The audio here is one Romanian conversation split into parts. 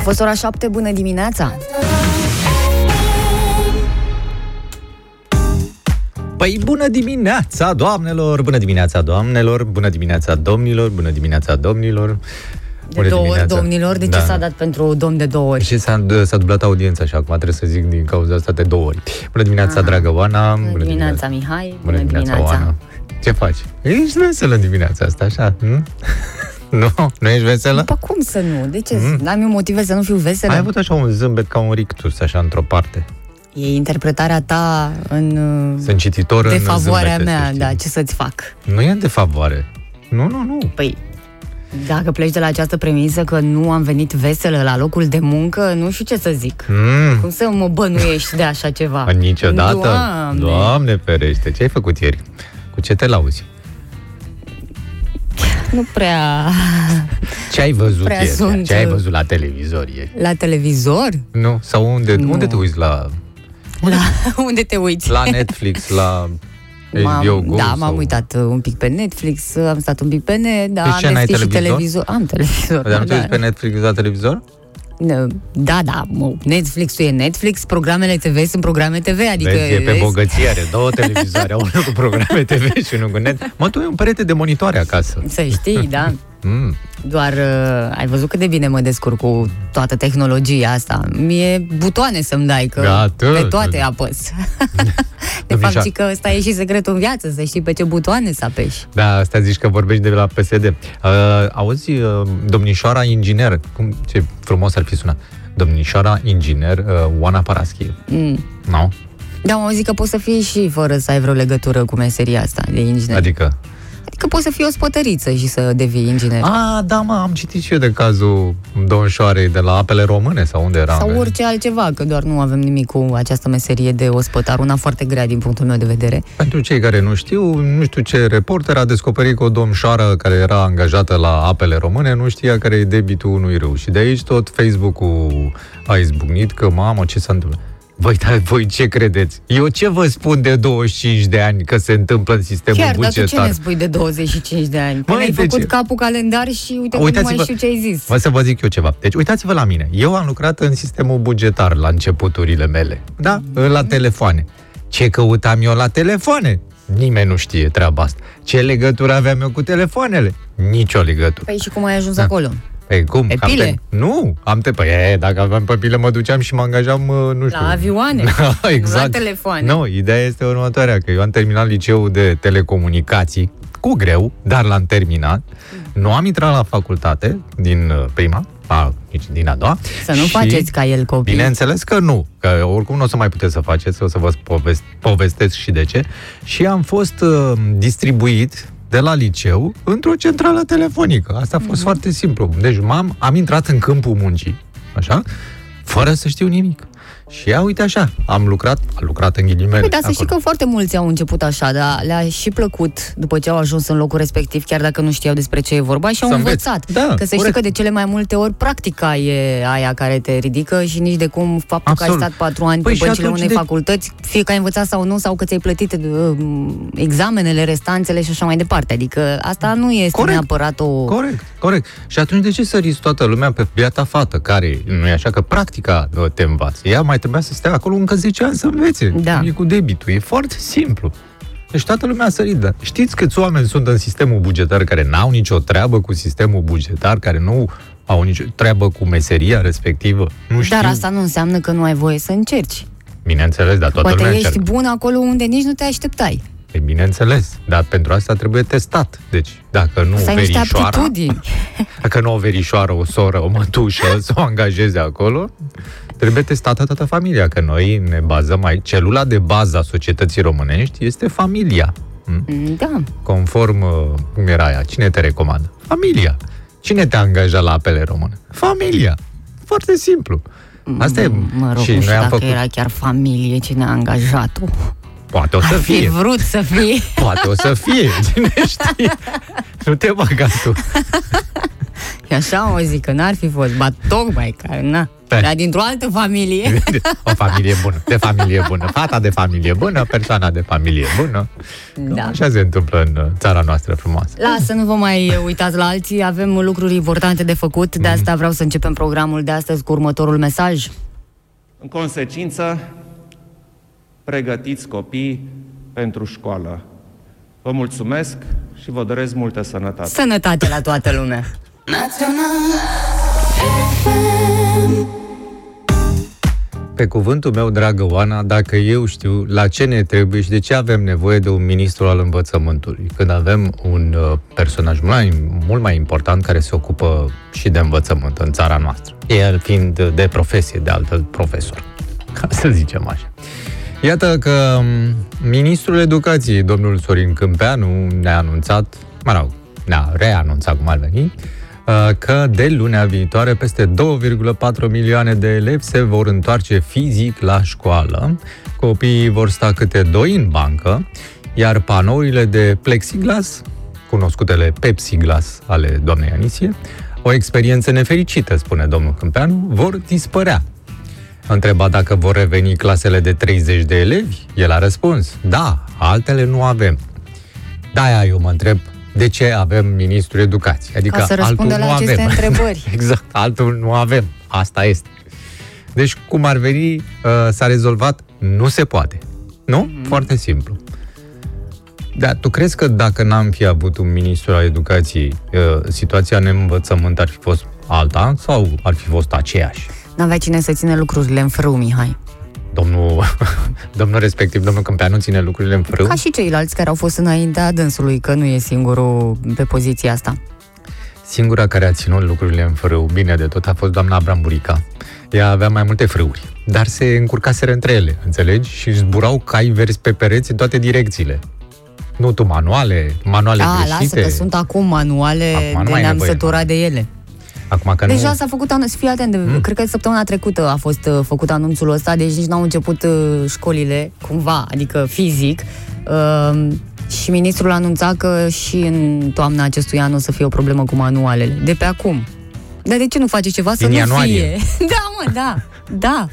fost ora 7, bună dimineața! Păi bună dimineața, doamnelor! Bună dimineața, doamnelor! Bună dimineața, domnilor! Bună dimineața, domnilor! De Bună două ori, dimineața. domnilor, de ce Da. s-a dat pentru domn de două ori? Și s-a, s-a dublat audiența și acum trebuie să zic din cauza asta de două ori. Bună dimineața, Aha. dragă Oana! Bună dimineața, Mihai! Bună dimineața, Oana! Ce faci? Ești veselă în dimineața asta, așa? Hm? Nu? Nu ești veselă? După cum să nu? De ce? Mm. N-am eu motive să nu fiu veselă? Ai avut așa un zâmbet ca un rictus, așa, într-o parte. E interpretarea ta în uh, Sunt cititor în defavoarea zâmbete, să mea, știi. da, ce să-ți fac? Nu e de favoare. Nu, nu, nu. Păi, dacă pleci de la această premisă că nu am venit veselă la locul de muncă, nu știu ce să zic. Mm. Cum să mă bănuiești de așa ceva? Niciodată? Doamne! Doamne ferește, ce ai făcut ieri? Cu ce te lauzi? Nu prea... Ce ai văzut Prea ieri? sunt, Ce ai uh, văzut la televizor ieri? La televizor? Nu? Sau unde, Nu. unde te uiți? La, La... Unde te uiți? la Netflix, la M-am- HBO Go? da, sau... m-am uitat uh, un pic pe Netflix, uh, am stat un pic pe net, da, Deci am ce, n-ai deschis și televizor? televizor. Am televizor. Dar nu te da. uiți pe Netflix la televizor? Da, da, mă, Netflix-ul e Netflix, programele TV sunt programe TV, adică... Vezi, e pe vezi? bogăție, are două televizoare, unul cu programe TV și unul cu net. Mă, tu ai un perete de monitoare acasă. Să știi, da. Mm. Doar uh, ai văzut cât de bine mă descurc cu toată tehnologia asta. Mie butoane să-mi dai, că Gata. pe toate apăs. de fapt, Domnișoară. și că ăsta e și secretul în viață, să știi pe ce butoane să apeși. Da, asta zici că vorbești de la PSD. Uh, auzi, uh, domnișoara inginer, cum, ce frumos ar fi sunat. Domnișoara inginer uh, Oana Paraschi. Mm. Nu? Da, mă zic că poți să fii și fără să ai vreo legătură cu meseria asta de inginer. Adică? Adică poți să fii o spătăriță și să devii inginer. A, da, mă, am citit și eu de cazul domnișoarei de la apele române sau unde era. Sau orice altceva, că doar nu avem nimic cu această meserie de ospătar, una foarte grea din punctul meu de vedere. Pentru cei care nu știu, nu știu ce reporter a descoperit că o domnișoară care era angajată la apele române nu știa care e debitul unui râu. Și de aici tot Facebook-ul a izbucnit că, mamă, ce s-a întâmplat? Voi, da, voi ce credeți? Eu ce vă spun de 25 de ani că se întâmplă în sistemul Chiar, dar tu ce bugetar? ne spui de 25 de ani? Că Măi, ai de făcut ce? capul calendar și uite că nu mai Uitați-vă- știu ce ai zis. Vă să vă zic eu ceva. Deci, uitați-vă la mine. Eu am lucrat în sistemul bugetar la începuturile mele. Da? La telefoane. Ce căutam eu la telefoane? Nimeni nu știe treaba asta. Ce legătură aveam eu cu telefoanele? Nicio legătură. Păi și cum ai ajuns Da. acolo? Păi cum? Pe Am pile? te- Nu, am te... Păi, e, dacă aveam pe pile, mă duceam și mă angajam, uh, nu știu... La avioane, exact. la telefoane. Nu, ideea este următoarea, că eu am terminat liceul de telecomunicații, cu greu, dar l-am terminat. Nu am intrat la facultate din uh, prima, a, nici din a doua. Să nu și- faceți ca el copii. Bineînțeles că nu, că oricum nu o să mai puteți să faceți, o să vă povest, povestesc și de ce. Și am fost uh, distribuit de la liceu într-o centrală telefonică. Asta a fost Mhm. foarte simplu. Deci m-am, am intrat în câmpul muncii, așa, fără să știu nimic. Și ia uite așa, am lucrat, am lucrat în ghilimele. Păi, dar să știi acolo. că foarte mulți au început așa, dar le-a și plăcut după ce au ajuns în locul respectiv, chiar dacă nu știau despre ce e vorba și au Să înveți. învățat. Da, că să știi corect. că de cele mai multe ori practica e aia care te ridică și nici de cum faptul că ai Absolut. stat patru ani Păi pe și băncile atunci unei de- facultăți, fie că ai învățat sau nu, sau că ți-ai plătit uh, examenele, restanțele și așa mai departe. Adică asta nu este Corect. neapărat o... Corect, corect. Și atunci de ce săriți toată lumea pe biata fată, care nu e așa că practica uh, te învață? Ea mai trebuia să stea acolo încă 10 ani să învețe. Da. E cu debitul, e foarte simplu. Deci toată lumea a sărit, dar știți câți oameni sunt în sistemul bugetar care n-au nicio treabă cu sistemul bugetar, care nu au nicio treabă cu meseria respectivă? Nu știu. Dar asta nu înseamnă că nu ai voie să încerci. Bineînțeles, dar toată Poate lumea ești încearcă. bun acolo unde nici nu te așteptai. E bineînțeles, dar pentru asta trebuie testat. Deci, dacă nu Să ai niște verișoara, aptitudini. Dacă nu o verișoară, o soră, o mătușă, să o angajeze acolo, trebuie testată toată familia, că noi ne bazăm aici. Celula de bază a societății românești este familia. Mm? Mm, Da. Conform, uh, cum era aia, cine te recomandă? Familia. Cine te angaja la apele române? Familia. Foarte simplu. Asta e. Mm, Mă rog, și nu știu noi am dacă făcut. era chiar familie cine a angajat-o. Poate o să Ar fi fie. vrut să fie. Poate o să fie. Cine știe? Nu te băga tu. Și așa o zic, că n-ar fi fost, ba tocmai că, na. Era dintr-o altă familie. o familie bună, de familie bună. Fata de familie bună, persoana de familie bună. Da. Așa se întâmplă în uh, țara noastră frumoasă. Lasă, nu vă mai uitați la alții, avem lucruri importante de făcut, de asta vreau să începem programul de astăzi cu următorul mesaj. În consecință, pregătiți copii pentru școală. Vă mulțumesc și vă doresc multă sănătate. Sănătate la toată lumea! Pe cuvântul meu, dragă Oana, dacă eu știu la ce ne trebuie și de ce avem nevoie de un ministru al învățământului, când avem un uh, personaj mult mai, mult mai important care se ocupă și de învățământ în țara noastră, el fiind de profesie, de altfel profesor, ca să zicem așa. Iată că um, ministrul educației, domnul Sorin Câmpeanu, ne-a anunțat, mă rog, ne-a reanunțat cum ar veni, uh, că de lunea viitoare peste 2,4 milioane de elevi se vor întoarce fizic la școală. Copiii vor sta câte doi în bancă, iar panourile de plexiglas, cunoscutele Pepsi-glas ale doamnei Anisie, o experiență nefericită, spune domnul Câmpeanu, vor dispărea. Întreba dacă vor reveni clasele de 30 de elevi, el a răspuns, da, altele nu avem. Da, eu mă întreb, de ce avem ministrul educației? Adică Ca să altul răspundă nu la aceste avem. întrebări. exact, altul nu avem. Asta este. Deci, cum ar veni, uh, s-a rezolvat, nu se poate. Nu? Mhm. Mm-hmm. Foarte simplu. Da, tu crezi că dacă n-am fi avut un ministru al educației, uh, situația în învățământ ar fi fost alta sau ar fi fost aceeași? N-avea cine să ține lucrurile în frâu, Mihai. Domnul, domnul respectiv, domnul Câmpeanu, ține lucrurile în frâu? Ca și ceilalți care au fost înaintea dânsului, că nu e singurul pe poziția asta. Singura care a ținut lucrurile în frâu, bine de tot, a fost doamna Abramburica. Ea avea mai multe frâuri, dar se încurcaseră între ele, înțelegi? Și zburau cai verzi pe pereți în toate direcțiile. Nu tu manuale, manuale Da, greșite. lasă că sunt acum manuale Acum nu de mai ai ne-am nevoie, săturat mă. de ele. Acum că Deja nu... s-a făcut anunț, fii atent, mm. cred că săptămâna trecută a fost uh, făcut anunțul ăsta, deci nici n-au început uh, școlile, cumva, adică fizic. Uh, și ministrul anunța că și în toamna acestui an o să fie o problemă cu manualele. De pe acum. Dar de ce nu face ceva să Din nu ianuarie. fie? Da, mă, da, da.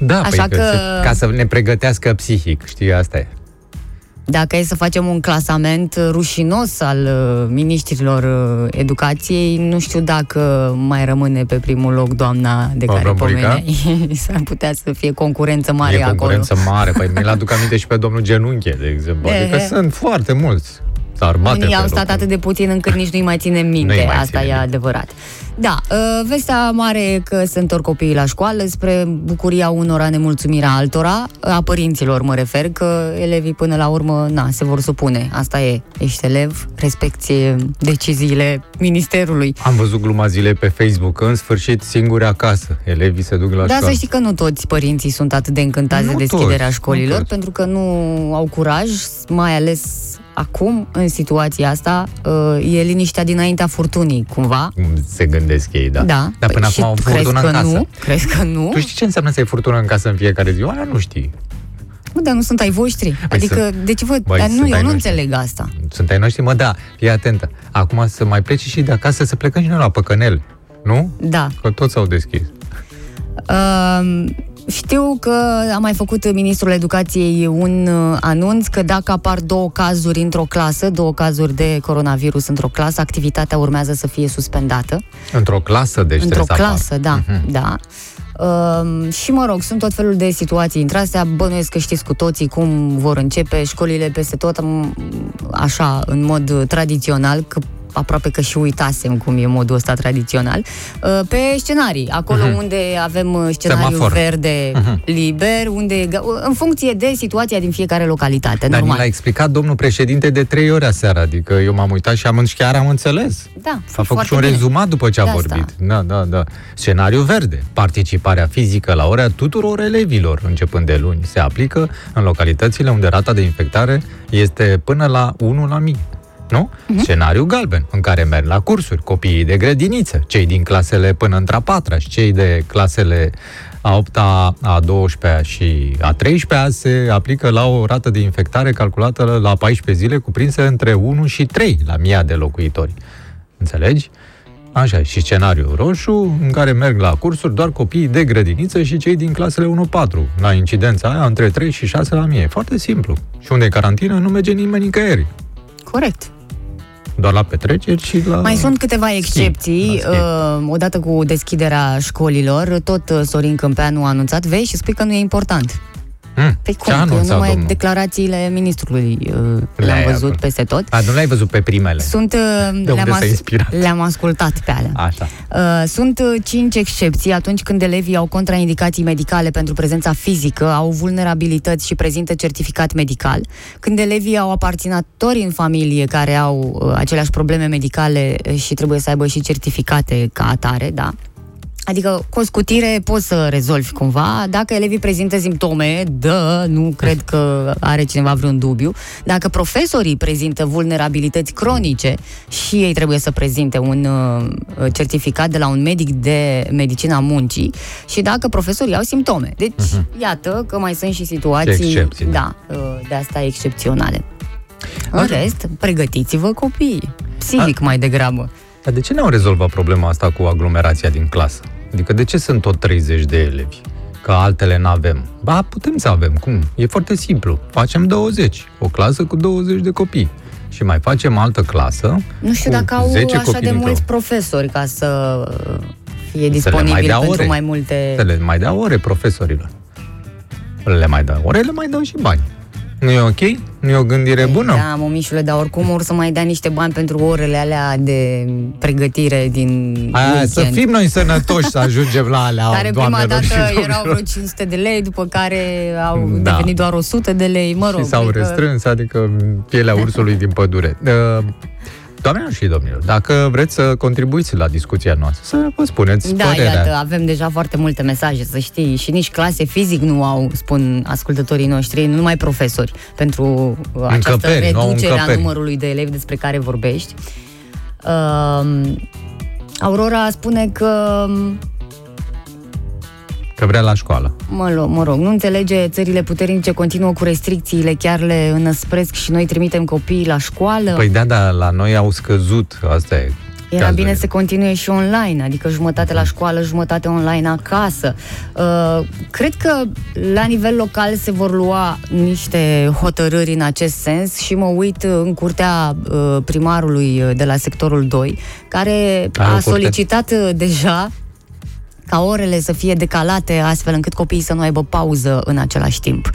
Da, Așa păi că... că- Se, ca să ne pregătească psihic, știi, asta e. Dacă e să facem un clasament rușinos al uh, ministrilor uh, educației, nu știu dacă mai rămâne pe primul loc doamna de care Abramburica? pomeneai. S-ar putea să fie concurență mare e acolo. concurență mare. Păi mi-l aduc aminte și pe domnul Genunche, de exemplu. E, Adică e. sunt foarte mulți. S-ar bate Unii pe au stat locul. atât de puțin încât nici nu-i mai ține minte. Nu-i mai Asta ține e minte. adevărat. Da, uh, vestea mare e că se întorc copiii la școală spre bucuria unora, nemulțumirea altora, a părinților mă refer, că elevii până la urmă, na, se vor supune. Asta e. Ești elev, respecti deciziile ministerului. Am văzut gluma zilei pe Facebook, în sfârșit singuri acasă. Elevii se duc la Dar să școală. știi că nu toți părinții sunt atât de încântați Nu de deschiderea toți, școlilor, nu toți. pentru că nu au curaj, mai ales acum, în situația asta, uh, e liniștea dinaintea furtunii, cumva. Cum se gândesc ei, da. Da. Dar până și acum au tu crezi furtună că în casă. Nu? Crezi că nu? Tu știi ce înseamnă să ai furtună în casă în fiecare zi? Oare nu știi. Mă, dar nu sunt ai voștri. adică, sunt- de ce vă... Băi, dar nu, sunt eu ai nu noștri. înțeleg asta. Sunt ai noștri? Mă, da, fii atentă. Acum să mai pleci și de acasă, să plecăm și noi la păcănel. Nu? Da. Că toți s-au deschis. Uh, știu că a mai făcut ministrul educației un uh, anunț că dacă apar două cazuri într-o clasă, două cazuri de coronavirus într-o clasă, activitatea urmează să fie suspendată. Într-o clasă, deci într-o trebuie să apară. clasă, da, Mhm. da. Uh, și mă rog, sunt tot felul de situații între astea, bănuiesc că știți cu toții cum vor începe școlile peste tot, m, așa, în mod uh, tradițional, că aproape că și uitasem cum e modul ăsta tradițional, uh, pe scenarii, acolo Mhm. unde avem uh, scenariu Semafor. verde Mhm. liber, unde e ga- în funcție de situația din fiecare localitate, Dar ni normal. l-a explicat domnul președinte de trei ori aseară, adică eu m-am uitat și am, chiar am înțeles. Da, A făcut foarte și un bine. rezumat după ce a De asta. vorbit. Da, da, da. Scenariu verde. Participarea fizică la ore a tuturor elevilor, începând de luni, se aplică în localitățile unde rata de infectare este până la 1 la mii. Nu? Mhm. Uh-huh. Scenariu galben, în care merg la cursuri copiii de grădiniță, cei din clasele până între a patra și cei de clasele a 8-a, a 12-a și a 13-a se aplică la o rată de infectare calculată la 14 zile, cuprinsă între 1 și 3 la mii de locuitori. Înțelegi? Așa, și scenariul roșu, în care merg la cursuri doar copiii de grădiniță și cei din clasele 1-4. La incidența aia, între 3 și 6 la mie. E foarte simplu. Și unde e carantină, nu merge nimeni nicăieri. Corect. Doar la petreceri și la... Mai sunt câteva excepții. La schimb. Uh, odată cu deschiderea școlilor, tot uh, Sorin Câmpeanu a anunțat, vei și spui că nu e important. Mm, Păi ce cum? a Că anunțat numai domnul? declarațiile ministrului uh, Le-ai le-am văzut acolo. peste tot. A, nu l-ai văzut pe primele. Sunt, uh, unde le-am, s-a inspirat? le-am ascultat pe alea. Așa. Uh, Sunt uh, cinci excepții atunci când elevii au contraindicații medicale pentru prezența fizică, au vulnerabilități și prezintă certificat medical, când elevii au aparținători în familie care au uh, aceleași probleme medicale uh, și trebuie să aibă și certificate ca atare, da. Adică cu o scutire poți să rezolvi cumva. Dacă elevii prezintă simptome, da, nu cred că are cineva vreun dubiu. Dacă profesorii prezintă vulnerabilități cronice și ei trebuie să prezinte un uh, certificat de la un medic de medicina muncii și dacă profesorii au simptome. Deci, uh-huh. iată că mai sunt și situații Excepții, da. da, uh, de asta excepționale. În rest, pregătiți-vă copiii. Psihic mai degrabă. Dar de ce n-au rezolvat problema asta cu aglomerația din clasă? Adică de ce sunt tot 30 de elevi? Că altele n-avem. Ba, putem să avem. Cum? E foarte simplu. Facem 20. O clasă cu 20 de copii. Și mai facem altă clasă Nu știu cu dacă au 10 așa copii de dintr-o- mulți profesori ca să fie mai disponibili dea pentru ore. mai multe... Să le mai dau ore profesorilor. Le mai dau ore, le mai dau și bani. Nu e ok? Nu e o gândire bună? Da, momișule, dar oricum or să mai dea niște bani pentru orele alea de pregătire din Aia, weekend. să fim noi sănătoși să ajungem la alea, care prima doamnelor și dată erau domnilor. vreo 500 de lei, după care au Da. devenit doar 100 de lei, mă rog. și s-au adică- restrâns, adică pielea ursului din pădure. Uh, Doamnelor și domnilor, dacă vreți să contribuiți la discuția noastră, să vă spuneți Da, părerea. iată, avem deja foarte multe mesaje, să știi, și nici clase fizic nu au, spun ascultătorii noștri, nu numai profesori, pentru uh, această Încăperi, nu au reducere a încăperi. numărului de elevi despre care vorbești. Uh, Aurora spune că Că vrea la școală. Mă, lo- mă rog, nu înțelege, țările puternice continuă cu restricțiile, chiar le înăspresc și noi trimitem copiii la școală. Păi da, da, la noi au scăzut, asta e. Era cazul. bine să continue și online, adică jumătate la școală, jumătate online acasă. Uh, cred că la nivel local se vor lua niște hotărâri în acest sens și mă uit uh, în curtea uh, primarului uh, de la sectorul 2, care Ai o a curte? solicitat uh, deja ca orele să fie decalate astfel încât copiii să nu aibă pauză în același timp.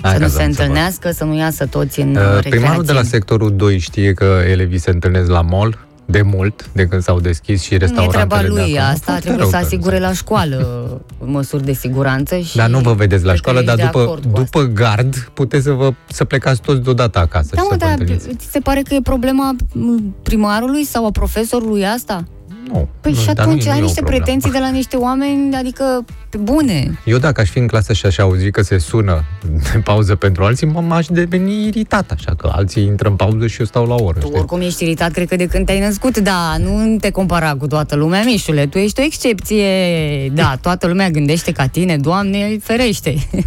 Hai să ca nu să se înțeleg. întâlnească, să nu iasă toți în Uh, uh, Primarul de la recreație. sectorul 2 știe că elevii se întâlnesc la mall de mult, de când s-au deschis și Nu e restaurantele treaba de lui acolo. asta, Foarte trebuie rău, să tare. asigure la școală măsuri de siguranță și... Dar nu vă vedeți la cred că școală, dar ești de după, acord cu asta. după gard puteți să, vă, să plecați toți deodată acasă Da, și mă, să vă dar întâlniți. ți se pare că e problema m, primarului sau a profesorului asta? Nu, Păi nu, și dar atunci nu, e- ai nu e o niște problemă. pretenții de la niște oameni, adică pe bune. Eu dacă aș fi în clasă și aș auzi că se sună de pauză pentru alții, mă aș deveni iritat, așa că alții intră în pauză și eu stau la o oră. Tu știi? oricum ești iritat, cred că de când te-ai născut, da, nu te compara cu toată lumea, Mișule, tu ești o excepție, da, toată lumea gândește ca tine, Doamne, ferește.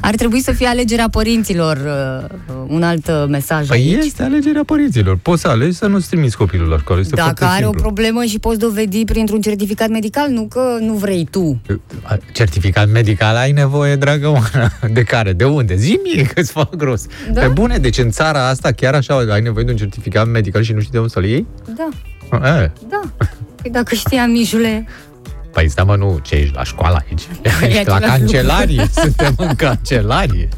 Ar trebui să fie alegerea părinților, uh, un alt uh, mesaj Păi aici. este alegerea părinților. Poți să alegi să nu-ți trimiți copilul la școală. Este Dacă foarte are simplu. o problemă și poți dovedi printr-un certificat medical, nu că nu vrei tu. Certificat medical ai nevoie, dragă Oana. De care? De unde? Zi-mi că-ți fac gros. Da. Pe bune, deci în țara asta chiar așa ai nevoie de un certificat medical și nu știi de unde să-l iei? Da, E, da. Păi dacă știam, Mijule, Păi stai mă, nu, ce ești la școală aici? Ești la același cancelarie, suntem în cancelarie.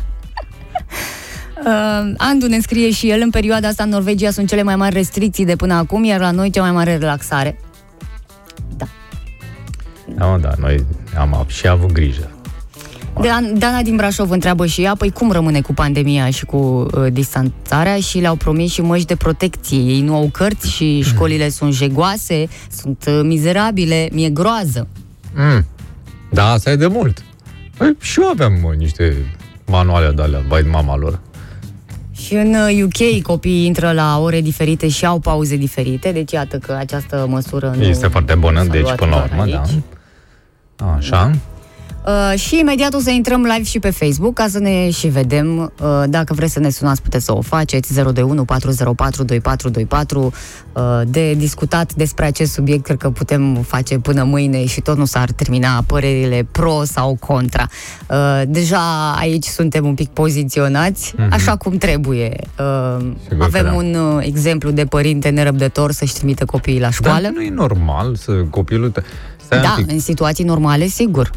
Uh, Andu ne scrie și el, în perioada asta în Norvegia sunt cele mai mari restricții de până acum, iar la noi cea mai mare relaxare. Da. Da, mă, da, noi am și avut grijă. Dan- Dana din Brașov întreabă și ea, păi cum rămâne cu pandemia și cu uh, distanțarea și le-au promis și măști de protecție. Ei nu au cărți și școlile sunt jegoase, sunt uh, mizerabile, mi-e groază. Mm. Da, asta e de mult. Păi, și eu aveam mă, niște manuale de alea, vai de mama lor. Și în uh, UK copiii intră la ore diferite și au pauze diferite, deci iată că această măsură nu Este foarte bună, s-a deci luat până la doar urmă, da. Aici. Așa. Uh, și imediat o să intrăm live și pe Facebook ca să ne și vedem. Uh, dacă vreți să ne sunați, puteți să o faceți. 021 404 2424. Uh, de discutat despre acest subiect, cred că putem face până mâine și tot nu s-ar termina părerile pro sau contra. Uh, deja aici suntem un pic poziționați, mm-hmm. așa cum trebuie. Uh, avem da. un uh, exemplu de părinte nerăbdător să-și trimite copiii la școală. Dar nu e normal să copilul... Te... da, în situații normale, sigur.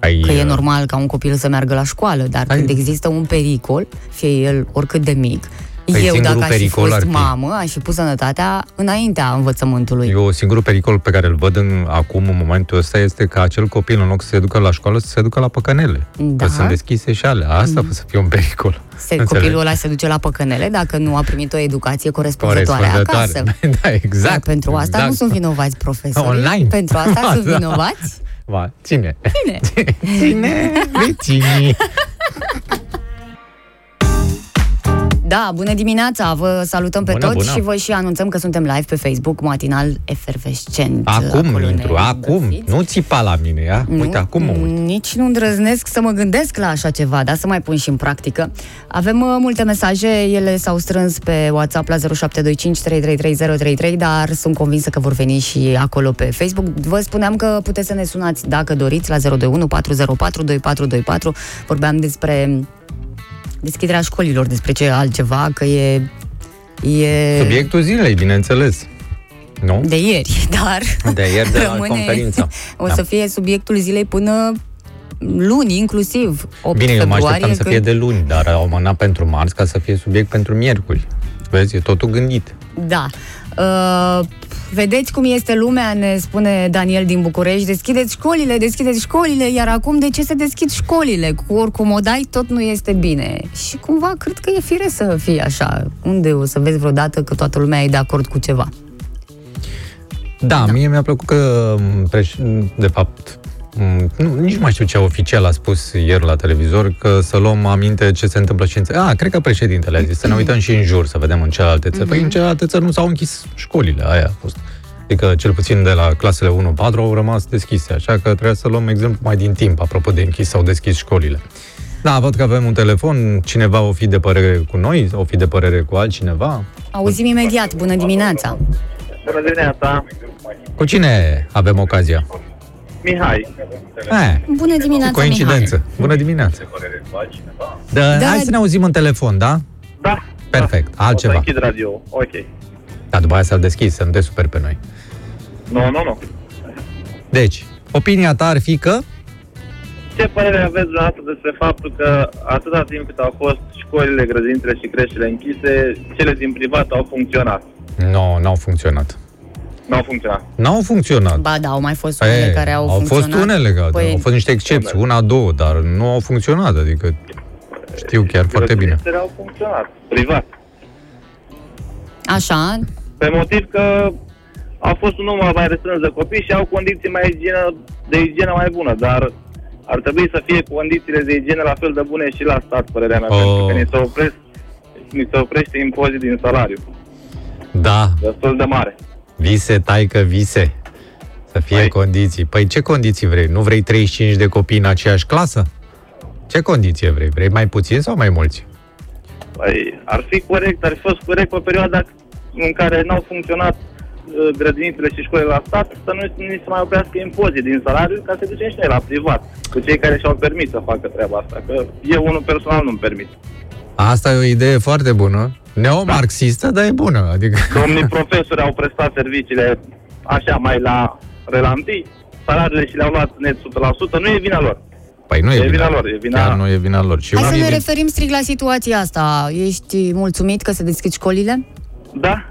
Ai, că e uh, normal ca un copil să meargă la școală, dar ai... când există un pericol, fie el oricât de mic, Păi eu, dacă aș fi fost fi... mamă, aș fi pus sănătatea înaintea învățământului. Eu, singurul pericol pe care îl văd în, acum, în momentul ăsta, este că acel copil, în loc să se ducă la școală, să se ducă la păcănele. Da. Că sunt deschise și ale. Asta mm. să fie un pericol. Se, copilul ăla se duce la păcănele dacă nu a primit o educație corespunzătoare, corespunzătoare. acasă. da, exact. Dar pentru asta exact. nu sunt vinovați profesori. Online. Pentru asta sunt da. vinovați Va, cine? Cine? Cine? Vecinii. Da, bună dimineața, vă salutăm pe bună, toți bună. și vă și anunțăm că suntem live pe Facebook, matinal efervescent. Acum intru, acum, găsiți. nu țipa la mine, ia? Nu, Uite, acum mă uit. Nici nu îndrăznesc să mă gândesc la așa ceva, dar să mai pun și în practică. Avem uh, multe mesaje, ele s-au strâns pe WhatsApp la 0725333033, dar sunt convinsă că vor veni și acolo pe Facebook. Vă spuneam că puteți să ne sunați dacă doriți la 021 404 2424. Vorbeam despre deschiderea școlilor, despre ce altceva, că e... e... Subiectul zilei, bineînțeles. Nu? De ieri, dar... De ieri de la conferința. O da. să fie subiectul zilei până luni, inclusiv 8 Bine, eu mă așteptam când... să fie de luni, dar au mânat pentru marți ca să fie subiect pentru miercuri. Vezi, e totul gândit. Da. Uh, vedeți cum este lumea, ne spune Daniel din București, deschideți școlile, deschideți școlile, iar acum de ce se deschid școlile? Cu oricum o dai, tot nu este bine. Și cumva cred că e fire să fie așa. Unde o să vezi vreodată că toată lumea e de acord cu ceva? Da, da. mie mi-a plăcut că, de fapt, Mm, nu, nici nu mai știu ce oficial a spus ieri la televizor, că să luăm aminte ce se întâmplă și în țări. Ah, cred că președintele a zis să ne uităm și în jur, să vedem în celelalte țări. Păi în mhm. celelalte țări nu s-au închis școlile, aia a fost. Adică, cel puțin de la clasele 1-4 au rămas deschise, așa că trebuie să luăm exemplu mai din timp, apropo de închis sau deschis școlile. Da, văd că avem un telefon, cineva o fi de părere cu noi, o fi de părere cu altcineva. Auzim imediat, bună dimineața! Bună dimineața! Cu cine avem ocazia? Mihai. A, Bună dimineața, Coincidență. Mihai. Bună dimineața. Da, da, hai să ne auzim în telefon, da? Da. Perfect. Da. Altceva. O să închid radio. Ok. Da, după aia să-l deschizi, să nu te super pe noi. Nu, nu, nu. Deci, opinia ta ar fi că? Ce părere aveți dumneavoastră despre faptul că atâta timp cât au fost școlile, grădințele și creștile închise, cele din privat au funcționat? Nu, no, n-au funcționat. N-au funcționat. N-au funcționat. Ba da, au mai fost unele e, care au, au funcționat. Au fost unele, păi... au fost niște excepții, una, două, dar nu au funcționat, adică știu chiar foarte bine. au funcționat, privat. Așa. Pe motiv că au fost un număr mai restrâns de copii și au condiții mai igienă, de igienă mai bună, dar ar trebui să fie condițiile de igienă la fel de bune și la stat, părerea mea, oh. pentru că ni se, opresc, ni se oprește impozit din salariu. Da. Destul de mare. Vise, taică, vise. Să fie păi. condiții. Păi ce condiții vrei? Nu vrei 35 de copii în aceeași clasă? Ce condiție vrei? Vrei mai puțin sau mai mulți? Păi, ar fi corect, ar fi fost corect pe perioada în care n-au funcționat uh, grădinițele și școlile la stat, să nu ni se mai oprească impozit din salariu ca să ducem și noi la privat, cu cei care și-au permis să facă treaba asta, că eu unul personal nu-mi permit. Asta e o idee foarte bună, neomarxistă, dar e bună. Adică... Domnii profesori au prestat serviciile așa mai la relantii, salariile și le-au luat net 100%, nu e vina lor. Păi nu e, e vina, vina lor, e vina... Chiar nu e vina lor. Și Hai să ne referim strict la situația asta. Ești mulțumit că se deschid școlile? Da.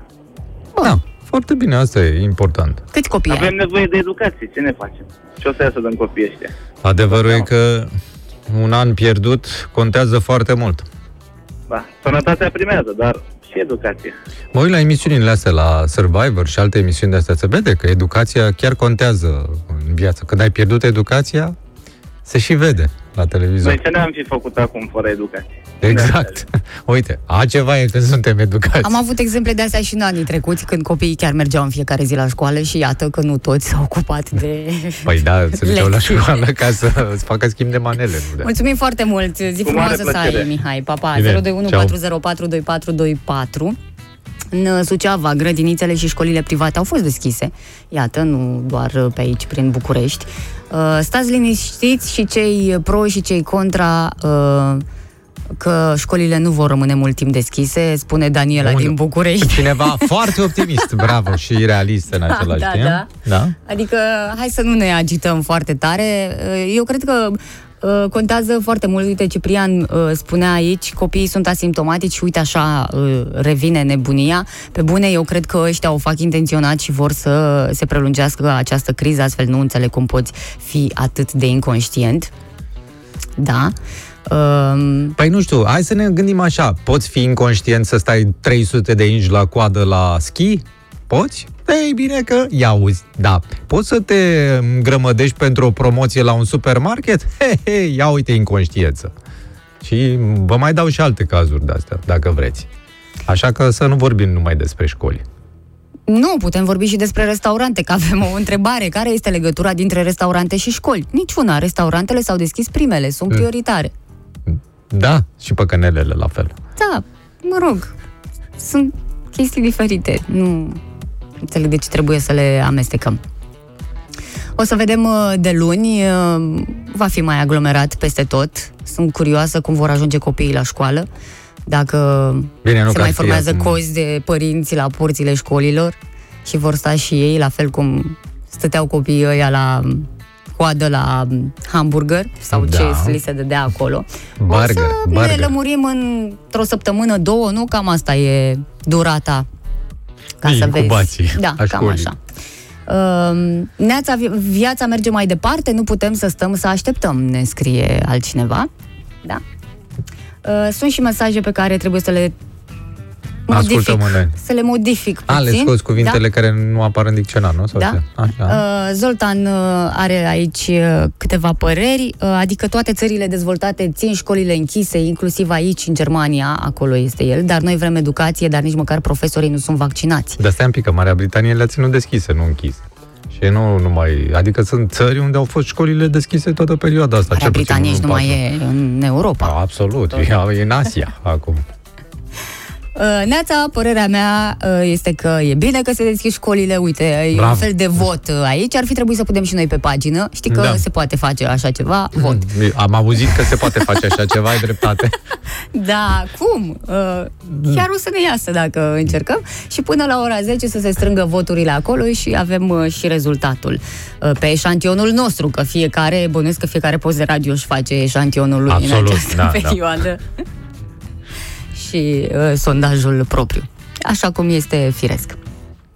Da, foarte bine, asta e important. Câți copii Avem ai? nevoie de educație, ce ne facem? Ce o să iasă din copiii ăștia? Adevărul da. e că un an pierdut contează foarte mult. Da, sănătatea primează, dar și educația. Mă uit la emisiunile astea, la Survivor și alte emisiuni de astea, se vede că educația chiar contează în viață. Când ai pierdut educația, se și vede la televizor. Noi ce ne-am fi făcut acum fără educație? Exact. Uite, a ceva e când suntem educați. Am avut exemple de astea și în anii trecuți, când copiii chiar mergeau în fiecare zi la școală și iată că nu toți s-au ocupat de Păi da, se duceau la lecții. școală ca să îți facă schimb de manele. Nu de. Mulțumim foarte mult! Zi Cu mare frumoasă să plăcere. ai, Mihai! Pa, pa! Bine, 021 ceau. 404 2424 În Suceava, grădinițele și școlile private au fost deschise. Iată, nu doar pe aici, prin București. Uh, Stați liniștiți și cei pro și cei contra uh, că școlile nu vor rămâne mult timp deschise, spune Daniela Bun. din București. Cineva foarte optimist, bravo, și realist în același da, timp. da. da? Adică, hai să nu ne agităm foarte tare. Eu cred că uh, contează foarte mult. Uite, Ciprian uh, spunea aici, copiii sunt asimptomatici și uite așa uh, revine nebunia. Pe bune, eu cred că ăștia o fac intenționat și vor să se prelungească această criză, astfel nu înțeleg cum poți fi atât de inconștient. Da. Um, Păi nu știu, hai să ne gândim așa. Poți fi inconștient să stai 300 de inci la coadă la schi? Poți? Ei bine că ia uzi, da. Poți să te grămădești pentru o promoție la un supermarket? He, he, ia uite inconștiență. Și vă mai dau și alte cazuri de astea, dacă vreți. Așa că să nu vorbim numai despre școli. Nu, putem vorbi și despre restaurante, că avem o întrebare. Care este legătura dintre restaurante și școli? Niciuna. Restaurantele s-au deschis primele, sunt prioritare. Da, și păcănelele la fel. Da, mă rog, sunt chestii diferite. Nu înțeleg de ce trebuie să le amestecăm. O să vedem uh, de luni, uh, va fi mai aglomerat peste tot. Sunt curioasă cum vor ajunge copiii la școală, dacă Bine, nu se că mai ar fi formează acum- cozi de părinți la porțile școlilor și vor sta și ei, la fel cum stăteau copiii ăia la coadă la hamburger sau Da. ce li se dădea acolo. Burger, o să ne burger. lămurim într-o săptămână, două, nu? Cam asta e durata. Ca să vezi. Incubații Da, aș cam școlii. așa. Uh, neața, vi- viața merge mai departe, nu putem să stăm să așteptăm, ne scrie altcineva. Da. Uh, sunt și mesaje pe care trebuie să le modific. Ascultăm unele. Să le modific puțin. A, le scoți cuvintele care nu apar în dicționar, nu? Sau Da. ce? Așa. Uh, Zoltan uh, are aici uh, câteva păreri, uh, adică toate țările dezvoltate țin școlile închise, inclusiv aici, în Germania, acolo este el, dar noi vrem educație, dar nici măcar profesorii nu sunt vaccinați. Dar stai un pic, că Marea Britanie le-a ținut deschise, nu închise. Și nu numai... Adică sunt țări unde au fost școlile deschise toată perioada asta. Marea cel puțin Britanie nici nu unul mai patru. e în Europa. A, absolut, e, e în Asia acum. Uh, Neața, părerea mea uh, este că e bine că se deschid școlile, uite, e un Bravo. fel de vot uh, aici, ar fi trebuit să punem și noi pe pagină, știi că Da. se poate face așa ceva, vot. Am auzit că se poate face așa ceva, ai dreptate. Da, cum? Uh, chiar o să ne iasă dacă încercăm și până la ora 10 să se strângă voturile acolo și avem uh, și rezultatul uh, pe eșantionul nostru, că fiecare, bănuiesc că fiecare post de radio își face eșantionul lui Absolut, în această da, da. Perioadă și uh, sondajul propriu, așa cum este firesc.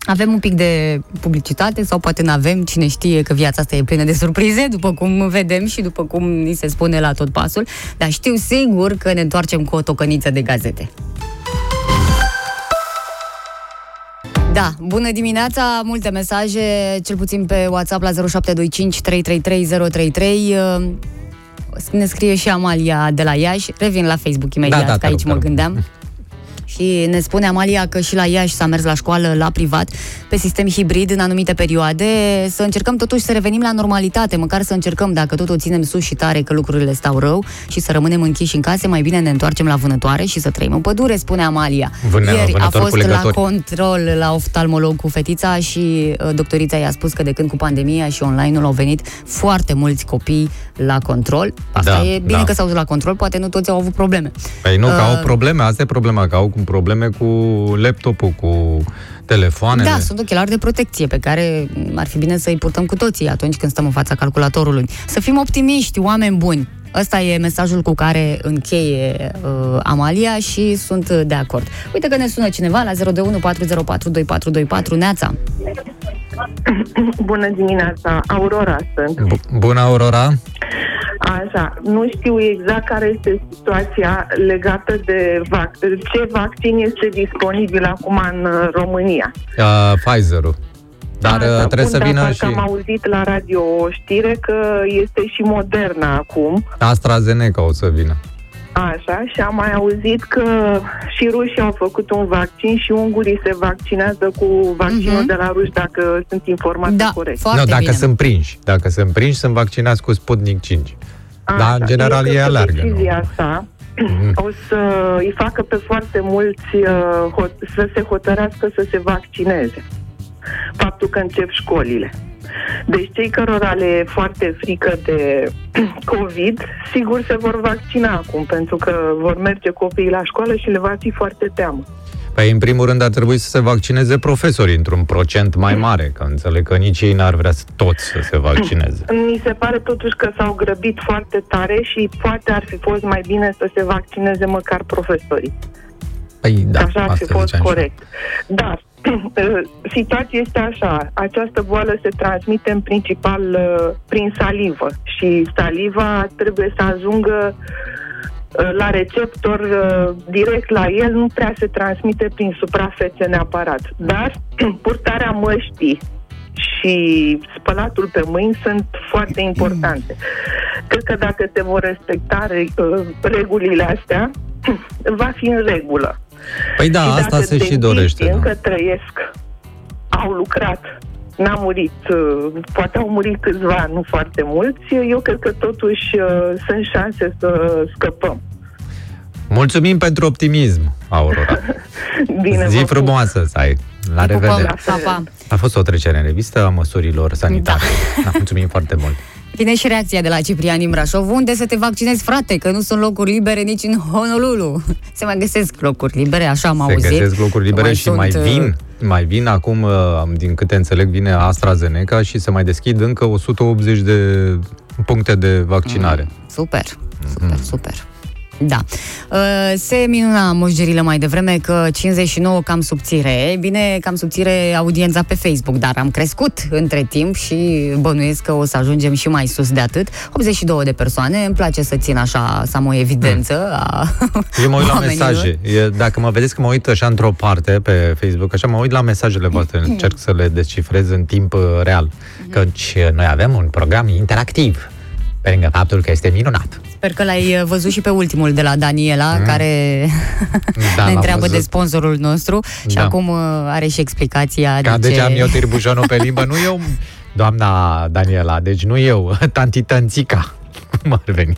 Avem un pic de publicitate sau poate nu avem, cine știe că viața asta e plină de surprize, după cum vedem și după cum ni se spune la tot pasul, dar știu sigur că ne întoarcem cu o tocăniță de gazete. Da, bună dimineața, multe mesaje, cel puțin pe WhatsApp la 0725 333 033. Uh, Ne scrie și Amalia de la Iași. Revin la Facebook imediat, Da, da, că te aici rog, mă te rog. gândeam. Și ne spune Amalia că și la Iași s-a mers la școală, la privat, pe sistem hibrid în anumite perioade. Să încercăm totuși să revenim la normalitate, măcar să încercăm, dacă tot o ținem sus și tare că lucrurile stau rău și să rămânem închiși în case, mai bine ne întoarcem la vânătoare și să trăim în pădure, spune Amalia. Vână- Ieri a vânători cu fost la legători. control la oftalmolog cu fetița și uh, doctorița i-a spus că de când cu pandemia și online-ul au venit foarte mulți copii la control. Asta Da, e bine da. că s-au dus la control, poate nu toți au avut probleme. Păi nu, că au Uh, probleme, asta e problema, că au cu probleme cu laptopul, cu telefoanele. Da, sunt ochelari de protecție pe care m, ar fi bine să-i purtăm cu toții atunci când stăm în fața calculatorului. Să fim optimiști, oameni buni. Ăsta e mesajul cu care încheie uh, Amalia și sunt uh, de acord. Uite că ne sună cineva la 021 404 2424 Neața. Bună dimineața, Aurora sunt. Bu- Bună, Aurora! Așa, nu știu exact care este situația legată de vac- ce vaccin este disponibil acum în uh, România. Uh, Pfizer-ul. Dar Așa, uh, trebuie bun, să dar vină parcă și am auzit la radio o știre că este și Moderna acum. AstraZeneca o să vină. Așa, și am mai auzit că și rușii au făcut un vaccin și ungurii se vaccinează cu vaccinul Mhm. de la ruși, dacă sunt informată Da, corect. foarte nu, dacă bine. sunt prinși. Dacă sunt prinși, sunt vaccinați cu Sputnik 5. Dar, Așa, în general, eu ei cred că alergă, nu? Decizia asta o să îi facă pe foarte mulți uh, hot- să se hotărească să se vaccineze. Faptul că încep școlile. Deci cei cărora le e foarte frică de COVID, sigur se vor vaccina acum, pentru că vor merge copiii la școală și le va fi foarte teamă. Păi, în primul rând, ar trebui să se vaccineze profesorii într-un procent mai mare, că înțeleg că nici ei n-ar vrea să toți să se vaccineze. Mi se pare totuși că s-au grăbit foarte tare și poate ar fi fost mai bine să se vaccineze măcar profesorii. Păi, da, așa ar fi asta fost ziceam și eu. corect. Dar situația este așa. Această boală se transmite în principal uh, prin salivă și saliva trebuie să ajungă uh, la receptor uh, direct la el, nu prea se transmite prin suprafețe neapărat. Dar purtarea măștii și spălatul pe mâini sunt foarte importante. Cred că dacă se vor respecta re- uh, regulile astea, va fi în regulă. Păi da, Și asta dacă se și dentiștii dorește. Da. încă trăiesc, au lucrat, n-a murit, uh, poate au murit câțiva, nu foarte mulți, eu cred că totuși uh, sunt șanse să scăpăm. Mulțumim pentru optimism, Aurora. Bine, Zi vă pup. frumoasă să ai. La Te pupăm. revedere. Pa, pa. A fost o trecere în revistă a măsurilor sanitare. Da. mulțumim foarte mult. Vine și reacția de la Ciprian din Brașov. Unde să te vaccinezi, frate? Că nu sunt locuri libere nici în Honolulu. Se mai găsesc locuri libere, așa am Se auzit. găsesc locuri libere Mai și mai sunt, uh, vin, mai vin acum, uh, din câte înțeleg, vine AstraZeneca și se mai deschid încă 180 de puncte de vaccinare. Super, super, super. Da. Uh, Se minuna moșgerilă mai devreme că 59 cam subțire. Ei Bine, cam subțire audiența pe Facebook, dar am crescut între timp și bănuiesc că o să ajungem și mai sus de atât. 82 de persoane, îmi place să țin așa, să am o evidență a Eu mă uit la oamenilor. mesaje. E, dacă mă vedeți că mă uit așa într-o parte pe Facebook, așa mă uit la mesajele voastre, încerc să le descifrez în timp uh, real. Căci uh, noi avem un program interactiv, pe lângă faptul că este minunat. Sper că l-ai uh, văzut și pe ultimul de la Daniela, mm. care Da, ne l-am întreabă văzut. de sponsorul nostru și Da. acum uh, are și explicația Ca de deci ce... am eu tirbujonul pe limbă, nu eu, doamna Daniela, deci nu eu, tanti tănțica, cum ar veni.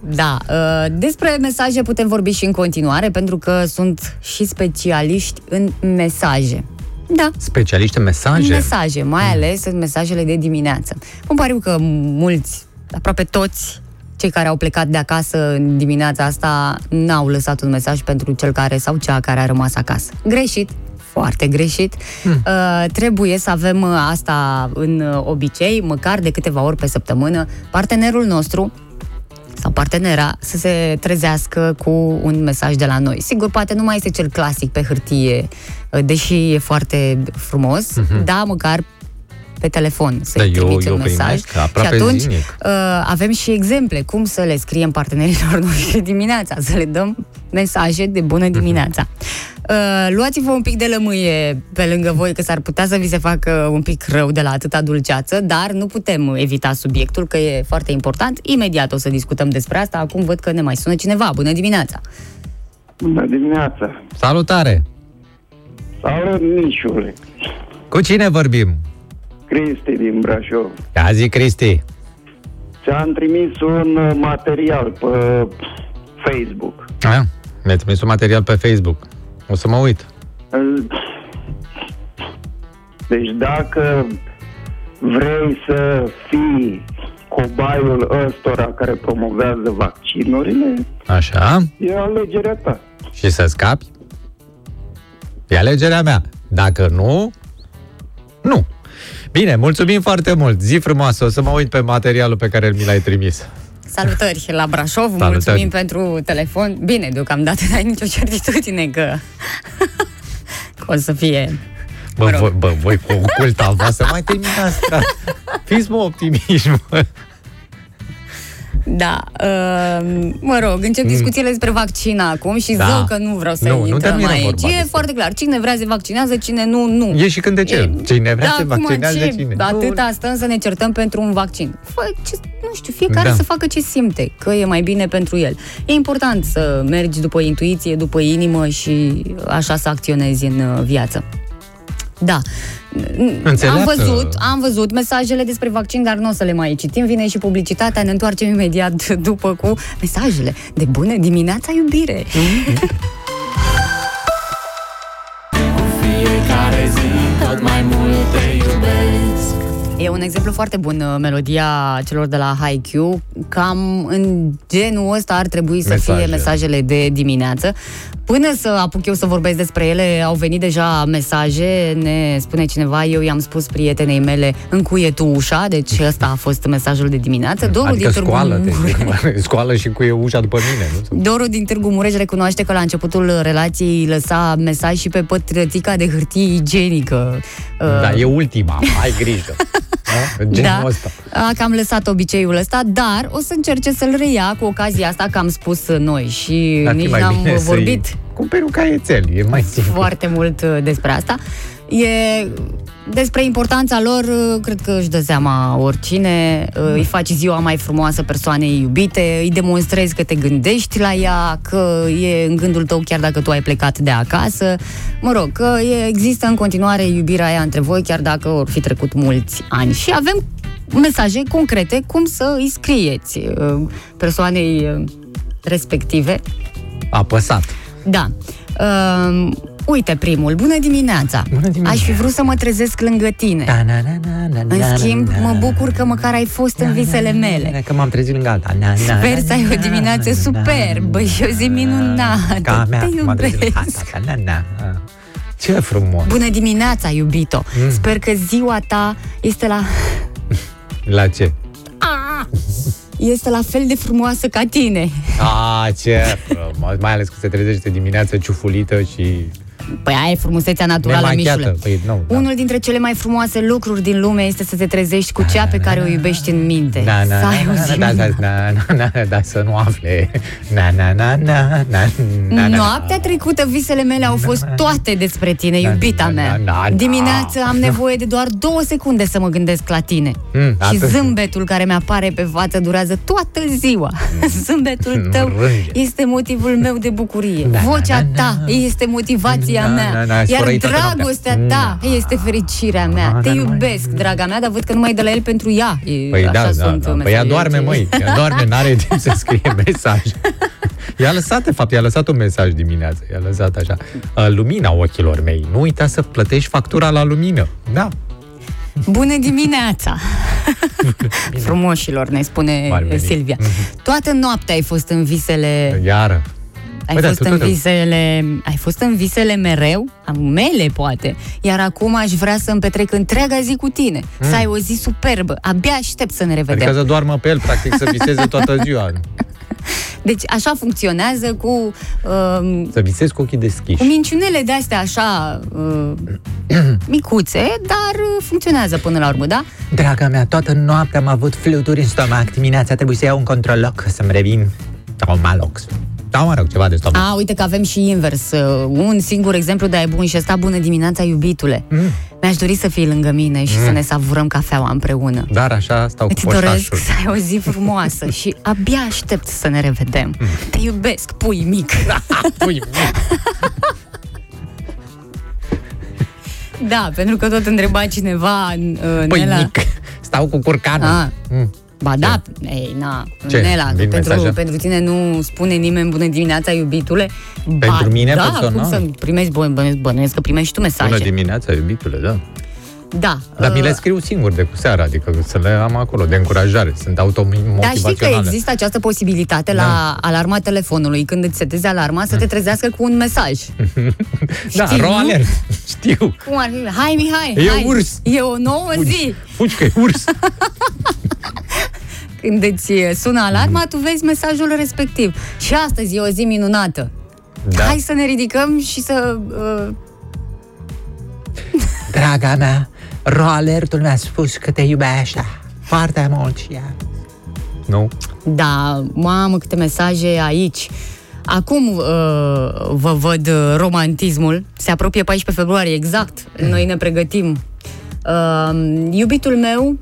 Da, uh, despre mesaje putem vorbi și în continuare, pentru că sunt și specialiști în mesaje. Da, Specialiști în mesaje? mesaje, mai ales în mesajele de dimineață. Îmi pariu că mulți, aproape toți cei care au plecat de acasă în dimineața asta n-au lăsat un mesaj pentru cel care sau cea care a rămas acasă. Greșit, foarte greșit. Hmm. Uh, trebuie să avem uh, asta în uh, obicei, măcar de câteva ori pe săptămână. Partenerul nostru sau partenera să se trezească cu un mesaj de la noi. Sigur, poate nu mai este cel clasic pe hârtie, uh, deși e foarte frumos, uh-huh. da, măcar pe telefon să Mhm. Da, eu- trimiți eu un mesaj. primesc aproape și atunci zilnic. uh, avem și exemple cum să le scriem partenerilor noștri dimineața, să le dăm mesaje de bună dimineața. Uh, luați-vă un pic de lămâie pe lângă voi, că s-ar putea să vi se facă un pic rău de la atâta dulceață, dar nu putem evita subiectul, că e foarte important. Imediat o să discutăm despre asta. Acum văd că ne mai sună cineva. Bună dimineața! Bună dimineața! Salutare! Salut, Nișule! Cu cine vorbim? Cristi din Brașov. Ia zi, Cristi. Ți-am trimis un uh, material pe Facebook. A, mi-ai trimis un material pe Facebook. O să mă uit. Îl- Deci dacă vrei să fii cobaiul ăstora care promovează vaccinurile, Așa. e alegerea ta. Și să scapi? E alegerea mea. Dacă nu, nu. Bine, mulțumim foarte mult. Zi frumoasă. O să mă uit pe materialul pe care mi l-ai trimis. Salutări la Brașov, Salutări. mulțumim pentru telefon. Bine, deocamdată n-ai nicio certitudine că, că o să fie Bă, Mă rog. voi, bă, voi cu oculta voastră, mai terminați, frate. Fiți mă optimiști, mă. Da, uh, mă rog, încep discuțiile despre vaccin acum și Da. zău că nu vreau să Nu, nu intrăm terminăm aici. vorba E despre- foarte clar, cine vrea se vaccinează, cine nu, nu. E și când de ce. Cine vrea da, se acum vaccinează, ce? cine? Atâta stăm să ne certăm pentru un vaccin. Fă, ce, nu știu, fiecare Da. să facă ce simte, că e mai bine pentru el. E important să mergi după intuiție, după inimă și așa să acționezi în uh, viață. Da. Înțeleaptă. Am văzut, am văzut mesajele despre vaccin, dar nu o să le mai citim. Vine și publicitatea, ne întoarcem imediat după cu mesajele de bună dimineața, iubire. Fiecare zi tot mai mult te iubesc E un exemplu foarte bun, uh, melodia celor de la Haikyuu. Cam în genul ăsta ar trebui să Mesaje. fie mesajele de dimineață. Până să apuc eu să vorbesc despre ele, au venit deja mesaje, ne spune cineva, eu i-am spus prietenei mele, încuie tu ușa, deci ăsta a fost mesajul de dimineață. Doru Adică din Târgu scoală, Mureș- scoală și cu ușa după mine, nu? Doru din Târgu Mureș recunoaște că la începutul relației lăsa mesaj și pe pătrățica de hârtie igienică. Da, e ultima, ai grijă. Da? Genul da, ăsta. a cam lăsat obiceiul ăsta, dar o să încerce să-l reia cu ocazia asta că am spus noi și Ar fi nici mai n-am bine vorbit să-i cumperi un caietel, e mai simplu. foarte mult uh, despre asta. E despre importanța lor, uh, cred că își dă seama oricine, uh, îi faci ziua mai frumoasă persoanei iubite, îi demonstrezi că te gândești la ea, că e în gândul tău chiar dacă tu ai plecat de acasă. Mă rog, că e, există în continuare iubirea aia între voi, chiar dacă vor fi trecut mulți ani. Și avem mesaje concrete cum să îi scrieți uh, persoanei uh, respective. Apăsat. Da. Uh, uite primul. Bună dimineața. Bună dimineața. Aș fi vrut să mă trezesc lângă tine. Da, na, na, na, na, În na, schimb, na, mă na. bucur că măcar ai fost în Na, na, visele na, na, mele. Că m-am trezit lângă alta. Na, na, Sper na, să ai o na, dimineață na, superbă na, și o zi na, minunată. Ca a mea, Te m-am trezit lângă iubesc. alta. Na, na, na. Ce frumos. Bună dimineața, iubito. Mm. Sper că ziua ta este la La ce? Este la fel de frumoasă ca tine. A, ce frumos. Mai ales că se trezește dimineața ciufulită și Păi aia e frumusețea naturală, nemachiată. Mișule. Păi, nu, da. Unul dintre cele mai frumoase lucruri din lume este să te trezești cu cea pe care o iubești în minte. Na, na, să ai o na, zi na, da, minunată. na, na, na, da, să nu afle. Na, na, na, na, na, na, na, Noaptea trecută visele mele au fost toate despre tine, Na, iubita na, mea. na, na, na. Dimineața am nevoie de doar două secunde să mă gândesc la tine. Mm, Și atât. zâmbetul care mi-apare pe față durează toată ziua. Zâmbetul Nu tău rânge. este motivul meu de bucurie. Na, na, Vocea na, na. ta este motivația Na, mea. na, na, Iar sfărăit toată dragostea noaptea. ta este fericirea mea. Na, Te na, na, iubesc, na. draga mea, dar văd că numai de la el pentru ea. E- Păi așa da, da, sunt da. Păi ea mesajele doarme, ce- măi. Ea doarme, n-are timp să scrie mesaj. I-a lăsat, de fapt, i-a lăsat un mesaj dimineața. I-a lăsat așa. "Uh, Lumina ochilor mei. Nu uita să plătești factura la lumină. Da. Bună dimineața! Frumoșilor, ne spune Ar veni. Silvia. Mhm. Toată noaptea ai fost în visele... Iară. Ai Băi, da, fost tu în tot- visele... Ai fost în visele mereu? Am mele, poate. Iar acum aș vrea să-mi petrec întreaga zi cu tine. Să ai o zi superbă. Abia aștept să ne revedem. Adică să doarmă pe el, practic, să viseze toată ziua. Deci așa funcționează cu... Uh, Să visezi cu ochii deschiși. cu minciunele de-astea așa uh, micuțe, dar uh, funcționează până la urmă, da? Draga mea, toată noaptea am avut fluturi în stomac. Dimineața trebuie să iau un controloc să-mi revin. Sau un malox. Sau, mă rog, ceva de stomac. A, uite că avem și invers. Uh, Un singur exemplu de ai bun și ăsta, bună dimineața, iubitule. Mm. Mi-aș dori să fii lângă mine și să ne savurăm cafeaua împreună. Dar așa stau cu Îți doresc poșașul. să ai o zi frumoasă și abia aștept să ne revedem. Mm. Te iubesc, pui mic. Pui, Da, pentru că tot întreba cineva uh, păi Nela. mic. Stau cu curcanul. Ah. Mm. Ba da, ei, na, Ce? Nela, că Vin pentru, mesaje? pentru tine nu spune nimeni bună dimineața, iubitule. Pentru ba, mine da, personal? cum să primești, bă, bănuiesc, bănuiesc că primești și tu mesaje. Bună dimineața, iubitule, da. Da. Dar mi le uh, scriu singur de cu seara, adică să le am acolo, de încurajare. Sunt Dar știi că automotivaționale. există această posibilitate Da. la alarma telefonului, când îți setezi alarma, să te trezească cu un mesaj. Da, Știi, ro nu? alert. Știu. Cum ar fi? Hai, Mihai, E hai. urs. E o nouă zi. Fugi că e urs. Când îți sună alarma, tu vezi mesajul respectiv. Și astăzi e o zi minunată. Da. Hai să ne ridicăm și să... Uh, Draga mea, ro alertul mi-a spus că te iubește foarte mult și ea. Nu? Da, mamă, câte mesaje aici. Acum uh, vă văd uh, romantismul. Se apropie 14 februarie, exact. Noi ne pregătim. Uh, iubitul meu,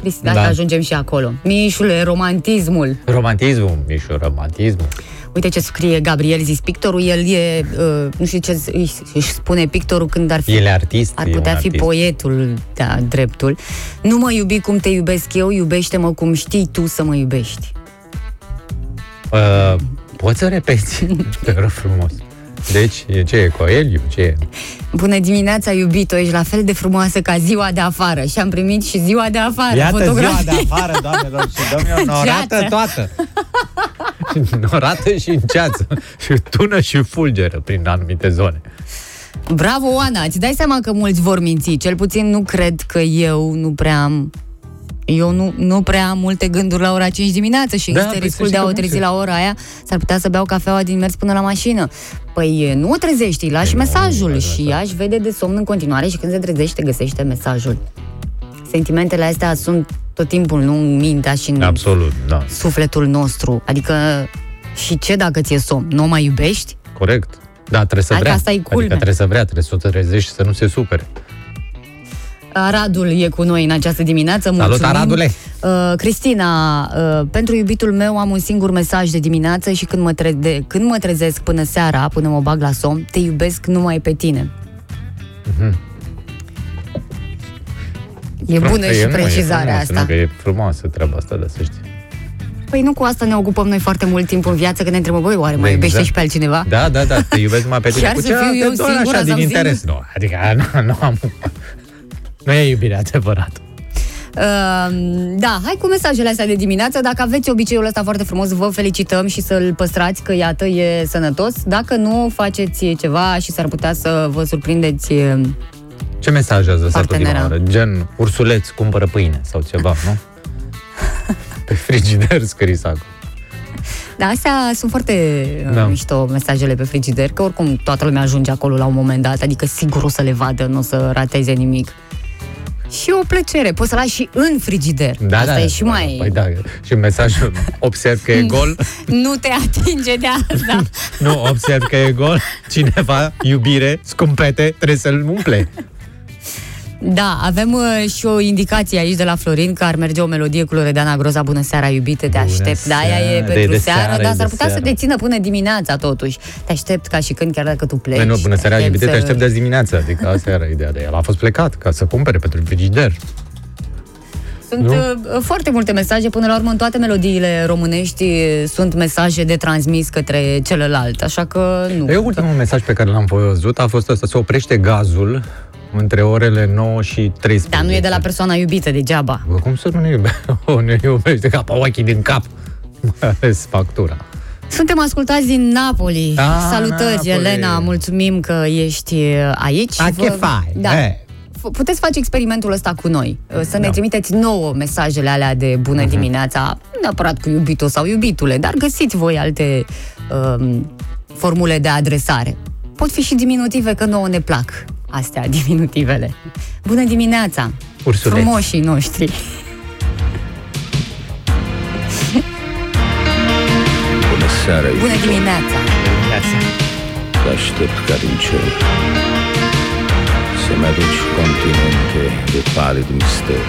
Cristi, da. ajungem și acolo. Mișule, romantismul. Romantismul, Mișu, romantismul. Uite ce scrie Gabriel Zis pictorul, el e, uh, nu știu ce își, își spune pictorul când ar fi... El e artist. Ar e putea un fi artist. poetul, da, dreptul. Nu mă iubi cum te iubesc eu, iubește-mă cum știi tu să mă iubești. Uh, poți să repeți? Te rog frumos. Deci, e ce e Coeliu? Ce e? Bună dimineața, iubito, ești la fel de frumoasă ca ziua de afară. Și am primit și ziua de afară. Iată fotografii. ziua de afară, doamnelor și domnilor, norată Ceață. toată. norată și în ceață. Și tună și fulgeră prin anumite zone. Bravo, Oana, îți dai seama că mulți vor minți. Cel puțin nu cred că eu nu prea am eu nu, nu prea am multe gânduri la ora 5 dimineață și Da, există păi riscul să de a știi o că trezi nu la ora aia, s-ar putea să beau cafeaua din mers până la mașină. Păi nu o trezești, îi lași Păi nu, mesajul nu, și nu, ea își vede de somn în continuare și când se trezește găsește mesajul. Sentimentele astea sunt tot timpul, nu în mintea și în Absolut, da. sufletul nostru. Adică și ce dacă ți-e somn? Nu o mai iubești? Corect. Da, trebuie să Hai că vrea. asta e culmea. Adică trebuie să vrea, trebuie să o trezești și să nu se supere. Aradul e cu noi în această dimineață. Mulțumim. Aradule! Uh, Cristina, uh, pentru iubitul meu am un singur mesaj de dimineață și când mă, tre- de, când mă trezesc până seara, până mă bag la somn, te iubesc numai pe tine. E bună E, și nu, e precizarea frumoasă, asta. Nu, că e frumoasă treaba asta, da, să știi. Păi nu cu asta ne ocupăm noi foarte mult timp în viață, că ne întrebăm, băi, oare mai Exact. iubește și pe altcineva? Da, da, da, te iubesc numai pe tine. Chiar Cu să ce? fiu eu Doar singura așa, din sau interes. Nu, adică nu, nu am... Nu e iubire adevărată. Uh, da, hai cu mesajele astea de dimineață. Dacă aveți obiceiul ăsta foarte frumos, vă felicităm și să-l păstrați, că iată, e sănătos. Dacă nu, faceți ceva și s-ar putea să vă surprindeți. uh, Ce mesaj ați lăsat ultima Partenera. oară? Gen, ursuleț cumpără pâine sau ceva, nu? Pe frigider scris acolo. Da, astea sunt foarte Da. da. mișto mesajele pe frigider, că oricum toată lumea ajunge acolo la un moment dat, adică sigur o să le vadă, nu o să rateze nimic. Și o plăcere, poți să lași și în frigider. Da, Asta da, e și mai... Păi da, și mesajul observ că e gol. Nu te atinge de asta. nu, observ că e gol. Cineva, iubire, scumpete, trebuie să-l umple. Da, avem uh, și o indicație aici de la Florin că ar merge o melodie cu Loredana Groza Bună seara, iubite, te Bună aștept. Da, ea e seara, pentru e de seară, seară, dar e s-ar de putea să seară. te țină până dimineața totuși. Te aștept ca și când, chiar dacă tu pleci. Păi nu, bună seara, Te iubite, te să- aștept de azi dimineața. Adică asta era ideea de el. A fost plecat ca să cumpere pentru frigider. Sunt Nu? uh, foarte multe mesaje, până la urmă în toate melodiile românești uh, sunt mesaje de transmis către celălalt, așa că nu. E ultimul mesaj pe care l-am văzut a fost ăsta, se oprește gazul între orele 9 și 13. Dar nu e de la persoana iubită degeaba. Bă, cum să nu ne iubește? O, ne iubește ca pe ochii din cap. Mai ales factura. Suntem ascultați din Napoli. Ah, Salutări, Napoli. Elena, mulțumim că ești uh, aici. A, Vă- che fai? Da. Eh. F- Puteți face experimentul ăsta cu noi. uh, Să ne Da. trimiteți nouă mesajele alea de bună Mhm. dimineața, nu neapărat cu iubito sau iubitule, dar găsiți voi alte um, formule de adresare. Pot fi și diminutive, că nouă ne plac astea, diminutivele. Bună dimineața! Ursuleț. Frumoșii noștri! Bună seara, Bună iubito. dimineața! Te aștept ca din cer Să-mi aduci continente de palid mister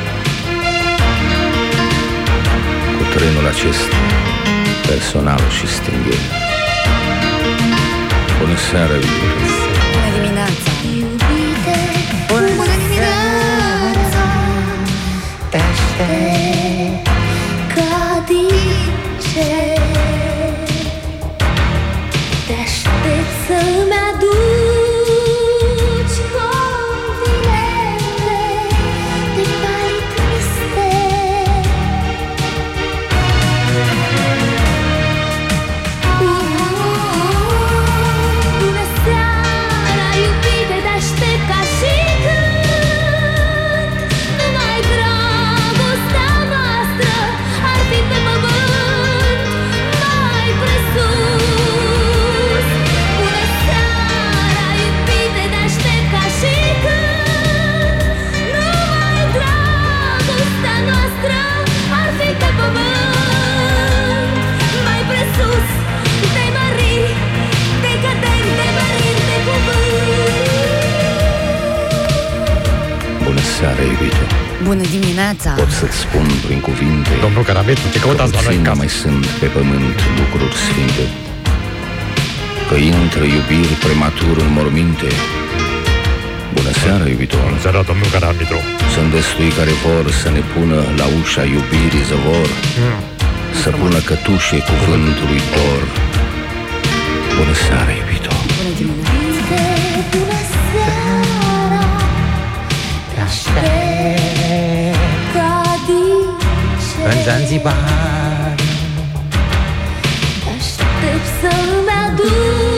Cu trenul acesta Personal și stingher Bună seara, iubito Bună dimineața! Dimineața! Pot să-ți spun prin cuvinte Domnul Carametru, ce căutați la noi în Puțin casă? mai sunt pe pământ lucruri sfinte Că intră iubiri prematur în morminte Bună seara, iubitor Bună seara, domnul Carametru. Sunt destui care vor să ne pună la ușa iubirii zăvor Să pună cătușe cuvântului dor Bună seara, iubitor Bună dimineața! Zanzibar. Aștept să-mi aduci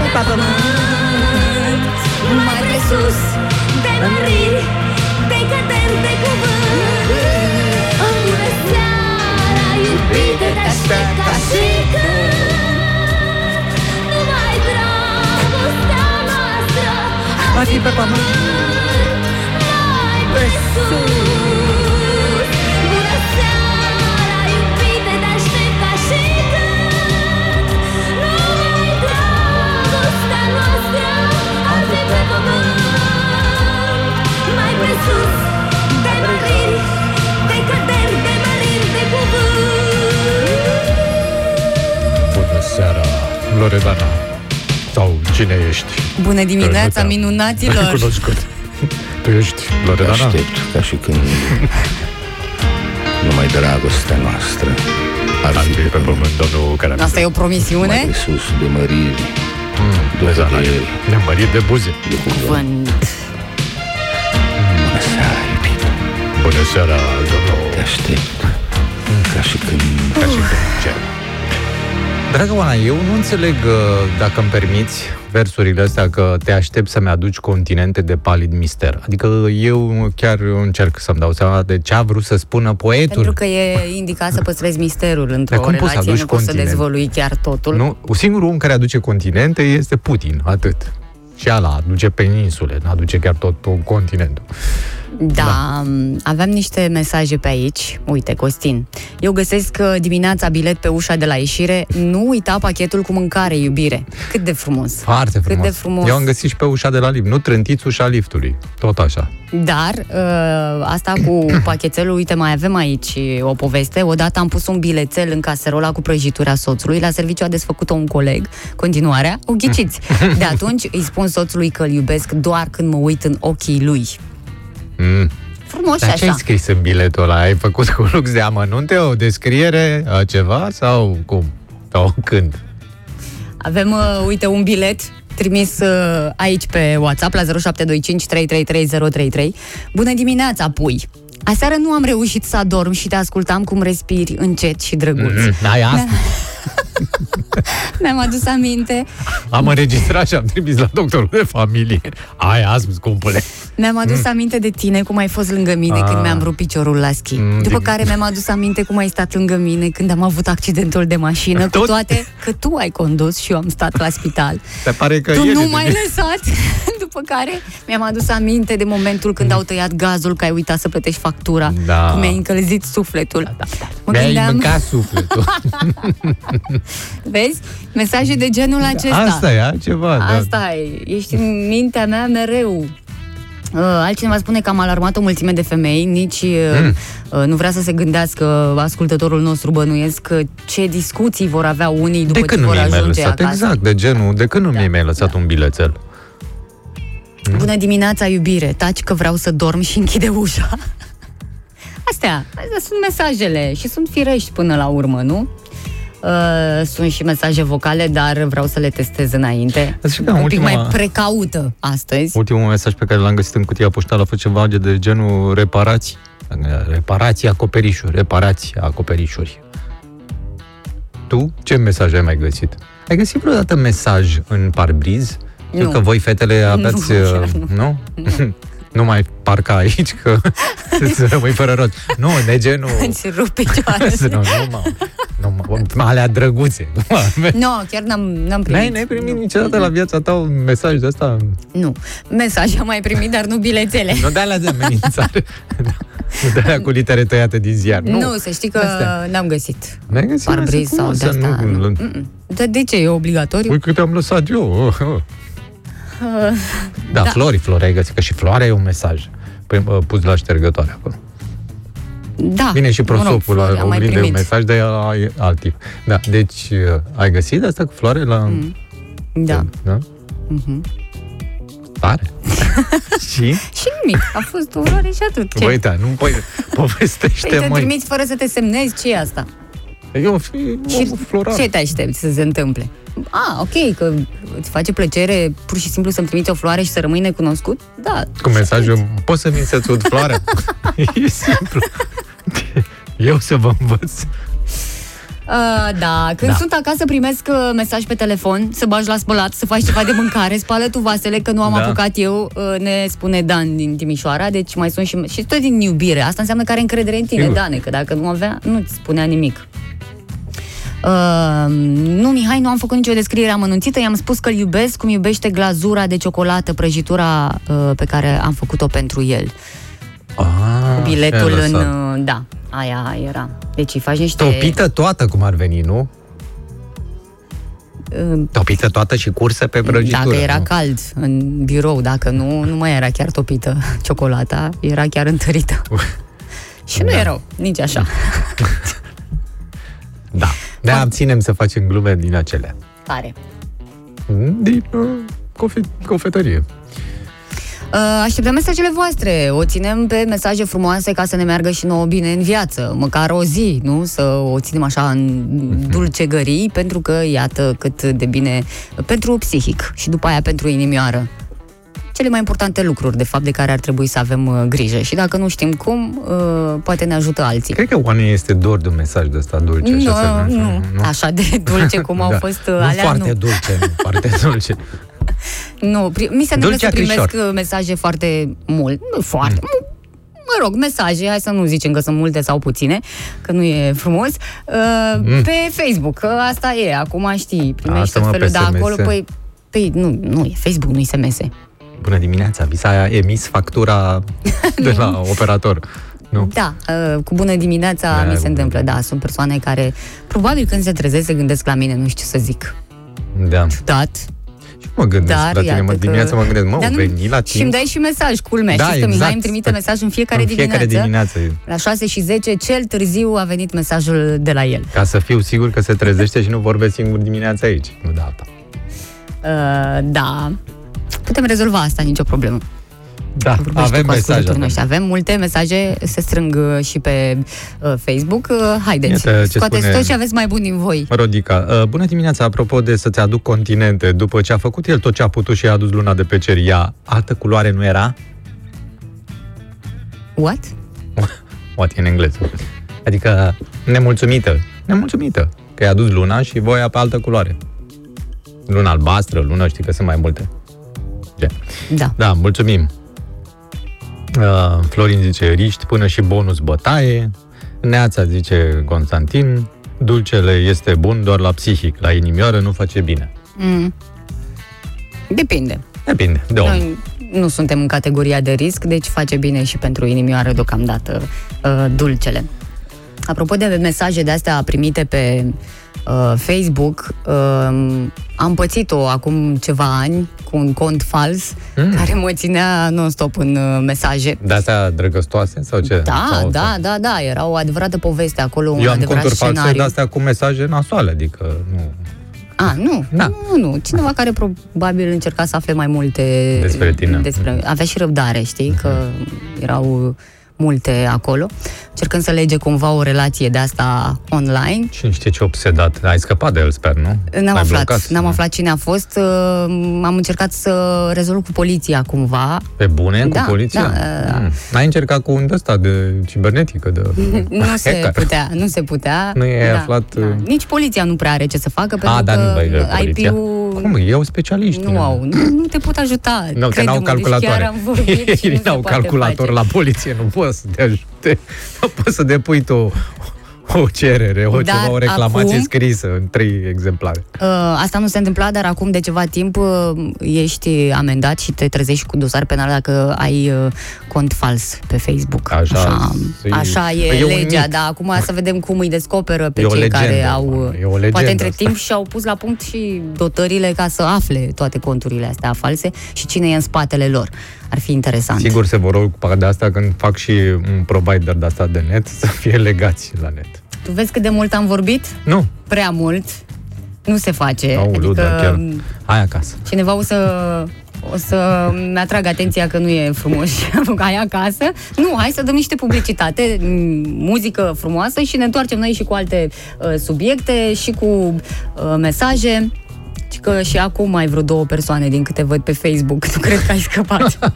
pe pământ. Mai presus de măriri, de căderi de cuvânt. Bună seara, iubite, te aștept ca și când. Numai dragostea noastră ar fi pe pământ mai presus Loredana. Sau cine ești? Bună dimineața, Nu te-am minunaților! Cunoscut. Tu ești Te Loredana? aștept ca și când Numai dragostea noastră ar Ar fi fi pe pământ, domnul Carametru. Asta e o mai promisiune? presus de măriri de Loredana, căderi, ne mărit de buze. de cuvânt Cuvânt. Bună seara, iubire Bună seara, domnul Te aștept ca și când Ca și când ce? Dragă Oana, eu nu înțeleg, uh, dacă îmi permiți, versurile astea că te aștept să-mi aduci continente de palid mister. Adică eu chiar încerc să-mi dau seama de ce a vrut să spună poetul. Pentru că e indicat să păstrezi misterul Dar într-o cum poți să relație, aduci nu poți să continent? dezvălui chiar totul. Nu, singurul om care aduce continente este Putin, atât. Și ala aduce peninsule, nu aduce chiar tot, tot continentul. Da, aveam niște mesaje pe aici. Uite, Costin. Eu găsesc uh, dimineața bilet pe ușa de la ieșire. Nu uita pachetul cu mâncare, iubire. Cât de frumos. Foarte frumos. Cât de frumos. Eu am găsit și pe ușa de la lift. Nu trântiți ușa liftului. Tot așa. Dar uh, asta cu pachetelul, uite, mai avem aici o poveste. Odată am pus un bilețel în caserola cu prăjitura soțului. La serviciu a desfăcut-o un coleg. Continuarea, o ghiciți. De atunci îi spun soțului că îl iubesc doar când mă uit în ochii lui. Mm. Frumos Dar și ce ai așa. scris în biletul ăla? Ai făcut cu lux de amănunte, o descriere, a, ceva sau cum? Sau când? Avem, uh, uite, un bilet trimis uh, aici pe WhatsApp la 0725 333033. Bună dimineața, pui! Aseară nu am reușit să adorm și te ascultam cum respiri încet și drăguț. Mm, ai asta? Mi-am adus aminte Am înregistrat și am trimis la doctorul de familie. Ai azi, scumpule. Mi-am adus aminte de tine cum ai fost lângă mine Mm. Ah. când mi-am rupt piciorul la schi. Mm, După din- care mi-am adus aminte cum ai stat lângă mine când am avut accidentul de mașină, cu Tot? toate că tu ai condus și eu am stat la spital. Se pare că tu el nu e m-ai de- lăsat. După care mi-am adus aminte de momentul când au tăiat gazul, că ai uitat să plătești factura, Da. cum mi-ai încălzit sufletul. Da, da, da. Mă Mi-ai gândeam, mâncat sufletul. vezi, mesaje de genul acesta. Asta e altceva. da. Asta e, ești în mintea mea mereu. Uh, altcineva spune că am alarmat o mulțime de femei, nici uh, Mm. uh, nu vrea să se gândească ascultătorul nostru bănuiesc că ce discuții vor avea unii după De ce când nu vor mi-ai mai ajunge lăsat? acasă. Exact, de genul, de când nu mi-ai mai lăsat un bilețel? Bună dimineața, iubire, taci că vreau să dorm și închide ușa. Astea, astea sunt mesajele și sunt firești până la urmă, nu? Uh, sunt și mesaje vocale, dar vreau să le testez înainte. Să știi că Un pic ultima- mai precaută astăzi. Ultimul mesaj pe care l-am găsit în cutia poștală a fost ceva de genul reparații. Reparații acoperișuri, reparații acoperișuri. Tu ce mesaj ai mai găsit? Ai găsit vreodată mesaj în parbriz? Știu Nu. că voi fetele aveți... Nu, uh, chiar nu. nu? nu mai parca aici, că să rămâi fără rost. Nu, de genul... Îți rup picioarele. nu, nu, mă, nu, mă, alea drăguțe. Nu, mă, Nu, chiar n-am, n-am primit. N-ai, n-ai primit niciodată la viața ta un mesaj de ăsta? Nu. Mesaj am mai primit, dar nu bilețele. Nu de alea de amenințare. Nu de alea cu litere tăiate din ziar. Nu, Nu, să știi că Astea. n-am găsit. N-ai găsit Parbriz cum sau să de asta. Nu, nu, Mm-mm. Dar de ce? E obligatoriu? Ui, câte am lăsat eu. Oh, oh. Da, Da. flori, flori, ai găsit că și floarea e un mesaj. Păi, uh, pus la ștergătoare acolo. Da. Vine și mă rog, prosopul flori, la am mai oglindă un primit. mesaj, dar ăla e alt tip. Da, deci uh, ai găsit asta cu floare la... Mm. Da. Da? Mhm. Tare. și? Și nimic. A fost o oroare și atât. Ce? Băi, da, nu păi, Păi povestește, te măi. trimiți fără să te semnezi? ce e asta? Eu fi Și o florar. ce te aștepți să se întâmple? A, ok, că îți face plăcere pur și simplu să-mi trimiți o floare și să rămâi necunoscut? Da. Cu mesajul, poți să-mi să-ți ud floarea? e simplu. Eu să vă învăț. Uh, da, când Da. sunt acasă primesc uh, mesaj pe telefon Să bagi la spălat, să faci ceva de mâncare Spală tu vasele, că nu am Da. apucat eu uh, Ne spune Dan din Timișoara Deci mai sunt și, și tot din iubire Asta înseamnă că are încredere în tine, Sigur. Dane Că dacă nu avea, nu-ți spunea nimic Uh, nu, Mihai, nu am făcut nicio descriere amănunțită I-am spus că îl iubesc cum iubește glazura de ciocolată Prăjitura uh, pe care am făcut-o pentru el Ah, Biletul și-ai în... lăsat. Uh, da, aia era Deci îi faci niște... Topită toată cum ar veni, nu? uh, Topită toată și cursă pe prăjitură. Dacă era nu? cald în birou, dacă nu, nu mai era chiar topită ciocolata, era chiar întărită. Și nu Da. e rău, nici așa. Da. Ne abținem să facem glume din acelea. Pare. Din uh, cofe- cofetărie. Uh, Așteptăm mesajele voastre, o ținem pe mesaje frumoase ca să ne meargă și nouă bine în viață, măcar o zi, nu? Să o ținem așa în dulcegării, pentru că iată cât de bine pentru psihic și după aia pentru inimioară. Cele mai importante lucruri, de fapt, de care ar trebui să avem uh, grijă. Și dacă nu știm cum, uh, poate ne ajută alții. Cred că oamenii este dor de un mesaj de ăsta dulce. Nu, așa, să- nu, așa de dulce cum au Da. fost uh, nu alea, foarte nu. dulce, nu foarte dulce. Nu, pri- mi se întâmplă Dulce să primesc acrișor. uh, mesaje foarte mult, nu foarte, mm. mă rog, mesaje, hai să nu zicem că sunt multe sau puține, că nu e frumos, uh, Mm. pe Facebook, că asta e, acum știi, primești Asta, tot mă, felul pe de SMS. acolo, păi, păi nu, nu e Facebook, nu e SMS. Bună dimineața, vi s-a emis factura de la operator. Nu? Da, uh, cu bună dimineața Da, mi se bună. întâmplă, da, sunt persoane care probabil când se trezesc se gândesc la mine, nu știu ce să zic. Da. Dat, Și mă gândesc Dar la tine, iată mă, că- dimineața mă gândesc, mă, Dar nu- veni la și timp. îmi dai și mesaj, culmea. Da, Știți că Mihai exact. îmi trimite mesaj în fiecare în dimineață. fiecare dimineață. La 6 și 10, cel târziu a venit mesajul de la el. Ca să fiu sigur că se trezește și nu vorbesc singur dimineața aici. Nu de alta. Uh, da. Putem rezolva asta, nicio problemă. Da, Vorbește avem cu mesaje. ascultătorii Avem. noștri. Avem multe mesaje, se strâng uh, și pe uh, Facebook. Uh, haideți, Iată ce scoateți spune- tot ce aveți mai bun din voi. Rodica, uh, bună dimineața, apropo de să-ți aduc continente, după ce a făcut el tot ce a putut și a adus luna de pe cer, ea, altă culoare nu era? What? What e în engleză? Adică nemulțumită, nemulțumită, că i-a adus luna și voia pe altă culoare. Luna albastră, luna, știi că sunt mai multe. Gen. Da. Da, mulțumim. Uh, Florin zice riști până și bonus bătaie. Neața zice Constantin. Dulcele este bun doar la psihic, la inimioară nu face bine. Mm. Depinde. Depinde de om. Noi nu suntem în categoria de risc, deci face bine și pentru inimioară deocamdată uh, dulcele. Apropo de mesaje de astea primite pe uh, Facebook, uh, am pățit-o acum ceva ani cu un cont fals Mm. care mă ținea non-stop în uh, mesaje. De astea drăgăstoase sau ce? Da, sau, da, da, da, era o adevărată poveste acolo, un Eu am adevărat conturi false scenariu. de astea cu mesaje nasoale, adică nu... A, nu, Da. nu, nu. Cineva care probabil încerca să afle mai multe Despre tine. Mhm. Despre, avea și răbdare, știi, că erau multe acolo. Încercând să lege cumva o relație de asta online. Și știe ce obsedat. Ai scăpat de el, sper, nu? N-am L-ai aflat, blocat? n-am aflat cine a fost. Uh, Am încercat să rezolv cu poliția cumva. Pe bune, Da, cu poliția? da, Mm. N-ai încercat cu un ăsta de cibernetică, de Nu se hacker? putea, nu se putea. Nu i-ai aflat, uh, Nici poliția nu prea are ce să facă, pentru A, dar că nu băi, poliția. IP-ul Cum? Ei au specialiști. nu au, nu, nu te pot ajuta. Nu, că n-au crede-mă, calculatoare. Deci chiar am vorbit și nu Ei se n-au poate calculator face. la poliție, nu poți să te ajute. Nu poți să depui tu o, o cerere, o, Dar ceva, o reclamație acum- scrisă în trei exemplare. Uh, asta nu se întâmpla, dar acum de ceva timp uh, ești amendat și te trezești cu dosar penal dacă ai uh, cont fals pe Facebook. Așa, așa, e- așa e, e un legea, mit. dar acum să vedem cum îi descoperă pe E o cei care legendă, au... e o legendă poate între asta. timp și-au pus la punct și dotările ca să afle toate conturile astea false și cine e în spatele lor. Ar fi interesant. Sigur se vor ocupa de asta când fac și un provider de asta de net să fie legați la net. Tu vezi cât de mult am vorbit? Nu. Prea mult. Nu se face. Aoleu, adică dar chiar. Hai acasă. cineva o să o să-mi atrag atenția că nu e frumos și ai acasă. Nu, hai să dăm niște publicitate, m, muzică frumoasă și ne întoarcem noi și cu alte uh, subiecte și cu uh, mesaje. Și că și acum mai vreo două persoane din câte văd pe Facebook. Nu cred că ai scăpat.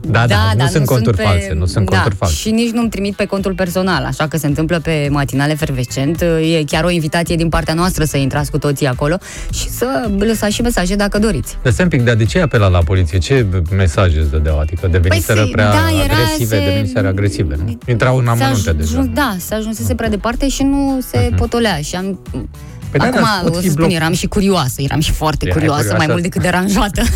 Da, da, nu sunt conturi false, nu sunt da, conturi false. Și nici nu-mi trimit pe contul personal, așa că se întâmplă pe matinale efervescent. E chiar o invitație din partea noastră să intrați cu toții acolo și să lăsați și mesaje dacă doriți. Dar stai un pic, dar de ce ai apelat la poliție? Ce mesaje îți dădeau? Adică deveniseră Păi se- prea da, era agresive, se- deveniseră agresive, nu? Intrau în Se amănunte aj- deja. Da, se ajunsese prea departe și nu se potolea. Și am... Păi da, Acum, dar pot o fi să spun, bloc- eram și curioasă, eram și foarte Erai curioasă, curioasă. mai mult decât deranjată.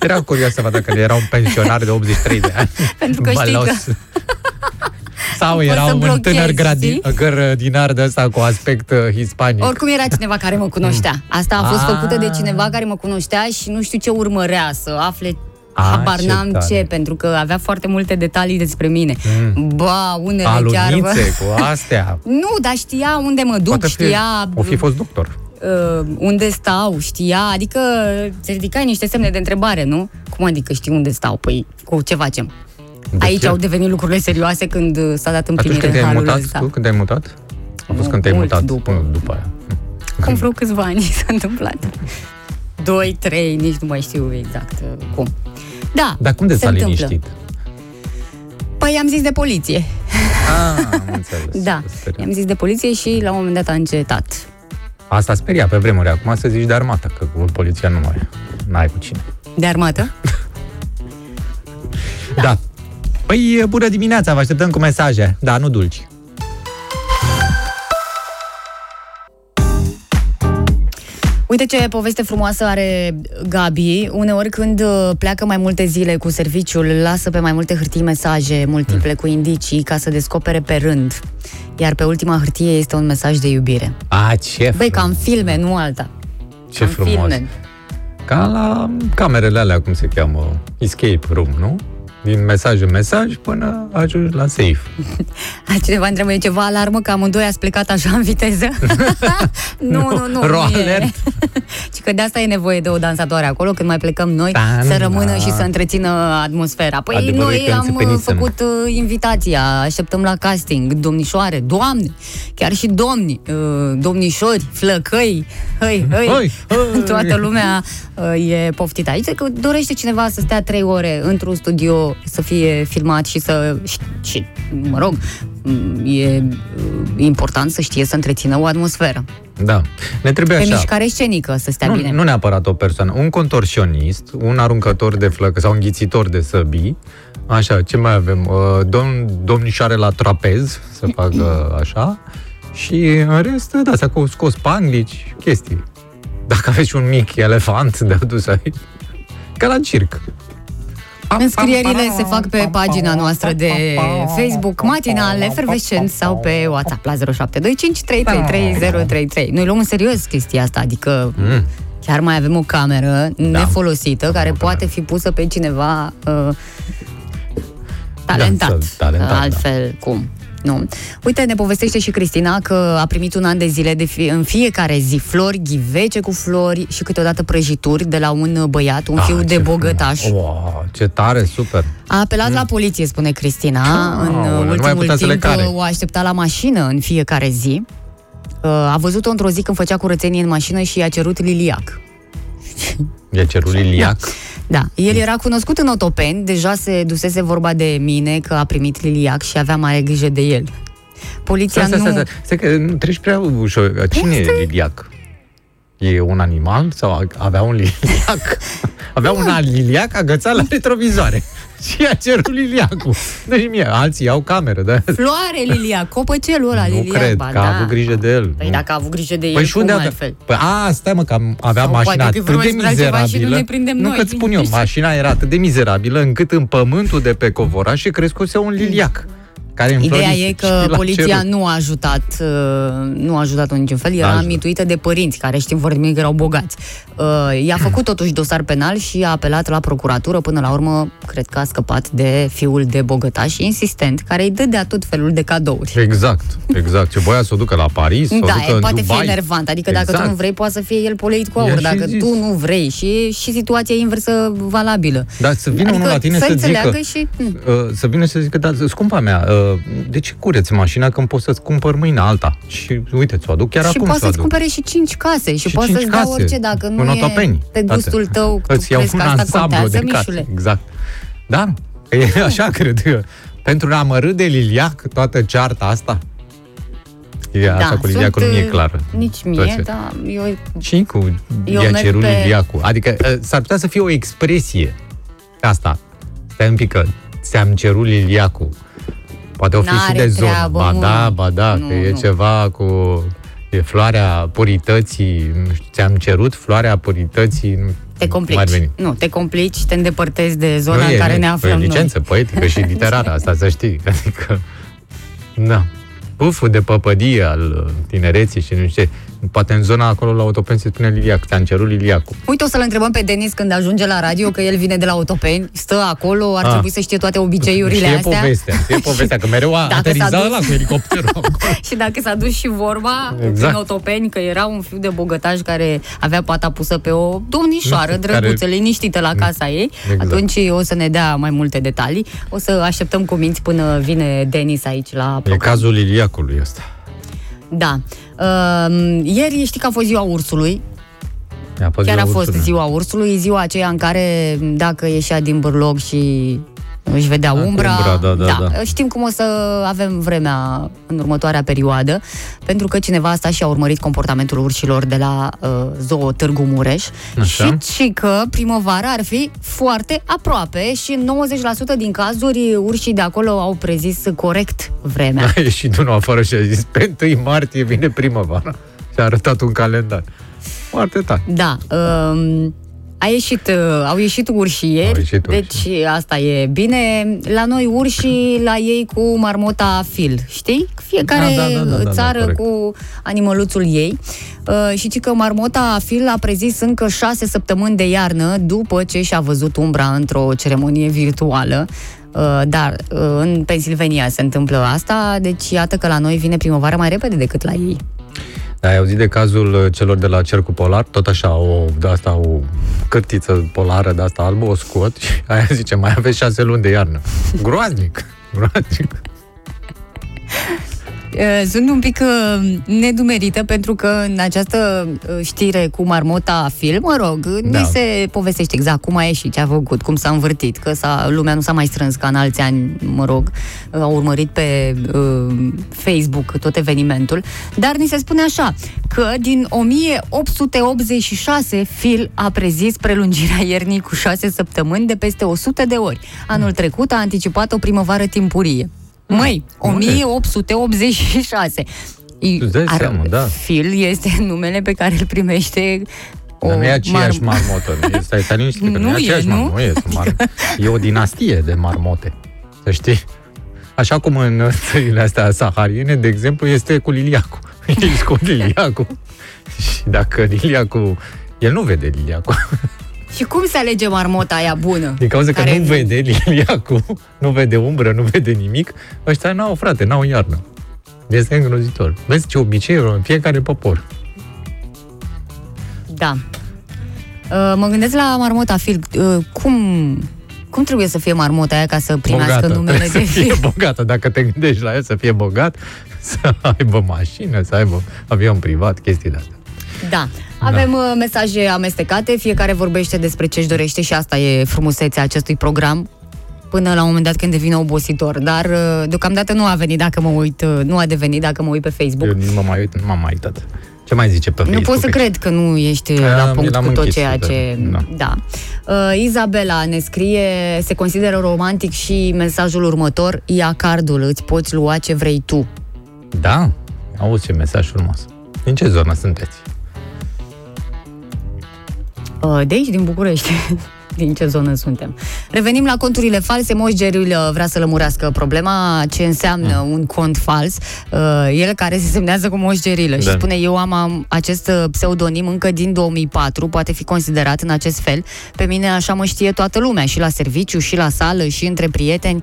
Era curios să vadă că era un pensionar de 83 de ani. Pentru că știi Balos. că- Sau Poți era să un blochezi, tânăr gradi- știi? grădinar de ăsta cu aspect uh, hispanic. Oricum era cineva care mă cunoștea. Asta a fost Ah. făcută de cineva care mă cunoștea și nu știu ce urmărea să afle Ah, Habar ce n-am tare. ce, pentru că avea foarte multe detalii despre mine. Mm. Ba, unele chiar... Alunițe cu astea. Nu, dar știa unde mă duc, Poate fi, știa o fi fost doctor. uh, unde stau, știa, adică se ridicai niște semne de întrebare, nu? Cum adică știi unde stau? Păi, cu ce facem? De Aici ce? au devenit lucrurile serioase când uh, s-a dat Atunci împlinire când te-ai halul mutat, ăsta. tu când te-ai mutat? A fost Nu, când te-ai mult mutat. după. Nu, după aia. Cum vreo câțiva ani s-a întâmplat. Doi, trei, nici nu mai știu exact uh, cum. Da, Dar cum de se s-a întâmplă. liniștit? Păi am zis de poliție. Ah, am înțeles. Da, Speriam. i-am zis de poliție și la un moment dat a încetat. Asta speria pe vremuri. Acum să zici de armată, că cu poliția nu mai n-ai cu cine. De armată? Da. Păi, bună dimineața, vă așteptăm cu mesaje. Da, nu dulci. Uite ce poveste frumoasă are Gabi. Uneori când uh, pleacă mai multe zile cu serviciul, lasă pe mai multe hârtii mesaje multiple cu indicii ca să descopere pe rând. Iar pe ultima hârtie este un mesaj de iubire. A, ce Băi, ca în filme, nu alta. Ce Ca în frumos. filme. Ca la camerele alea, cum se cheamă, escape room, nu? Din mesaj în mesaj până ajungi la safe. Cineva întreabă, e ceva alarmă că amândoi ați plecat așa în viteză? nu, nu, nu. Ro nu e. alert. Și că de asta e nevoie de o dansatoare acolo când mai plecăm noi Da, să rămână da. și să întrețină atmosfera. Păi Adevărul e noi că am uh, înțepenisem. făcut uh, invitația, așteptăm la casting, domnișoare, doamne, chiar și domni, uh, domnișori, flăcăi, hăi, hăi, Hăi, hăi. toată lumea uh, e poftită. Aici că dorește cineva să stea trei ore într-un studio, să fie filmat și să, și, și mă rog, m, e uh, important să știe să întrețină o atmosferă. Da. Ne trebuie Pe așa. mișcare scenică să stea nu, bine. nu neapărat o persoană, un contorsionist, un aruncător de flăcă sau înghițitor de săbii, așa, ce mai avem? Uh, Domn, domnișoare la trapez, să facă așa, și în rest, da, să cu scos panglici, chestii. Dacă aveți un mic elefant de adus aici, ca la circ. Înscrierile se fac pe pagina noastră de Facebook, matinal, efervescent sau pe WhatsApp la 0725333033. Noi luăm în serios chestia asta, adică Mm. chiar mai avem o cameră nefolosită care poate fi pusă pe cineva uh, talentat. Da, să- talentat, da. Altfel, cum? Nu. Uite, ne povestește și Cristina că a primit un an de zile de fie, în fiecare zi flori, ghivece cu flori și câteodată prăjituri de la un băiat, un Ah, fiu ce de bogătaș. frumos. Wow, ce tare, super. A apelat la poliție, spune Cristina. în Aoleu, uh, nu mai ultimul putea să le timp care. uh, o aștepta la mașină în fiecare zi. Uh, A văzut-o într-o zi când făcea curățenie în mașină și i-a cerut liliac. I-a cerut liliac. Da, el era cunoscut în Otopeni, deja se dusese vorba de mine că a primit liliac și avea mare grijă de el. Poliția Stai, stai, nu... stai, stai, că nu treci prea ușor. Cine e liliac? E un animal sau avea un liliac? Avea un liliac agățat la retrovizoare. Și a cerut liliacul. Deci mie, alții au cameră, da? Floare liliac, copăcelul ăla nu liliac. cred ba, că a da. avut grijă de el. Păi Nu. dacă a avut grijă de el, Păi și cum unde avea? altfel? Păi a, stai mă, că am- avea Sau mașina poate că atât vrei de să spui altceva și nu mizerabilă. ne prindem nu noi. că-ți spun eu, mașina era atât de mizerabilă încât în pământul de pe covoraș și crescuse un liliac. Care Ideea înflorise e și că l-a poliția cerut. nu a ajutat, uh, nu a ajutat în niciun fel, era ajutat. mituită de părinți care știm foarte bine că erau bogați. Uh, I-a făcut totuși dosar penal și a apelat la procuratură, până la urmă, cred că a scăpat de fiul de bogătaș insistent, care îi dădea tot felul de cadouri. Exact, exact. Ce voia să o ducă la Paris, să o Da, ducă e, în poate Dubai. fi enervant. Adică dacă exact. tu nu vrei, poate să fie el poleit cu I-a aur. și Dacă zis. tu nu vrei și, și situația e inversă valabilă. Dar să vină Adică unul la tine să să, înțeleagă zică, și- mm. uh, să vină să zică, dar scumpa mea, uh, de ce cureți mașina când poți să-ți cumpăr mâine alta? Și uite, ți-o aduc chiar și acum poate ți-o să-ți aduc. cumpere și cinci case și, Și poate cinci să-ți dea case, orice dacă nu în e Otopeni, pe toate. gustul tău, tu Îți iau crezi un că asta ansamblu contează, de case. Mișule. Exact. Da, e așa cred eu. Pentru a mă râd de liliac toată cearta asta. E așa cu liliacul nu mi-e sunt, clară. uh, Nici mie, Toate. dar eu Și cu Eu i-a merg cerut pe- liliacul. Adică uh, s-ar putea să fie o expresie. Asta. Stai un pic că ți-am cerut liliacul. Poate o fi și N-are de zonă. treabă, Ba mă. da, ba da, Nu, că e nu. ceva cu e floarea purității, nu știu, ți-am cerut floarea purității, nu te cum complici. ar veni. Nu, te complici, te îndepărtezi de zona nu în e, care nu, ne e aflăm o noi. licență poetică și literară, asta să știi. Adică, da. Puful de păpădie al uh, tinereții și nu știu ce. Poate în zona acolo la autopen se spune liliac, ți-am cerut liliacul. Uite, o să-l întrebăm pe Denis când ajunge la radio, că el vine de la Otopeni, stă acolo, ar Ah. trebui să știe toate obiceiurile știe astea. povestea, știe povestea, că mereu a Dacă s-a aterizat dus- ăla cu elicopterul acolo. și dacă s-a dus și vorba Exact. exact. în Otopeni că era un fiu de bogătaș care avea pata pusă pe o domnișoară Nu știu, drăguță, care- liniștită la casa ei, Exact. atunci o să ne dea mai multe detalii. O să așteptăm cu minți până vine Denis aici la E program. cazul liliacului ăsta. Da. Uh, ieri știi că a fost ziua ursului. A fost Chiar a ziua fost ursului. ziua ursului, ziua aceea în care dacă ieșea din bârlog și își vedea cu umbra. umbra, da, da, da. Știm cum o să avem vremea în următoarea perioadă, pentru că cineva asta și a urmărit comportamentul urșilor de la uh, Zoo Târgu Mureș Așa. și, și că primăvara ar fi foarte aproape și în 90% din cazuri urșii de acolo au prezis corect vremea. A ieșit unul afară și a zis, pe 1 martie vine primăvara. Și a arătat un calendar. Foarte tare. Da. Um, a ieșit, uh, au ieșit urșii ieri, Au ieșit urșii. deci asta e bine. La noi urșii, la ei cu marmota fil, știi? Fiecare Da, da, da, da, da, țară corect. cu animăluțul ei. Uh, și ci că marmota fil a prezis încă șase săptămâni de iarnă după ce și-a văzut umbra într-o ceremonie virtuală. Uh, dar uh, în Pennsylvania se întâmplă asta, deci iată că la noi vine primăvara mai repede decât la ei. Da, ai auzit de cazul uh, celor de la Cercul Polar? Tot așa, o, de asta, o cârtiță polară de asta albă, o scot și aia zice, mai aveți șase luni de iarnă. Groaznic, groaznic. Uh, Sunt un pic uh, nedumerită pentru că în această uh, știre cu marmota film, mă rog, Da. da. ni se povestește exact cum a ieșit, ce a făcut, cum s-a învârtit, că s-a, lumea nu s-a mai strâns ca în alți ani, mă rog, uh, au urmărit pe uh, Facebook tot evenimentul, dar ni se spune așa, că din 1886 Phil a prezis prelungirea iernii cu 6 săptămâni de peste 100 de ori. Anul trecut a anticipat o primăvară timpurie. Măi, 1886. I- Îți dai ar- seama, da. Phil este numele pe care îl primește o Dar nu e aceeași marm- marmotă. E- Stai, stai liniștit, că nu, Nu e e, aceeași nu? marmotă. Nu e, sunt mar... e o dinastie de marmote. Să știi? Așa cum în țările astea sahariene, de exemplu, este cu liliacul. Ei scot liliacul. Și dacă liliacul... El nu vede liliacul. Și cum se alege marmota aia bună? Din cauza că Care nu vede liliacul, nu vede umbră, nu vede nimic, ăștia n-au, frate, n-au iarnă. Este îngrozitor. Vezi ce obiceiuri în fiecare popor. Da. Uh, mă gândesc la marmota Phil. Uh, cum, cum trebuie să fie marmota aia ca să primească bogată. numele Trebuie de să fie Phil? bogată. Dacă te gândești la el să fie bogat, să aibă mașină, să aibă avion privat, chestii de astea. Da. Avem uh, mesaje amestecate, fiecare vorbește despre ce își dorește și asta e frumusețea acestui program până la un moment dat când devine obositor. Dar uh, deocamdată nu a venit dacă mă uit, uh, nu a devenit dacă mă uit pe Facebook. Eu nu mă mai uit, nu m-am mai uitat. Ce mai zice pe Nu Facebook? pot să cred că nu ești Da, la mi punct l-am cu tot închis, ceea da. ce... Da. Da. Uh, Izabela ne scrie, se consideră romantic și mesajul următor, ia cardul, îți poți lua ce vrei tu. Da? Auzi ce mesaj frumos. Din ce zonă sunteți? Uh, De aici, din București. din ce zonă suntem. Revenim la conturile false. Moș Geriul uh, vrea să lămurească problema ce înseamnă un cont fals. Uh, El care se semnează cu Moș Gerilă și Da. spune eu am, am acest uh, pseudonim încă din 2004, poate fi considerat în acest fel. Pe mine așa mă știe toată lumea, și la serviciu, și la sală, și între prieteni.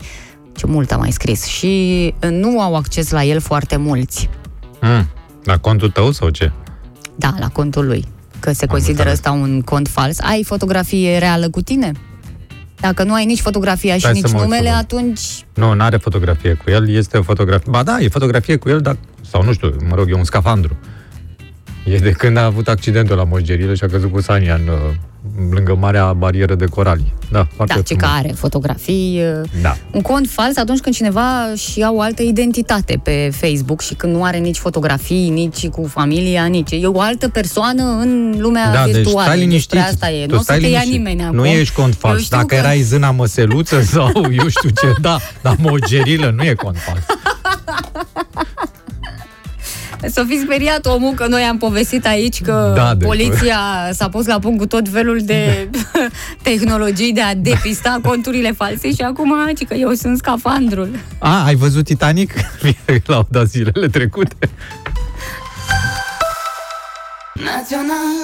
Ce mult a mai scris. Și uh, nu au acces la el foarte mulți. Mm. La contul tău sau ce? Da, la contul lui. Că se Am consideră înțeles. ăsta un cont fals. Ai fotografie reală cu tine? Dacă nu ai nici fotografia și Stai să nici mă uit numele, să văd. atunci... Nu, nu are fotografie cu el, este o fotografie... Ba da, e fotografie cu el, dar... Sau nu știu, mă rog, e un scafandru. E de când a avut accidentul la Moșgerilă și a căzut cu Sania în, uh, lângă marea barieră de coralii. Da, foarte Da, ce frumos. care fotografii... uh, Da. Un cont fals atunci când cineva și ia o altă identitate pe Facebook și când nu are nici fotografii, nici cu familia, nici... E o altă persoană în lumea Da, deci virtuală. stai liniștit. Despre asta e. Tu Nu o să stai te ia liniștit. nimeni acum. Nu ești cont Eu fals. știu Dacă că- erai zâna măseluță sau eu știu ce, da, dar mogerilă nu e cont fals. Să fi speriat omul că noi am povestit aici că Da, de- poliția s-a pus la punct cu tot felul de tehnologii de a depista conturile false și acum ci că eu sunt scafandrul. A, ai văzut Titanic? L-au dat zilele trecute. Național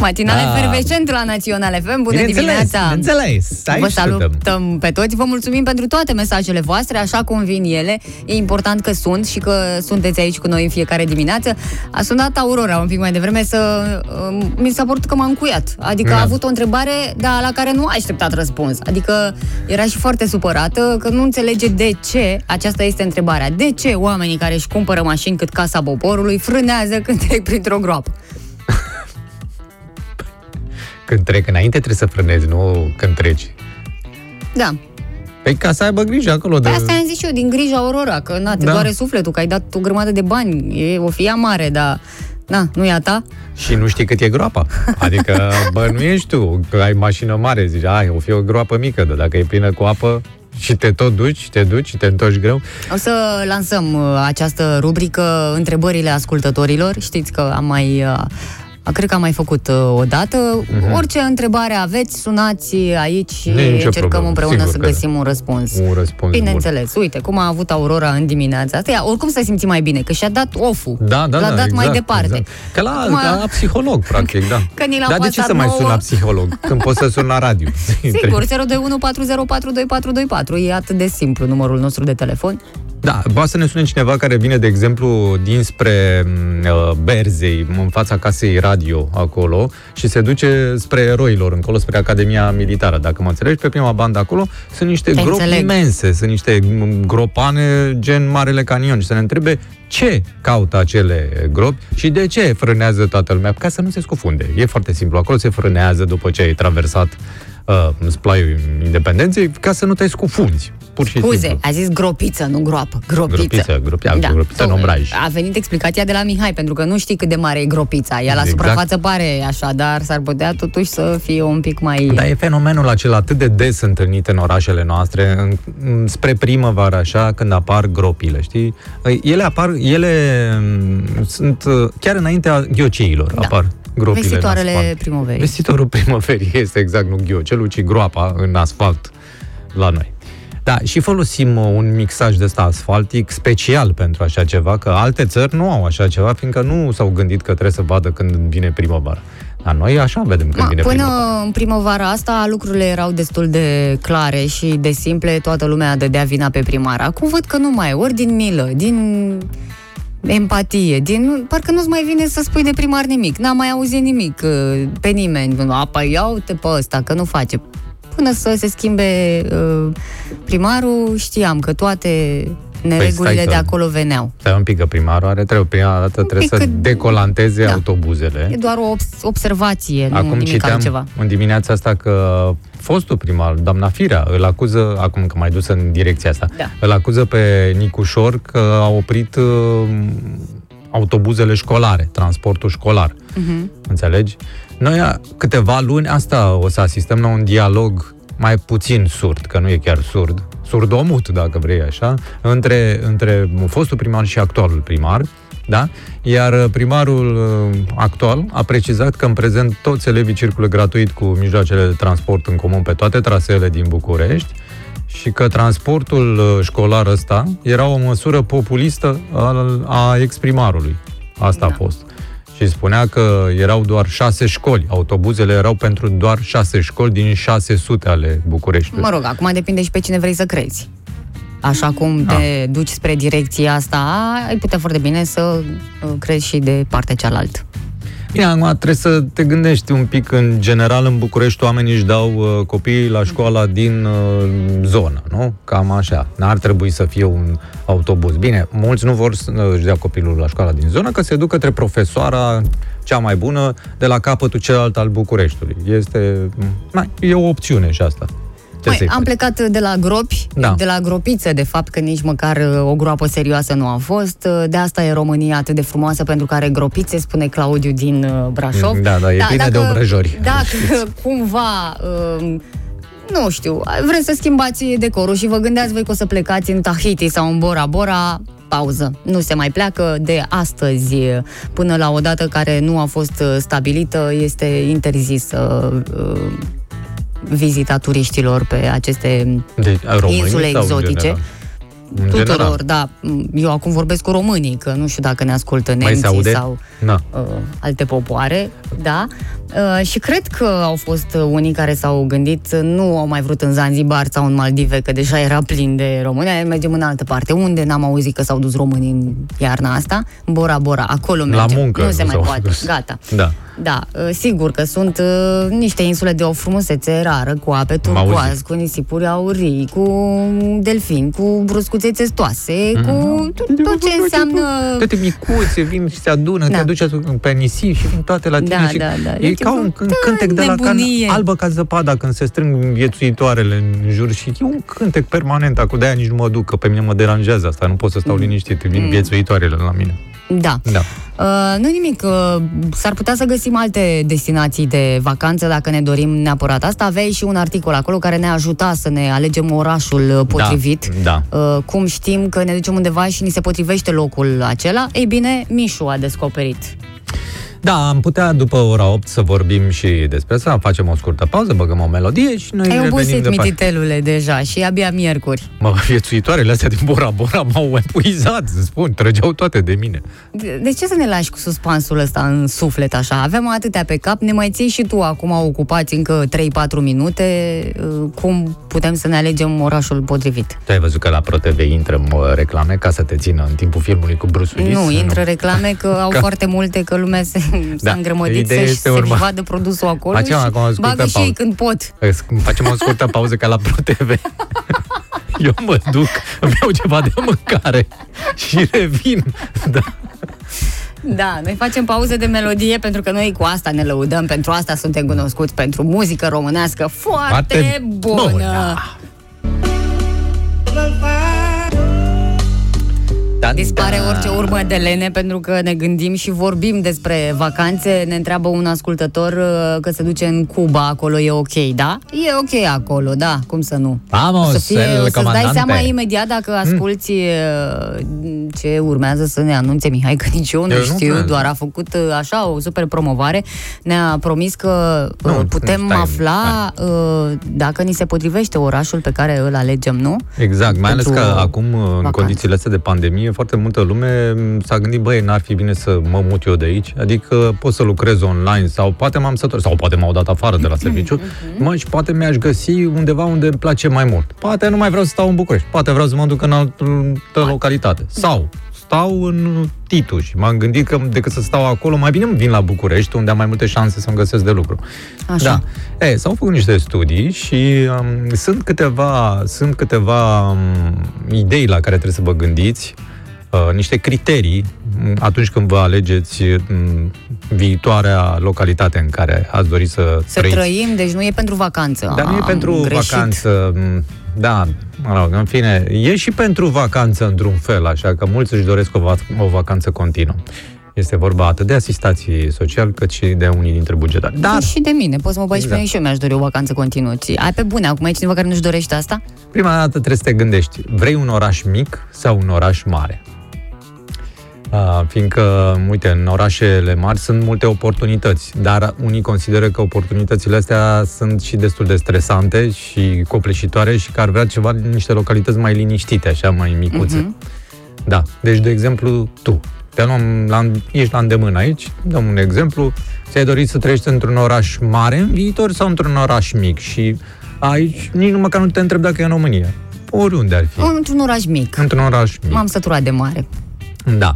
Matinale Da. efervescent la Național FM. Bună Bineînțeles, dimineața! bineînțeles. Aici Vă suntem. salutăm pe toți, vă mulțumim pentru toate mesajele voastre, așa cum vin ele. E important că sunt și că sunteți aici cu noi în fiecare dimineață. A sunat Aurora un pic mai devreme să... um, Mi s-a părut că m-a încuiat. Adică Da. a avut o întrebare, dar la care nu a așteptat răspuns. Adică era și foarte supărată că nu înțelege de ce, aceasta este întrebarea, de ce oamenii care își cumpără mașini cât Casa Poporului frânează când trec printr-o groapă. Când trec înainte trebuie să frânezi, nu când treci. Da, Păi ca să aibă grijă acolo de... Pe asta am zis și eu, din grija Aurora, că na, te Da. doare sufletul, că ai dat o grămadă de bani, e o fie mare, dar na, nu e a ta? Și nu știi cât e groapa. Adică, bă, nu ești tu, că ai mașină mare, zici, ai, o fi o groapă mică, dar dacă e plină cu apă și te tot duci, te duci și te întorci greu, O să lansăm uh, această rubrică Întrebările ascultătorilor. Știți că am mai... Uh, Cred că am mai făcut uh, o dată. Mhm. Orice întrebare aveți, sunați aici și Nu e nicio încercăm problemă, împreună sigur să că găsim un răspuns. un răspuns Bineînțeles, uite, cum a avut Aurora în dimineața asta. Ia, oricum se simți mai bine, că și-a dat off-ul. bun. Da, da, L-a da, dat exact, mai departe. Exact. Că la, Acum- ca la psiholog, practic, da. Că ni l-au Dar de ce pasat să mai sun nouă? la psiholog? Când poți să sun la radio. Sigur, 02140422424 e atât de simplu numărul nostru de telefon. Da, poate să ne sune cineva care vine, de exemplu, dinspre uh, Berzei, în fața casei radio, acolo, și se duce spre eroilor, încolo, spre Academia Militară. Dacă mă înțelegi, pe prima bandă acolo sunt niște Te gropi înțeleg. imense, sunt niște mm, gropane gen Marele Canion și să ne întrebe ce caută acele gropi și de ce frânează toată lumea, ca să nu se scufunde. E foarte simplu, acolo se frânează după ce ai traversat uh, splaiul independenței, ca să nu te scufunzi. Pur și Scuze, simplu. a zis gropiță, nu groapă. Gropiță. Gropiță, gropia, gropiță în tocmai. ombraj. A venit explicația de la Mihai, pentru că nu știi cât de mare e gropița. Ea la Exact. suprafață pare așa, dar s-ar putea totuși să fie un pic mai... Dar e fenomenul acela atât de des întâlnit în orașele noastre, în, în- spre primăvară, așa, când apar gropile, știi? Ele apar, ele m, sunt uh, chiar înaintea ghioceilor, Da. apar gropile în Vestitoarele asfalt. primăverii. Vestitorul primăverii este exact nu ghiocelul, ci groapa în asfalt la noi. Da, și folosim uh, un mixaj de ăsta asfaltic special pentru așa ceva, că alte țări nu au așa ceva, fiindcă nu s-au gândit că trebuie să vadă când vine primăvara. Dar noi așa vedem când Ma, vine până primăvara. în primăvara asta lucrurile erau destul de clare și de simple, toată lumea dădea vina pe primar. Acum văd că nu mai, e, ori din milă, din empatie, din... Parcă nu-ți mai vine să spui de primar nimic. N-am mai auzit nimic uh, pe nimeni. Apa, ia uite pe ăsta, că nu face. Până să se schimbe uh, primarul, știam că toate neregulile stai de să- acolo veneau. Stai un pic, că primarul are trebuie, prima dată trebuie pic să cât- decolanteze Da. autobuzele. E doar o obs- observație, nu Acum nimic citeam altceva. în dimineața asta că fostul primar, doamna Firea, îl acuză, acum că mai dus în direcția asta, Da. îl acuză pe Nicușor că a oprit uh, autobuzele școlare, transportul școlar. Mhm. Înțelegi? Noi a, câteva luni asta o să asistăm la un dialog mai puțin surd, că nu e chiar surd, surdomut, dacă vrei așa, între, între fostul primar și actualul primar, da? Iar uh, primarul uh, actual a precizat că în prezent toți elevii circulă gratuit cu mijloacele de transport în comun pe toate traseele din București și că transportul uh, școlar ăsta era o măsură populistă al, a exprimarului. Asta Da. a fost. Și spunea că erau doar șase școli. Autobuzele erau pentru doar șase școli din 600 ale Bucureștiului. Mă rog, acum depinde și pe cine vrei să crezi. Așa cum Ah. te duci spre direcția asta, ai putea foarte bine să uh, crezi și de partea cealaltă. Bine, acum trebuie să te gândești un pic. În general, în București, oamenii își dau uh, copiii la școala din uh, zonă, nu? Cam așa. N-ar trebui să fie un autobuz. Bine, mulți nu vor să uh, își dea copilul la școala din zonă, că se duc către profesoara cea mai bună de la capătul celălalt al Bucureștiului. Este... Mai, e o opțiune și asta. Ce Mai, să-i am faci? plecat de la gropi, Da. de la gropițe, de fapt, că nici măcar uh, o groapă serioasă nu a fost. Uh, De asta e România atât de frumoasă, pentru că are gropițe, spune Claudiu din uh, Brașov. Da, da, e plină de obrăjori. Dacă cumva... um, nu știu, vreți să schimbați decorul și vă gândeați voi că o să plecați în Tahiti sau în Bora Bora, pauză. Nu se mai pleacă de astăzi până la o dată care nu a fost uh, stabilită, este interzisă uh, vizita turiștilor pe aceste De, a, românii insule sau în exotice. general? În tuturor, general. da. Eu acum vorbesc cu românii, că nu știu dacă ne ascultă Mai se nemții aude? sau Da. uh, alte popoare, da. Uh, și cred că au fost uh, unii care s-au gândit, uh, nu au mai vrut în Zanzibar sau în Maldive, că deja era plin de români, hai, mergem în altă parte. Unde n-am auzit că s-au dus românii în iarna asta? În Bora Bora, acolo La mergem. muncă nu se nu mai s-au poate, dus. gata. Da. Da, uh, sigur că sunt uh, niște insule de o frumusețe rară, cu ape turcoaz, auzit. cu nisipuri aurii, cu delfini, cu bruscuțe testoase, Mhm. cu tot, tot ce înseamnă... Toate micuțe vin și se adună, Da. te duci pe nisip și vin toate la tine Da, și da, da. e E ca un ceva- cânt- da, cântec de la can, nebunie. albă ca zăpada când se strâng viețuitoarele în jur și e un cântec permanent acum, de-aia nici nu mă duc, că pe mine mă deranjează asta, nu pot să stau liniștit, vin viețuitoarele la mine. Da. Da. Uh, nu nimic, uh, s-ar putea să găsim alte destinații de vacanță dacă ne dorim neapărat asta. Aveai și un articol acolo care ne ajuta să ne alegem orașul uh, potrivit. Da. Uh, cum știm că ne ducem undeva și ni se potrivește locul acela? Ei bine, Mișu a descoperit. Da, am putea după ora 8 să vorbim și despre asta, facem o scurtă pauză, băgăm o melodie și noi Ai revenim obosit, departe. mititelule, deja și abia miercuri. Mă, viețuitoarele astea din Bora Bora m-au epuizat, îți spun, trăgeau toate de mine. De, de ce să ne lași cu suspansul ăsta în suflet așa? Avem atâtea pe cap, ne mai ții și tu acum ocupați încă 3-4 minute. Uh, Cum putem să ne alegem orașul potrivit? Tu ai văzut că la ProTV intră mă, reclame ca să te țină în timpul filmului cu Bruce Willis? Nu, intră reclame că au Ca- foarte multe, că lumea se, s-a Da, îngrămădit ideea să-și este să urma- vadă produsul acolo Facem și acum o scurtă bagă și ei pauză. când pot. Îți- Facem o scurtă pauză ca la ProTV. Eu mă duc, îmi iau ceva de mâncare și revin. Da. Da, noi facem pauze de melodie pentru că noi cu asta ne lăudăm, pentru asta suntem cunoscuți, pentru muzică românească foarte, Foarte bună. bună. Da, Dispare da. orice urmă de lene pentru că ne gândim și vorbim despre vacanțe. Ne întreabă un ascultător uh, că se duce în Cuba, acolo e ok, da? E ok acolo, da, cum să nu? Vamos, o să fie, el o să-ți dai comandante. seama imediat dacă asculti uh, ce urmează să ne anunțe Mihai, că nici eu nu Eu nu știu, cred. doar a făcut uh, așa o super promovare. Ne-a promis că uh, Nu, putem stai, afla uh, dacă ni se potrivește orașul pe care îl alegem, nu? Exact, mai ales Pentru că acum, în vacanțe. condițiile astea de pandemie, foarte multă lume m, s-a gândit, băi, n-ar fi bine să mă mut eu de aici, adică pot să lucrez online sau poate m-am săturat, sau poate m-au dat afară de la serviciu, mă, și poate mi-aș găsi undeva unde îmi place mai mult. Poate nu mai vreau să stau în București, poate vreau să mă duc în altă localitate. Sau stau în Titu și m-am gândit că decât să stau acolo, mai bine îmi vin la București, unde am mai multe șanse să-mi găsesc de lucru. Așa. Da. E, s-au făcut niște studii și um, sunt câteva, sunt câteva um, idei la care trebuie să vă gândiți, uh, niște criterii um, atunci când vă alegeți um, viitoarea localitate în care ați dori să, Să trăiți. trăim, deci nu e pentru vacanță. Dar nu e Am pentru greșit. vacanță. m, Da, mă rog, în fine, e și pentru vacanță într-un fel, așa că mulți își doresc o, va- o vacanță continuă. Este vorba atât de asistații social, cât și de unii dintre bugetari. Dar, Și de mine, poți să mă bagi Exact. pe mine și eu mi-aș dori o vacanță continuă. Ci- Ai pe bune, acum e cineva care nu-și dorește asta? prima dată trebuie să te gândești, vrei un oraș mic sau un oraș mare? Uh, fiindcă, uite, în orașele mari sunt multe oportunități, dar unii consideră că oportunitățile astea sunt și destul de stresante și copleșitoare și că ar vrea ceva în niște localități mai liniștite, așa, mai micuțe. Mhm. Da, deci, de exemplu, tu, te luăm la, ești la îndemână aici, dăm un exemplu, ți-ai dorit să trăiești într-un oraș mare în viitor sau într-un oraș mic și aici nici nu măcar nu te întreb dacă e în România. Oriunde ar fi. Într-un oraș mic. Într-un oraș mic. M-am săturat de mare. Da.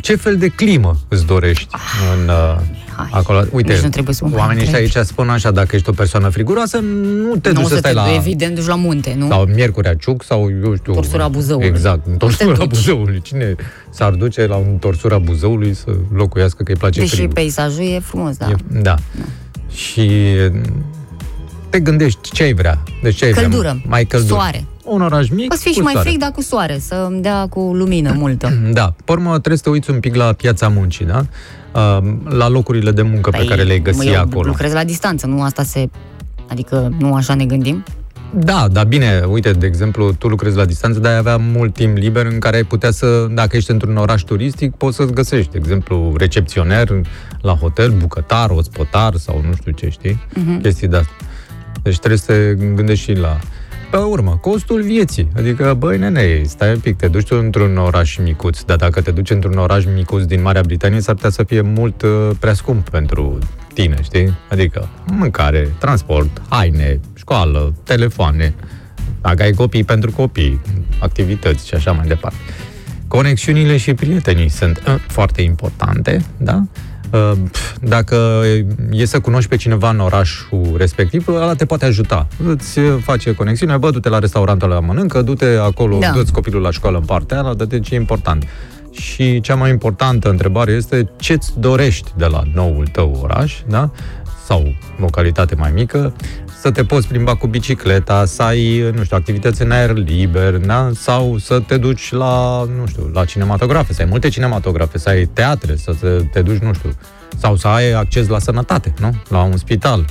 Ce fel de climă îți dorești în uh, hai. acolo? Uite, Nici nu trebuie să mă mai oamenii ăștia întrebi. aici spun așa, dacă ești o persoană friguroasă, nu te nu duci o să să stai te, la... evident, duci la munte, nu? Sau Miercurea Ciuc sau, eu știu... Torsura Buzăului. Exact, în torsura duci. Buzăului. Cine s-ar duce la un torsura Buzăului să locuiască că îi place Deși frigul? peisajul e frumos, da. E, da. Și te gândești ce ai vrea. Deci ce ai Căldură. vrea? Mai căldură. Soare. Un oraș mic Poți fi și cu mai soare. frig, dar cu soare, să îmi dea cu lumină multă. Da. Pe urmă, trebuie să te uiți un pic la piața muncii, da? Uh, La locurile de muncă pe care le-ai găsi Păi, eu acolo. lucrez la distanță, nu asta se... Adică nu așa ne gândim? Da, dar bine, uite, de exemplu, tu lucrezi la distanță, dar ai avea mult timp liber în care ai putea să, dacă ești într-un oraș turistic, poți să-ți găsești, de exemplu, recepționer la hotel, bucătar, ospătar sau nu știu ce, știi? Mhm. Chestii de astea. Deci trebuie să te gândești și la... Pe urmă, costul vieții. Adică, băi, nene, stai un pic, te duci tu într-un oraș micuț, dar dacă te duci într-un oraș micuț din Marea Britanie, s-ar putea să fie mult uh, prea scump pentru tine, știi? Adică mâncare, transport, haine, școală, telefoane, dacă ai copii pentru copii, activități și așa mai departe. Conexiunile și prietenii sunt uh, foarte importante, da? Uh, pf, Dacă e să cunoști pe cineva în orașul respectiv, ăla te poate ajuta. Îți uh, face conexiune, bă, du-te la restaurantul la mănâncă, du-te acolo, Da. da. du-ți copilul la școală în partea aia, dă ce e important. Și cea mai importantă întrebare este ce-ți dorești de la noul tău oraș, da? sau localitate mai mică, să te poți plimba cu bicicleta, să ai, nu știu, activități în aer liber, da? sau să te duci la, nu știu, la cinematografe, să ai multe cinematografe, să ai teatre, să te, te duci, nu știu, sau să ai acces la sănătate, nu? La un spital.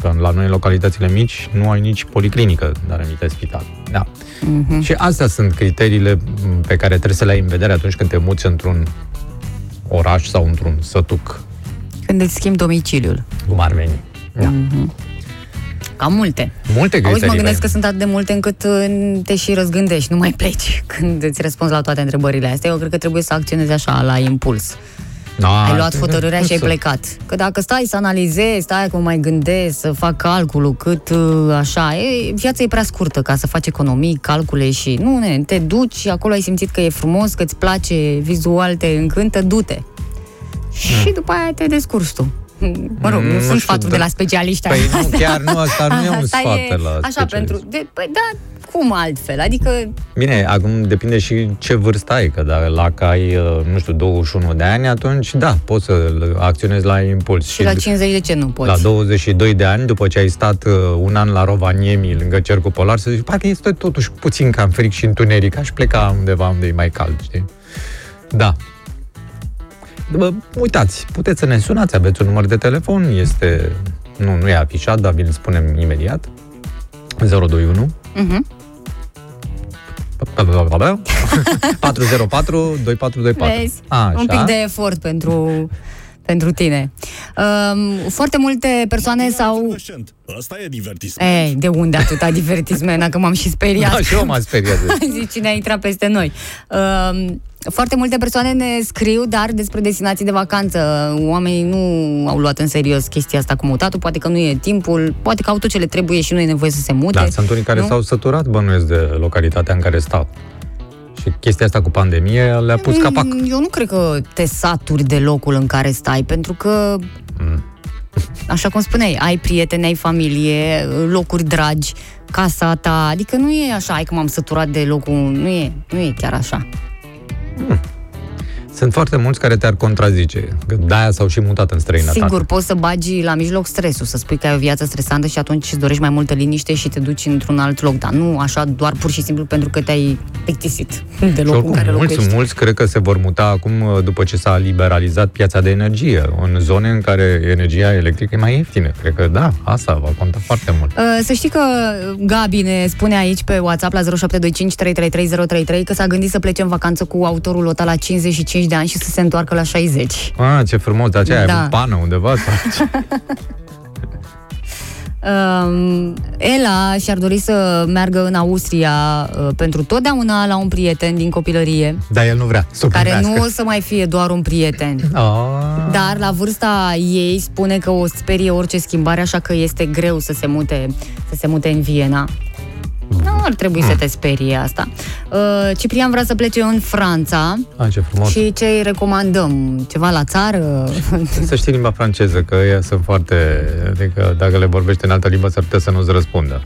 Că la noi, în localitățile mici, nu ai nici policlinică, dar aminte spital. Da. Mhm. Și astea sunt criteriile m, pe care trebuie să le ai în vedere atunci când te muți într-un oraș sau într-un sătuc, Când îți schimbi domiciliul. cum ar veni. Da. Cam multe. Multe Auzi, mă criterii. gândesc că vrem. sunt atât de multe încât uh, te și răzgândești, nu mai pleci când îți răspunzi la toate întrebările astea. Eu cred că trebuie să acționezi așa, la impuls. Da, Ai luat hotărârea și ai să- plecat. Că dacă stai să analizezi, stai cum mai gândesc, să fac calculul, cât uh, așa, e, viața e prea scurtă ca să faci economii, calcule și nu, ne, te duci și acolo ai simțit că e frumos, că îți place, vizual te încântă, du-te. Și după aia te descurci tu. Mă rog, Mm, nu, nu sunt știu, sfaturi da. de la specialiști. Păi nu, chiar nu, asta nu e un Asta sfat e de la Așa, specialist. pentru... De, păi da, cum altfel? Adică Bine, acum depinde și ce vârstă ai, că dacă ai, uh, nu știu, 21 de ani, atunci da, poți să acționezi la impuls. și la 50 de ce nu poți? la 22 de ani, după ce ai stat uh, un an la Rovaniemi, lângă cercul polar, să zici, parcă este totuși puțin cam fric și întuneric, aș pleca undeva unde e mai cald, știi? Da. Bă, uitați, puteți să ne sunați, aveți un număr de telefon, este, nu, nu e afișat, dar vi-l spunem imediat. 021 Mhm. 404 2424. Vezi? Așa. Un pic de efort pentru, pentru tine. Um, foarte multe persoane s-au... Asta e divertisment. Ei, de unde atâta divertisment, că m-am și speriat. Da, și eu m-am speriat. Zici, cine a intrat peste noi. Um, foarte multe persoane ne scriu, dar despre destinații de vacanță. Oamenii nu au luat în serios chestia asta cu mutatul, poate că nu e timpul, poate că au tot ce le trebuie și nu e nevoie să se mute. Da, sunt unii care nu? s-au săturat, bănuiesc, de localitatea în care stau. Și chestia asta cu pandemie le-a pus capac. Mm, Eu nu cred că te saturi de locul în care stai, pentru că, Mm. așa cum spuneai, ai prieteni, ai familie, locuri dragi, casa ta, adică nu e așa, ai că m-am săturat de locul, nu e, nu e chiar așa. Sunt foarte mulți care te-ar contrazice, că de-aia s-au și mutat în străinătate. Sigur, poți să bagi la mijloc stresul, să spui că ai o viață stresantă și atunci îți dorești mai multă liniște și te duci într-un alt loc, dar nu așa doar pur și simplu pentru că te-ai plictisit de Și locul în oricum, care mulți, locuiești. mulți cred că se vor muta acum după ce s-a liberalizat piața de energie, în zone în care energia electrică e mai ieftină. Cred că da, asta va conta foarte mult. Uh, Să știi că Gabi ne spune aici pe WhatsApp la 0725 333033 că s-a gândit să plece în vacanță cu autorul ăsta la 55 de ani și să se întoarcă la 60. Ah, ce frumos, de aceea Da. ai avut pană undeva? Sau ce? Um, Ela și-ar dori să meargă în Austria uh, pentru totdeauna la un prieten din copilărie, Dar el nu vrea să o care primească. nu o să mai fie doar un prieten. Ah. Dar la vârsta ei spune că o sperie orice schimbare, așa că este greu să se mute, să se mute în Viena. Nu ar trebui să te sperie asta. Uh, Ciprian vrea să plece în Franța Ah, ce frumos. și ce îi recomandăm? Ceva la țară? Să știi limba franceză, că ei sunt foarte... Adică dacă le vorbești în altă limbă, s-ar putea să nu-ți răspundă.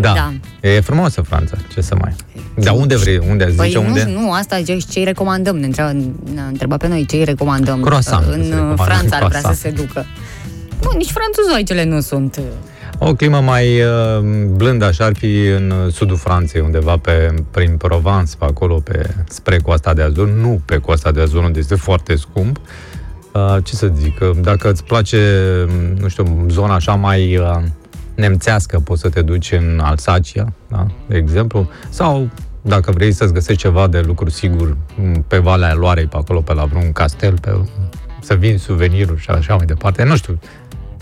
Da. Da. E frumoasă Franța, ce să mai... Dar unde vrei? Unde? Zice Păi unde? nu, nu, asta ce îi recomandăm. Ne întreba, ne-a întrebat pe noi ce îi recomandăm. Croissant, În să recomandăm uh, Franța ar vrea să croissant. se ducă. Nu, nici franțuzoicele nu sunt. Uh, O climă mai uh, blândă așa ar fi în uh, sudul Franței, undeva pe, prin Provence, pe acolo, pe, spre Coasta de Azur. Nu pe Coasta de Azur, unde este foarte scump. Uh, ce să zic, uh, dacă îți place, um, nu știu, zona așa mai uh, nemțească, poți să te duci în Alsacia, da? de exemplu, sau dacă vrei să-ți găsești ceva de lucru sigur m, pe Valea Loarei, pe acolo, pe la vreun castel, pe, să vin suveniruri și așa mai departe. Nu știu,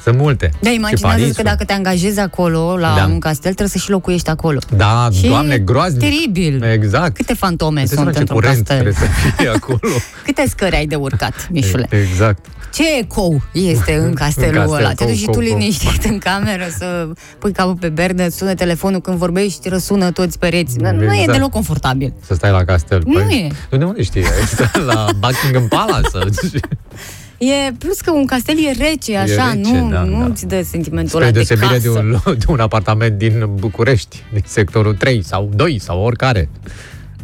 sunt multe. Da, Și imaginează că Parisul. dacă te angajezi acolo, la Da. un castel, trebuie să și locuiești acolo. Da, Și doamne, e groaznic. Teribil. Exact. Câte fantome Îți dai sunt seama ce într-un curent castel? trebuie să fie acolo. Câte scări ai de urcat, Mișule? Exact. Ce ecou este în castelul castel, ăla? Te cou, duci și cou, tu cou. liniștit în cameră să pui capul pe berne, sună telefonul când vorbești, răsună toți pereți. Nu e Exact. deloc confortabil. Să stai la castel. Nu Păi, e. Tu de unde știi? Ai stat la Buckingham Palace? E, plus că un castel e rece, așa, rece, nu, da, nu da. ți dă sentimentul Spre ăla de deosebire casă. de un, de un apartament din București, din sectorul 3 sau 2 sau oricare,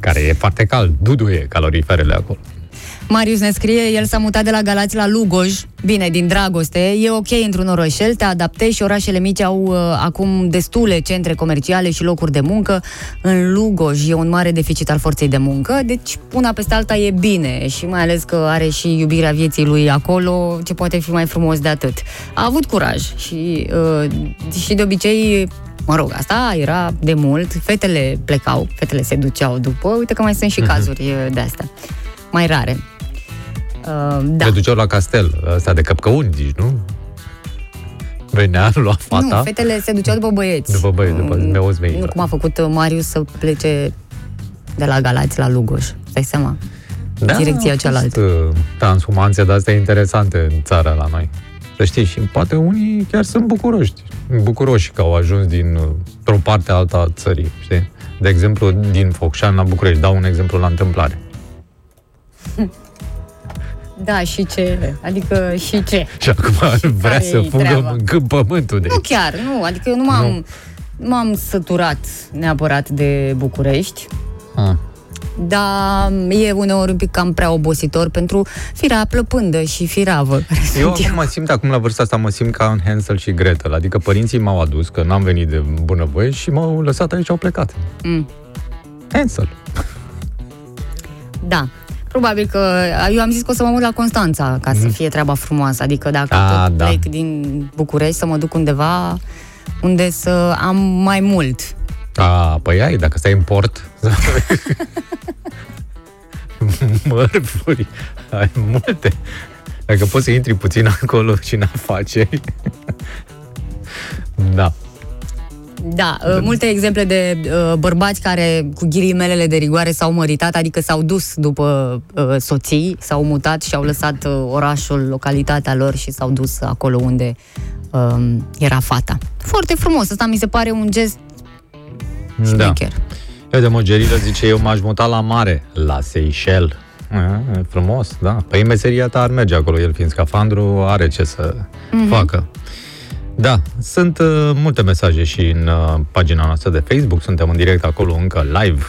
care e foarte cald, duduie caloriferele acolo. Marius ne scrie, el s-a mutat de la Galați la Lugoj, bine, din dragoste, e ok într-un orășel, te adaptezi și orașele mici au uh, acum destule centre comerciale și locuri de muncă. În Lugoj e un mare deficit al forței de muncă, deci una peste alta e bine și mai ales că are și iubirea vieții lui acolo, ce poate fi mai frumos de atât. A avut curaj și, uh, și de obicei Mă rog, asta era de mult, fetele plecau, fetele se duceau după, uite că mai sunt și Mhm. cazuri uh, de astea, mai rare. Uh, da. Te duceau la castel, ăsta de căpcăuni, zici, nu? Venea, lua fata. Nu, fetele se duceau după băieți. După băieți, după Mm, meuți mei, Nu da. cum a făcut uh, Marius să plece de la Galați la Lugoj. Stai seama? Da, direcția au fost, cealaltă. uh, Transhumanțe de astea interesante în țara la noi. Să știi, și poate unii chiar sunt bucuroși. Bucuroși că au ajuns din uh, o parte alta a țării, știi? De exemplu, din Focșani la București. Dau un exemplu la întâmplare. Da, și ce? Adică și ce? Și acum ar vrea Care-i să fugă treaba? mâncând pământul de Nu chiar, nu, adică eu nu m-am... m-am săturat neapărat de București. Ah. Dar e uneori un pic cam prea obositor pentru firea plăpândă și firavă. care Eu sunt acum mă simt, acum la vârsta asta, mă simt ca în Hansel și Gretel. Adică părinții m-au adus, că n-am venit de bunăvoie și m-au lăsat aici, au plecat. Mm. Hansel. Da. Probabil că eu am zis că o să mă mut la Constanța ca să fie treaba frumoasă. Adică dacă Mhm. Ah, tot da. plec din București să mă duc undeva unde să am mai mult. A, păi ai, dacă stai în port... Mărfuri, ai multe. Dacă poți să intri puțin acolo și în afaceri... da. Da, uh, multe exemple de uh, bărbați care cu ghilimelele de rigoare s-au măritat, adică s-au dus după uh, soții, s-au mutat și au lăsat uh, orașul, localitatea lor și s-au dus acolo unde uh, era fata. Foarte frumos, asta mi se pare un gest Da. șmecher. Eu de Mogerilă zice, eu m-aș muta la mare, la Seychelles. A, e frumos, da. Păi meseria ta ar merge acolo, el fiind scafandru, are ce să Mhm. facă. Da, sunt uh, multe mesaje și în uh, pagina noastră de Facebook, suntem în direct acolo încă live.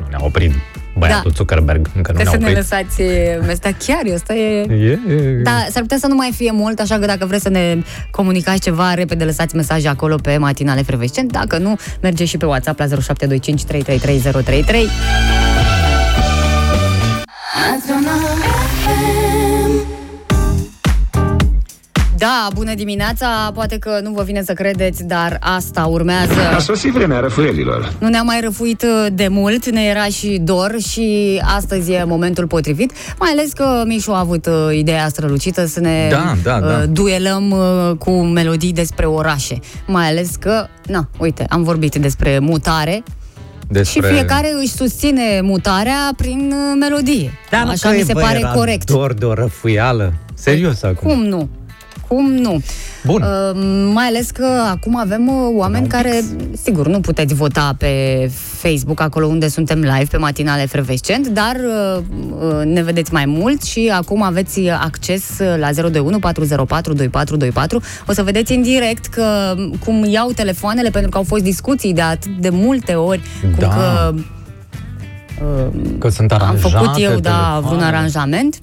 Nu ne-a oprit băiatul Da. Zuckerberg, încă nu Trebuie ne-a să ne oprit. lăsați asta chiar, asta e... E, e, Da, s-ar putea să nu mai fie mult, așa că dacă vreți să ne comunicați ceva, repede lăsați mesaje acolo pe Matinale Frecvent. Dacă nu, merge și pe WhatsApp la 0725 333 033. Da, bună dimineața, poate că nu vă vine să credeți, dar asta urmează. A sosit vremea răfuielilor. Nu ne-am mai răfuit uh, de mult, ne era și dor și astăzi e momentul potrivit, mai ales că Mișu a avut uh, ideea strălucită să ne Da, da, da. uh, duelăm uh, cu melodii despre orașe. Mai ales că, na, uite, am vorbit despre mutare despre... și fiecare își susține mutarea prin uh, melodie. Da, nu Așa că mi e, se bă, pare era corect. dor de o răfuială. Serios acum. Cum nu? Cum nu? Bun. Uh, mai ales că acum avem uh, oameni care, sigur, nu puteți vota pe Facebook, acolo unde suntem live, pe matinale Frevescent, dar uh, uh, ne vedeți mai mult și acum aveți acces uh, la 021 404 2424. O să vedeți în direct că cum iau telefoanele, pentru că au fost discuții de atât de multe ori, cum Da. că Că sunt am aranjate făcut eu, da, telefoanele. vreun aranjament.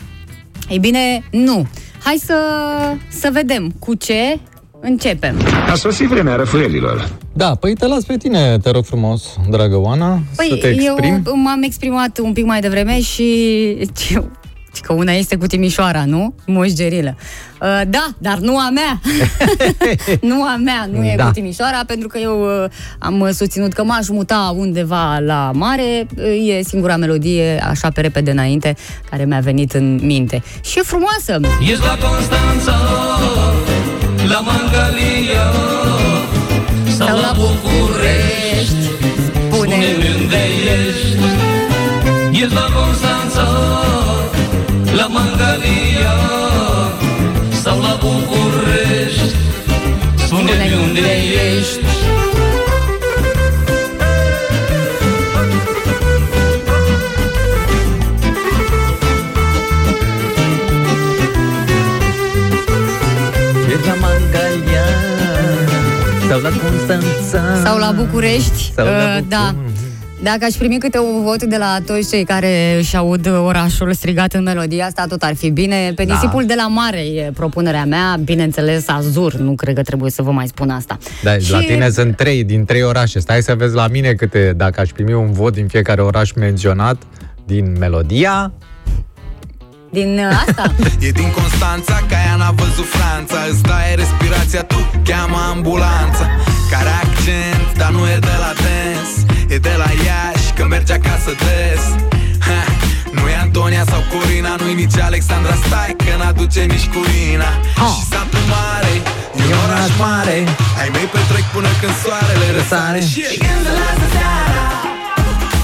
Ei bine, nu. Hai să, să vedem cu ce începem. A sosit vremea răfuielilor. Da, păi te las pe tine, te rog frumos, dragă Oana, să te Păi exprimi. eu m-am exprimat un pic mai devreme și și că una este cu Timișoara, nu? Moș Gerilă. Uh, da, dar nu a mea. nu a mea, nu e Da. cu Timișoara, pentru că eu uh, am susținut că m-aș muta undeva la mare. Uh, e singura melodie, așa pe repede înainte, care mi-a venit în minte. Și e frumoasă. Ești la Constanța, la Mangalia Sau la București Spune-mi unde ești Ești la Constanța, unde ești Ești la Mangalia Sau la Constanța Sau la București. Sau la Uh, București. Da. Dacă aș primi câte un vot de la toți cei care își aud orașul strigat în melodia asta, tot ar fi bine. Pe Da. nisipul de la mare e propunerea mea, bineînțeles azur, nu cred că trebuie să vă mai spun asta. Da, și... la tine sunt trei din trei orașe. Stai să vezi la mine câte, dacă aș primi un vot din fiecare oraș menționat, din melodia, Din uh, asta? E din Constanța, ca ea n-a văzut Franța Îți dai respirația, tu cheamă ambulanța Care accent, dar nu e de la dens E de la Iași, că merge acasă des. Ha, Nu e Antonia sau Corina Nu-i nici Alexandra, stai că n-aduce nici Curina Și satul mare, e un oraș mare. Ai mei petrec până când soarele răsare. Și e când lasă seara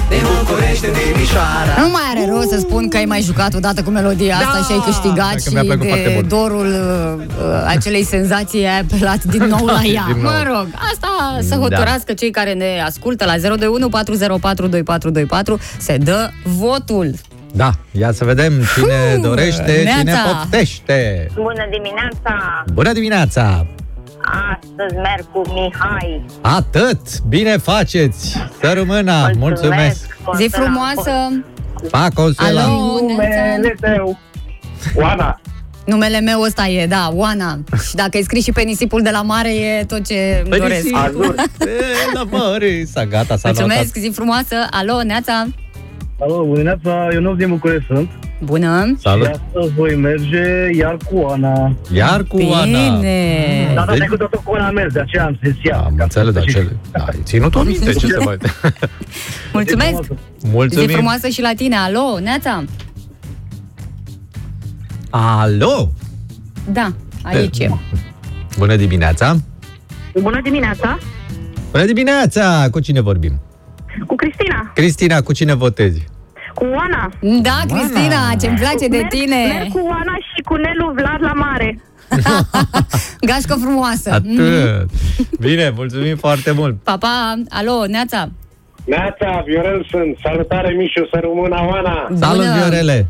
De București, de Timișoara Nu mai are rost să spun că ai mai jucat odată cu melodia asta și ai câștigat dacă și mi-a plăcut foarte de mult. dorul uh, uh, acelei senzații ai apelat din nou la ea. din nou. Mă rog, asta să Da. hotărască cei care ne ascultă la 021 404 2424 se dă votul. da, ia să vedem cine Fuh, dorește, cine neața. poftește. Bună dimineața! Bună dimineața! Astăzi merg cu Mihai. Atât! Bine faceți! Să rămână! Mulțumesc! Zi frumoasă! Pa, Consuela! Alo, Neața. tău. Oana. Numele meu ăsta e, da, Oana. Și dacă ai scris și pe nisipul de la mare, e tot ce îmi Păi doresc. nisip. Azur. E, la mare! S-a gata, s-a Mulțumesc, notat. zi frumoasă! Alo, Neața! Alo, bună dimineața, eu nu din București sunt. Bună! Salut! Și astăzi voi merge iar cu Ana. Iar cu Ana! Bine! Data Deci- trecută tot cu Ana am mers, de aceea am zis ea. Am înțeles, dar ce... Da, ai ținut-o minte, ce să mai... Mulțumesc! Zi Mulțumim! frumoasă și la tine! Alo, Neața! Alo! Da, aici e. Bună dimineața! Bună dimineața! Bună dimineața! Cu cine vorbim? Cu Cristina. Cristina, cu cine votezi? Cu Oana. Da, Cristina, ce-mi place de Merg- tine! Merg cu Oana și cu Nelu Vlad la mare. Gașcă frumoasă! Atât! Bine, mulțumim foarte mult! Pa, pa! Alo, Neața! Neața, Viorel sunt. Salutare, Mișu, să rămână Oana. Salut, Viorele!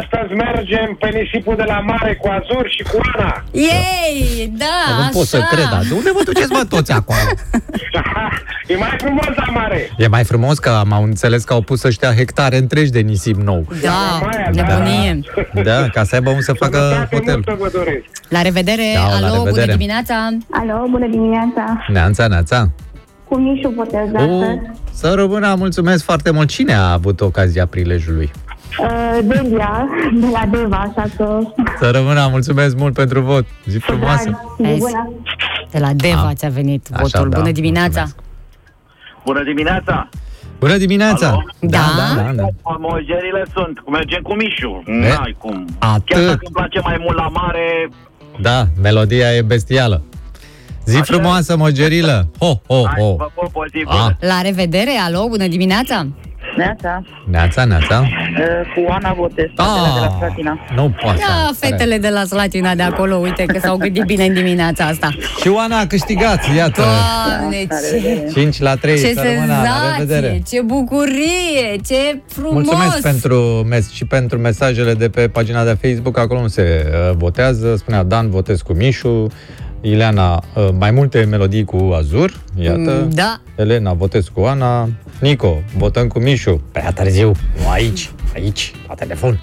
Astăzi mergem pe nisipul de la mare cu Azur și cu Ana. Ei, da, nu așa! pot să cred, dar de unde vă duceți, mă, toți acolo? e mai frumos la mare. E mai frumos că am înțeles că au pus ăștia hectare întregi de nisip nou. Da, nebunie! Da, ca să aibă un să facă hotel. vă doresc. La revedere! Da, la Alo, bună revedere. dimineața! Alo, bună dimineața! Neața, neața. Cu Mișu votez O, să rămână, mulțumesc foarte mult. Cine a avut ocazia prilejului? Uh, Delia, de la Deva, așa că... Să rămână, mulțumesc mult pentru vot. Zi frumoasă. Vezi? De la Deva ți-a venit Așa, votul. da, Bună dimineața! Bună dimineața! Bună dimineața! Alo? Da? da, da, da. Mogerile sunt, mergem cu Mișu. Ve- N-ai cum. Atât. Chiar dacă îmi place mai mult la mare, Da, melodia e bestială. Zi frumoasă, mogerilă! Ho, ho, hai, ho! vă pup, o zi Ah. bună. La revedere! Alo, bună dimineața! Neața, Neața, neața. uh, cu Ana votez, fetele de la Slatina. Nu poate. Da, fetele de la Slatina de acolo, uite că s-au gândit bine în dimineața asta. Și Oana a câștigat, iată. Doamne, ce, 5 la 3, ce să rămână, la senzație, revedere. ce bucurie, ce frumos! Mulțumesc pentru mes- și pentru mesajele de pe pagina de Facebook, acolo nu se uh, votează. Spunea Dan, votez cu Mișu. Ileana, uh, mai multe melodii cu Azur, iată. Mm, Da, Elena, votez cu Ana. Nico, votăm cu Mișu. Prea târziu, nu aici, aici, la telefon.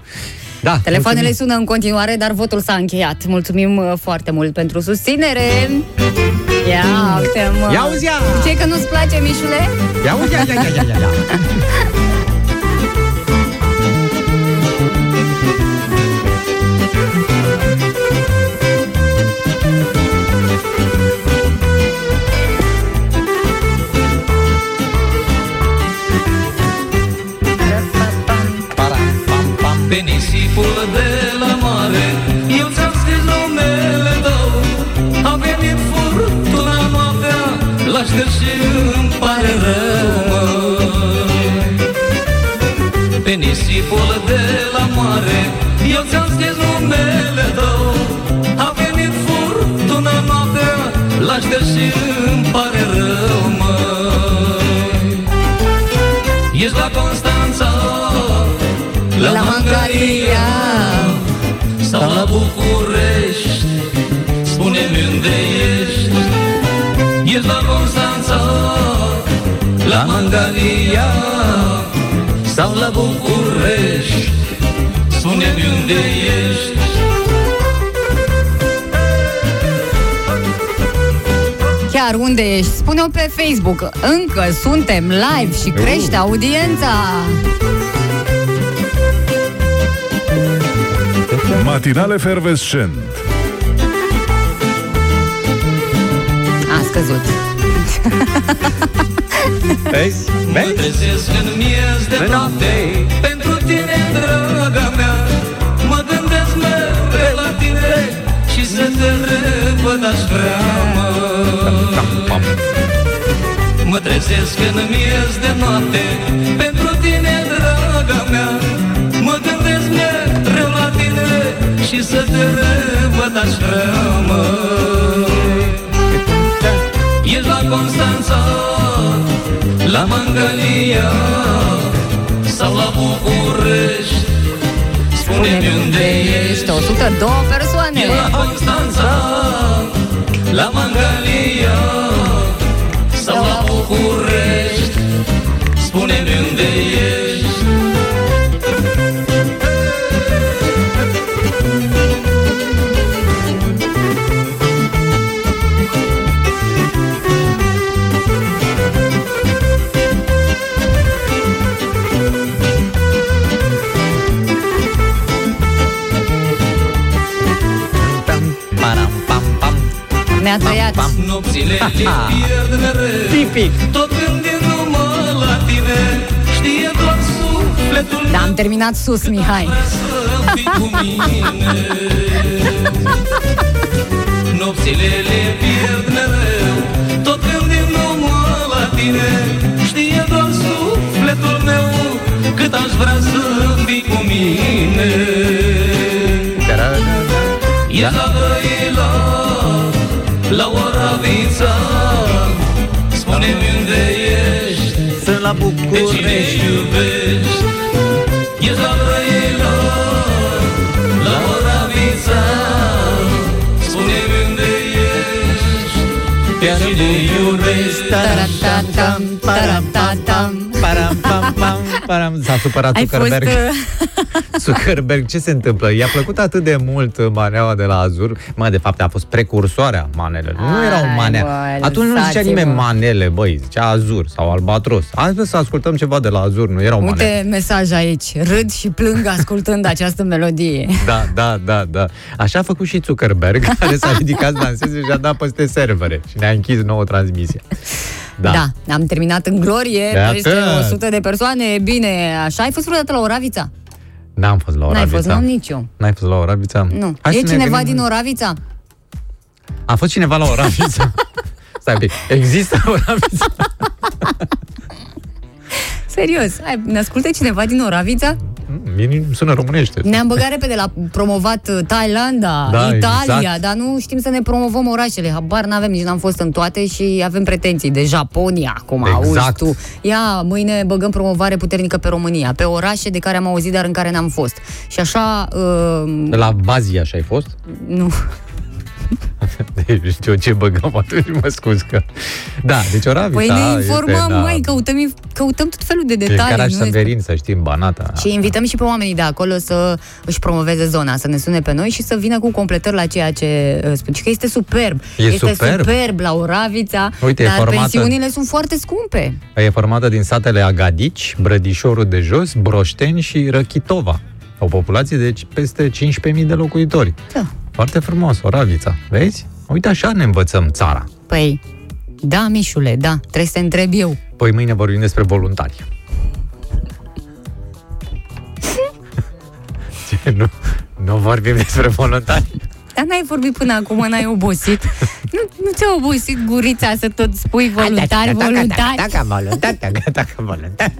Da, telefoanele mulțumim. sună în continuare, dar votul s-a încheiat. Mulțumim uh, foarte mult pentru susținere! Ia uite, mă! Ia uzi, ia! Ce că nu-ți place, Mișule? Ia uzi, ia, ia, ia, ia, ia, ia. Pe nisipul de la mare Eu ți-am scris numele tău A venit furtuna noaptea La șterg și îmi pare rău măi. Pe nisipul de la mare Eu ți-am scris numele tău A venit furtuna noaptea La șterg și îmi pare rău măi. Ești la Constanța la Mangalia Sau la București Spune-mi unde ești Ești la Constanța La Mangalia Sau la București Spune-mi unde ești Chiar unde ești? Spune-o pe Facebook. Încă suntem live și crește audiența. Matinal efervescent. A scăzut. Vezi? Mă trezesc în miez de noapte Pentru tine, draga mea Mă gândesc mereu la tine Și să te revăd aș vrea, mă Mă trezesc în miez de noapte Pentru și să te revăd aș vrea, mă. Ești la Constanța, la Mangalia sau la București. Spune-mi unde ești. 102 persoane. E la Constanța La Mangalia Sau la București. Ne-a tăiat. Nopțile le pierd mereu Tipic. Tot gândindu-mă la tine Știe doar sufletul Da, am terminat sus, Mihai. să fii cu mine. Nopțile le pierd mereu Tot gândindu-mă la tine Știe doar sufletul meu Cât aș vrea să fii cu mine. E Da. la Brăila La Oravița Spune-mi unde ești Sunt la Pe cine București iubești Ești la Brăila La Oravița Spune-mi unde ești Pe cine iubești Taratatam, taratatam. Param, pam, pam, param. S-a supărat Ai fost... Zuckerberg. uh, Zuckerberg, ce se întâmplă? I-a plăcut atât de mult uh, maneaua de la Azur. Mă, de fapt, a fost precursoarea manelelor. Nu Ai, erau manea. bă, Atunci nu zicea lăsați-vă. nimeni manele, băi, zicea Azur sau Albatros. Astăzi să ascultăm ceva de la Azur, nu erau manele. Uite mesaj aici. Râd și plâng ascultând această melodie. Da, da, da, da. Așa a făcut și Zuckerberg, care s-a ridicat să danseze și a dat peste servere și ne-a închis nouă transmisie. Da. da, am terminat în glorie, Iată. peste 100 de persoane, bine, așa. Ai fost vreodată la Oravița? N-am fost la N-ai Oravița. fost, nu, nici eu. N-ai fost la Oravița? Nu. Hai e să ne cineva gândim- din Oravița? A fost cineva la Oravița? Stai un pic. Există Oravița? Serios, ai, ne ascultă cineva din Oravița? Mie nu sună românește. Ne-am băgat repede la promovat uh, Thailanda, Da, Italia, exact. dar nu știm să ne promovăm orașele. Habar n-avem, nici n-am fost în toate și avem pretenții de Japonia, cum auzi Exact. tu. Ia, mâine băgăm promovare puternică pe România, pe orașe de care am auzit, dar în care n-am fost. Și așa, uh, De la Bazia și ai fost? nu, Deci, știu eu ce băgăm atunci, mă scuz că... Da, deci Oravița păi ne este, informăm, da, mai căutăm, căutăm tot felul de Prin detalii. Caraș nu este- Sănverin, să știm, Banata. Și invităm și pe oamenii de acolo să își promoveze zona, să ne sune pe noi și să vină cu completări la ceea ce uh, spun. Și că este superb. E este superb. superb la Oravița, Uite, e dar formată- pensiunile sunt foarte scumpe. E formată din satele Agadici, Brădișorul de Jos, Broșteni și Răchitova. O populație de peste 15.000 de locuitori. Da. Foarte frumos, Oravița. Vezi? Uite, așa ne învățăm țara. Păi, da, Mișule, da, trebuie să te întreb eu. Păi mâine vorbim despre voluntari. Ce, nu, nu vorbim despre voluntari? Dar n-ai vorbit până acum, n-ai obosit. Nu, nu ți-a obosit gurița să tot spui voluntari, voluntari. Dacă voluntari, dacă voluntari.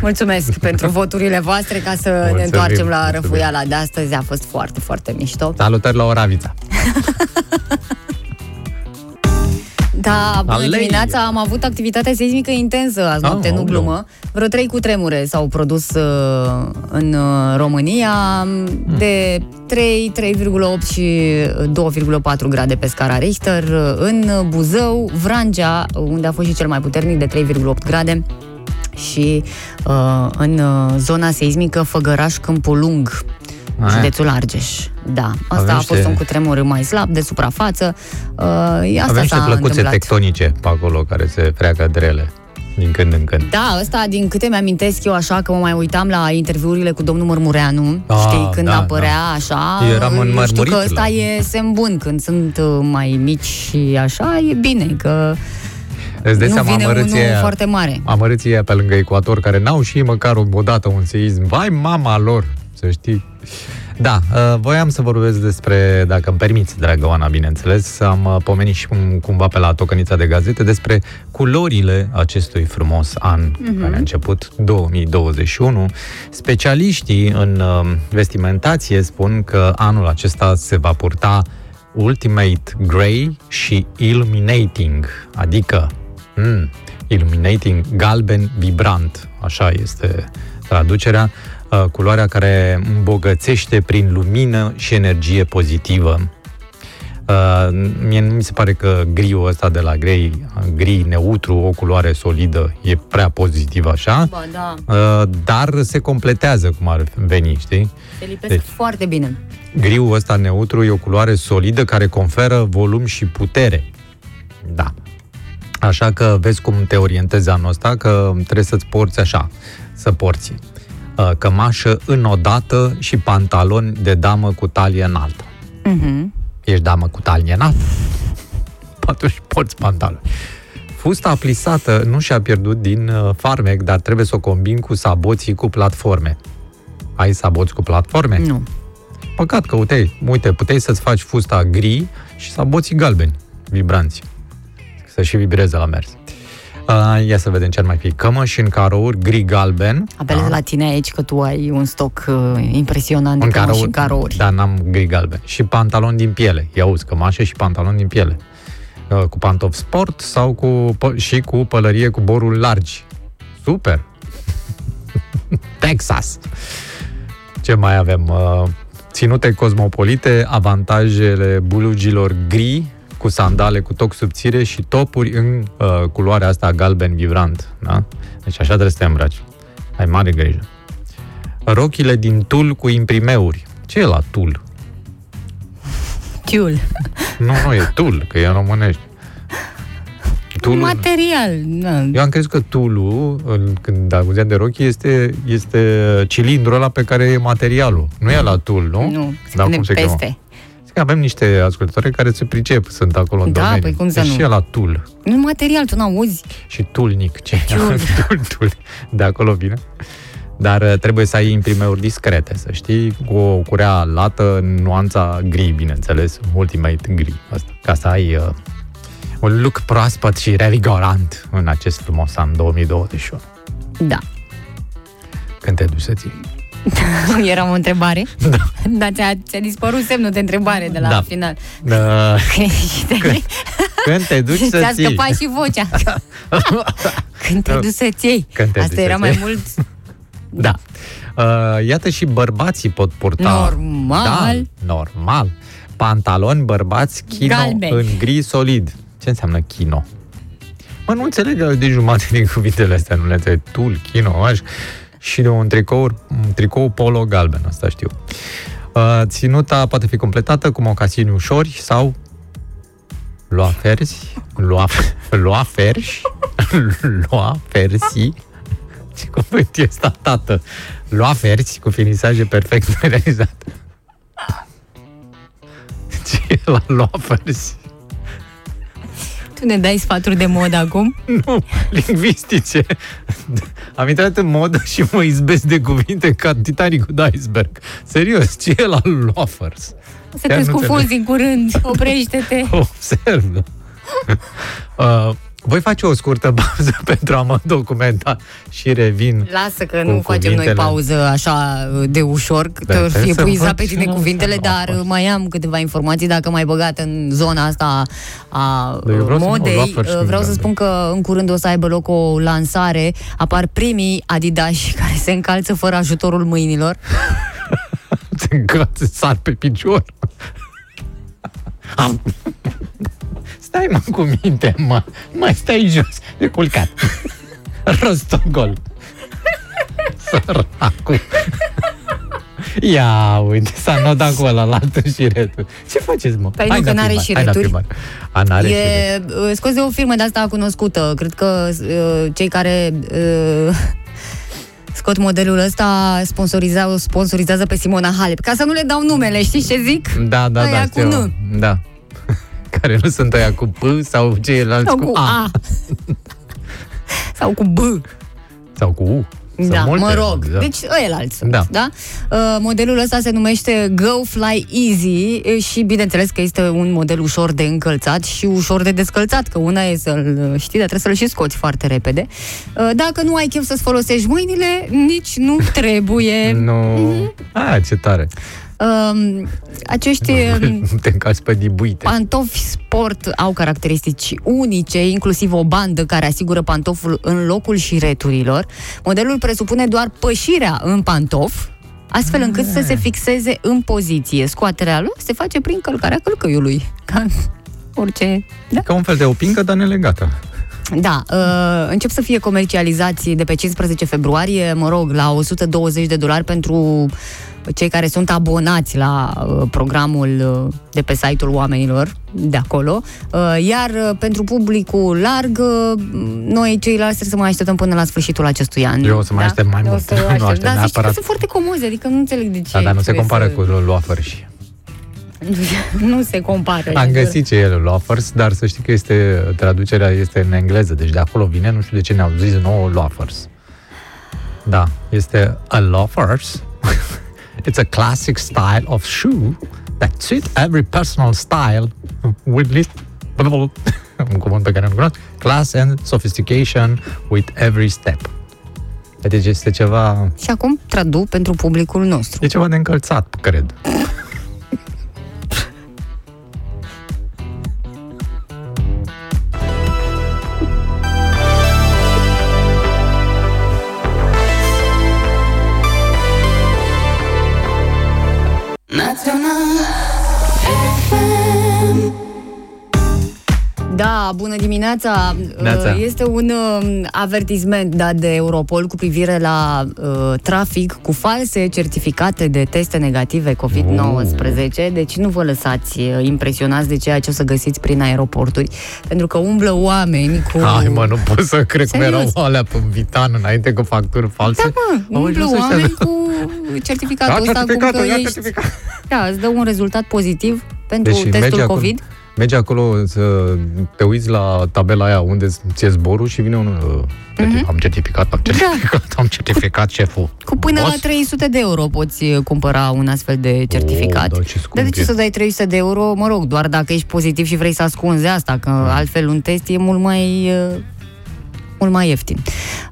Mulțumesc pentru voturile voastre ca să ne Mulțumim, întoarcem la mulțumim. răfuiala de astăzi. A fost foarte, foarte mișto. Salutări la Oravița. Da, bună Alei. dimineața, am avut activitate seismică intensă azi Ah, noapte, nu aoleu. glumă. Vreo trei cu tremure s-au produs uh, în uh, România, Hmm. de 3, 3,8 și 2,4 grade pe scara Richter. Uh, În Buzău, Vrangea, unde a fost și cel mai puternic, de 3,8 grade. Și uh, în uh, zona seismică Făgăraș Câmpul Lung, Ah. județul Argeș. Da, asta Avem a fost niște- un cutremur mai slab, de suprafață. Uh, asta Avem niște s-a plăcuțe întâmplat. tectonice pe acolo care se freacă drele din când în când. Da, ăsta, din câte mi-amintesc eu așa, că mă mai uitam la interviurile cu domnul Mărmureanu, Ah, știi, când da, apărea da. așa, Eram eu știu că înmărmurit ăsta la- e semn bun, când sunt uh, mai mici și așa, e bine, că Îți dai nu seama vine amărâții unul aia- foarte mare. Amărâții aia pe lângă ecuator, care n-au și ei măcar o dată un seism. Vai mama lor, să știi. Da, uh, voiam să vorbesc despre, dacă îmi permiți, dragă Oana, bineînțeles, am uh, pomenit și cum, cumva pe la tocănița de gazete despre culorile acestui frumos an Mhm. care a început 2021. Specialiștii în uh, vestimentație spun că anul acesta se va purta Ultimate Grey și Illuminating, adică mm, Illuminating galben vibrant, așa este traducerea, uh, culoarea care îmbogățește prin lumină și energie pozitivă. Uh, mie nu mi se pare că griul ăsta de la grey, gri neutru, o culoare solidă, e prea pozitiv așa, Ba, da, uh, dar se completează cum ar veni, știi? se lipesc Deci- foarte bine. Griul ăsta neutru e o culoare solidă care conferă volum și putere. Da. Așa că vezi cum te orientezi anul ăsta, că trebuie să-ți porți așa, să porți uh, cămașă înodată și pantaloni de damă cu talie înaltă. Mhm. Ești damă cu talniena? Atunci porți pantaloni. Fusta plisată nu și-a pierdut din uh, farmec, dar trebuie să o combin cu saboții cu platforme. Ai saboți cu platforme? Nu. Păcat că, uite, uite, puteai să-ți faci fusta gri și saboții galbeni, vibranți. Să și vibreze la mers. Uh, ia să vedem ce ar mai fi. Cămăși în carouri gri-galben. Apelez la tine aici că tu ai un stoc uh, impresionant de Un cămăși carouri, și carouri. dar n-am gri-galben. Și pantaloni din piele. Ia uzi, cămașă și pantaloni din piele. Uh, cu pantofi sport sau cu, pă- și cu pălărie cu boruri largi. Super! Texas! Ce mai avem? Uh, Ținute cosmopolite, avantajele bulugilor gri, cu sandale cu toc subțire și topuri în uh, culoarea asta galben vibrant. Da? Deci așa trebuie să te îmbraci. Ai mare grijă. Rochile din tul cu imprimeuri. Ce e la tul? Tiul. Nu, nu, e tul, că e în românești. Un material. Na. Eu am crezut că tulul, în- când auzeam de rochie, este, este cilindrul ăla pe care e materialul. Nu e la tul, nu? Nu, se Dar pune cum se cheamă? peste. Zic că avem niște ascultători care se pricep, sunt acolo în Da, domeniu. păi cum să deci nu? și e la tul. Nu material, tu n-auzi. Și tulnic, ce? Tul. tul, tul. De acolo vine. Dar uh, trebuie să ai imprimeuri discrete, să știi, cu o curea lată, în nuanța gri, bineînțeles, ultimate gri. Asta, ca să ai uh, un look proaspăt și revigorant în acest frumos an 2021. Da. Când te duci să ții. Era o întrebare? Da. Dar ți-a, ți-a dispărut semnul de întrebare de la Da. final. Da. Când te duci să Ți-a ții. scăpat și vocea. Când te duci să-ți iei. Când te Asta duci era să-ți mai iei. mult... Da. Uh, iată și bărbații pot purta... Normal. Da, normal. Pantaloni bărbați chino Galbeni. în gri solid. Ce înseamnă chino? Mă, nu înțeleg de jumate din cuvintele astea, nu le înțeleg. Tul, chino, aș. Și de un tricou, un tricou polo galben, asta știu. Uh, ținuta poate fi completată cu mocasini ușori sau lua fersi, lua, lua ferși, lua fersi, ce cuvânt e ăsta, tată? Lua fersi cu finisaje perfect realizate. Ce e la lua fersi? Tu ne dai sfaturi de mod acum? Nu, lingvistice. Am intrat în modă și mă izbesc de cuvinte ca Titanicul de iceberg. Serios, ce e la loafers? Să te scufunzi în curând. Oprește-te. Observ. da. uh, voi face o scurtă pauză pentru a mă documenta și revin. Lasă că cu nu facem noi cuvintele. pauză așa de ușor, că Da, te-or trebuie fi să epuizat văd pe tine și eu. cuvintele, dar mai am câteva informații dacă mai băgat în zona asta a Dar eu vreau să mă modei. luat fără și Vreau să galben. spun că în curând o să aibă loc o lansare. Apar primii Adidas care se încalță fără ajutorul mâinilor. Te încălți, sar pe picior. Am. Stai mă cu minte, mă. Mai stai jos, de culcat. Rostogol. Săracu. Ia, uite, s-a notat cu ăla la altă și retul. Ce faceți, mă? Păi nu, Hai că la n-are primar, și hai la returi. primar. A, n-are și E uh, scos de o firmă de asta cunoscută. Cred că uh, cei care uh, scot modelul ăsta sponsorizează, sponsorizează pe Simona Halep. Ca să nu le dau numele, știi ce zic? Da, da, Aia da, cu știu. N. Da. Care nu sunt aia cu P sau ceilalți Sau cu, cu A. A. Sau cu B. Sau cu U. Sunt Da, multe, mă rog. da. Deci ăilalți sunt, Da. da? Uh, modelul ăsta se numește Go Fly Easy uh, și bineînțeles că este un model ușor de încălțat și ușor de descălțat, că una e să-l uh, știi, dar trebuie să-l și scoți foarte repede. Uh, dacă nu ai chef să-ți folosești mâinile, nici nu trebuie. Nu. Mhm. A, ce tare. Um, acești um, Te încalci pe dibuite. pantofi sport au caracteristici unice, inclusiv o bandă care asigură pantoful în locul și returilor. Modelul presupune doar pășirea în pantof, astfel încât să se fixeze în poziție. Scoaterea lui se face prin călcarea călcăiului. Ca orice... Da? Ca un fel de opincă, dar nelegată. Da, uh, încep să fie comercializați de pe 15 februarie, mă rog, la 120 de dolari pentru cei care sunt abonați la uh, programul uh, de pe site-ul oamenilor de acolo, uh, iar uh, pentru publicul larg, uh, noi ceilalți trebuie să mai așteptăm până la sfârșitul acestui an. Eu o să mai aștept mai O mult. să Nu aștept. aștept Da, să știi că neapărat. sunt foarte comozi, adică nu înțeleg de ce. Da, dar nu se trebuie compară să... cu luafăr și... nu se compară. Am e găsit ce e loafers, dar să știi că este, traducerea este în engleză, deci de acolo vine, nu știu de ce ne-au zis nouă loafers. Da, este a loafers. It's a classic style of shoe that suit every personal style with least un cuvânt pe care nu cunosc, class and sophistication with every step. Deci este ceva, Și acum tradu pentru publicul nostru. e ceva de încălțat, cred. Da, bună dimineața! Neața. Uh, Este un uh, avertisment dat de Europol cu privire la uh, trafic cu false certificate de teste negative COVID-19. Deci nu vă lăsați uh, impresionați de ceea ce o să găsiți prin aeroporturi, pentru că umblă oameni cu... Hai mă, nu pot să cred că Serios? erau alea pe Vitan înainte cu facturi false. Da, mă, Au umblă ajuns ăștia oameni de- cu certificatul Ia ăsta, cum certificatul, că ia ești... certificat. Da, îți dă un rezultat pozitiv pentru Deci testul mergi acolo- COVID. Mergi acolo să te uiți la tabela aia unde ți-e zborul și vine un... Uh, Am certificat, am certificat, am certificat șeful. Mhm. Cu până Boss? la 300 de euro poți uh, cumpăra un astfel de certificat. da, ce scump Dar de ce e. să dai 300 de euro? Mă rog, doar dacă ești pozitiv și vrei să ascunzi asta, că Mm. altfel un test e mult mai uh, mult mai ieftin.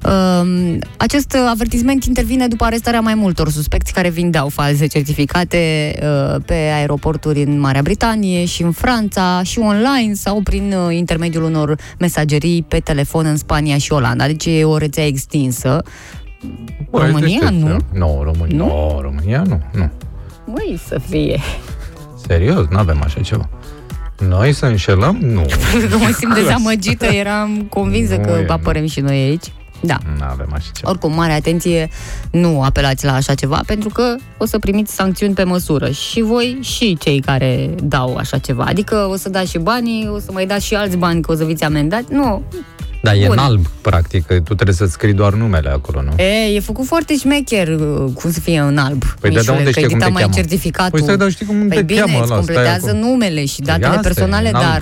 Um, acest avertisment intervine după arestarea mai multor suspecți care vindeau false certificate uh, pe aeroporturi în Marea Britanie și în Franța și online sau prin uh, intermediul unor mesagerii pe telefon în Spania și Olanda. Deci e o rețea extinsă. Băi, România, deștept, nu? da. Nu, România nu. No, România nu, nu. Măi, să fie. Serios, nu avem așa ceva. Noi să înșelăm? Nu. Că mă simt dezamăgită, eram convinsă Nu că e, nu. apărăm și noi aici. Da. Nu avem așa ceva. Oricum, mare atenție, nu apelați la așa ceva, pentru că o să primiți sancțiuni pe măsură. Și voi, și cei care dau așa ceva. Adică o să dați și banii, o să mai dați și alți bani, că o să fiți amendați. Nu. Dar e Bun. în alb, practic, că tu trebuie să-ți scrii doar numele acolo, nu? E, e făcut foarte șmecher uh, cum să fie în alb. Păi de- de Mișule, unde că știe cum edita te mai cheamă? certificatul. Păi stai, dar știi cum păi te bine, cheamă îți ăla, stai completează acolo. numele și Păi datele asta e, personale, în alb. dar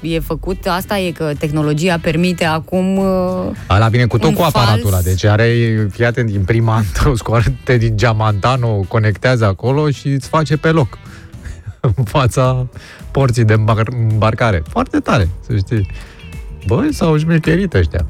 uh, e făcut, asta e că tehnologia permite acum uh, Ala vine cu tot un cu aparatul ăla, fals. deci are, fii atent, imprimantă, o scoate din geamantano, o conectează acolo și îți face pe loc în fața porții de îmbar- îmbarcare. Foarte tare, să știi. Băi, s-au șmecherit ăștia.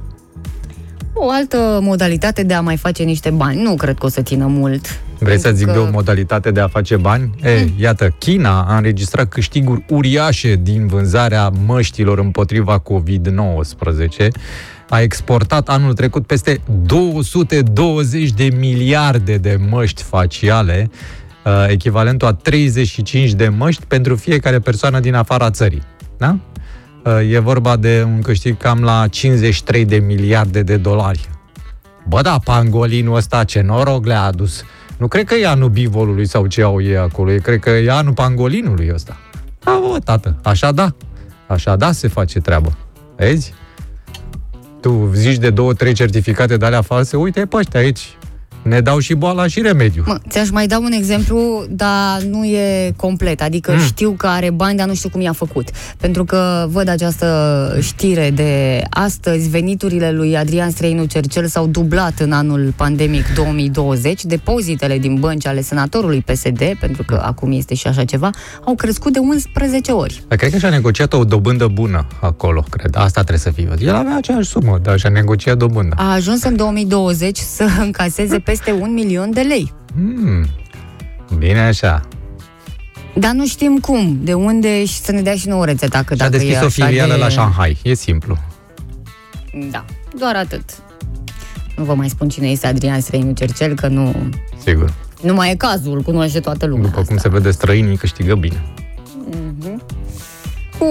o altă modalitate de a mai face niște bani. Nu cred că o să țină mult. Vrei să Pentru zic că- de o modalitate de a face bani? E, iată, China a înregistrat câștiguri uriașe din vânzarea măștilor împotriva COVID-19. A exportat anul trecut peste 220 de miliarde de măști faciale, uh, echivalentul a 35 de măști pentru fiecare persoană din afara țării. Da? Uh, E vorba de un câștig cam la 53 de miliarde de dolari. Bă, da, pangolinul ăsta ce noroc le-a adus. Nu cred că e anul bivolului sau ce au ei acolo, e, cred că e anul pangolinului ăsta. Da, bă, tată, așa da. Așa da se face treabă. Vezi? Tu zici de două, trei certificate de alea false, uite pe ăștia aici. Ne dau și boala și remediu. Mă, ți-aș mai da un exemplu, dar nu e complet. Adică mm. știu că are bani, dar nu știu cum i-a făcut. Pentru că văd această știre de astăzi, veniturile lui Adrian Străinu Cercel s-au dublat în anul pandemic 2020. Depozitele din bănci ale senatorului PSD, pentru că acum este și așa ceva, au crescut de 11 ori. Dar cred că și-a negociat o dobândă bună acolo, cred. Asta trebuie să fie. El avea aceeași sumă, dar și-a negociat dobândă. A ajuns în 2020 să încaseze peste un milion de lei. Hmm. Bine așa. Dar nu știm cum, de unde și să ne dea și nouă rețeta, că Și-a dacă e deschis o așa filială de... la Shanghai. E simplu. Da, doar atât. Nu vă mai spun cine este Adrian Străinu Cercel, că nu, Sigur. nu mai e cazul, cunoaște toată lumea. După cum se vede, străinii câștigă bine. Mhm. Cu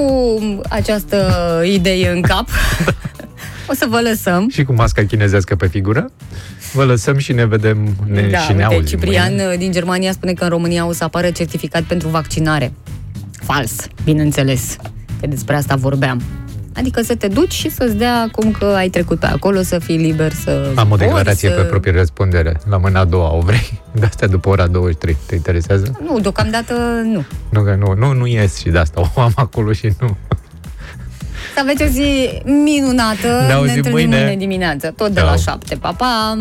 această idee în cap, o să vă lăsăm. Și cu masca chinezească pe figură. Vă lăsăm și ne vedem ne, da, și ne uite, auzim Ciprian mâine. uh, din Germania spune că în România o să apară certificat pentru vaccinare. Fals, bineînțeles, că despre asta vorbeam. Adică să te duci și să-ți dea cum că ai trecut pe acolo, să fii liber să Am o zbori, declarație să... pe proprie răspundere. La mâna a doua, o vrei? De asta după ora 23. Te interesează? Nu, deocamdată nu. Nu, că nu, nu, nu ies și de asta o am acolo și nu. Să aveți o zi minunată. Ne auzim întâlnim mâine. mâine dimineață, tot de Ciao. la 7. Pa, pa!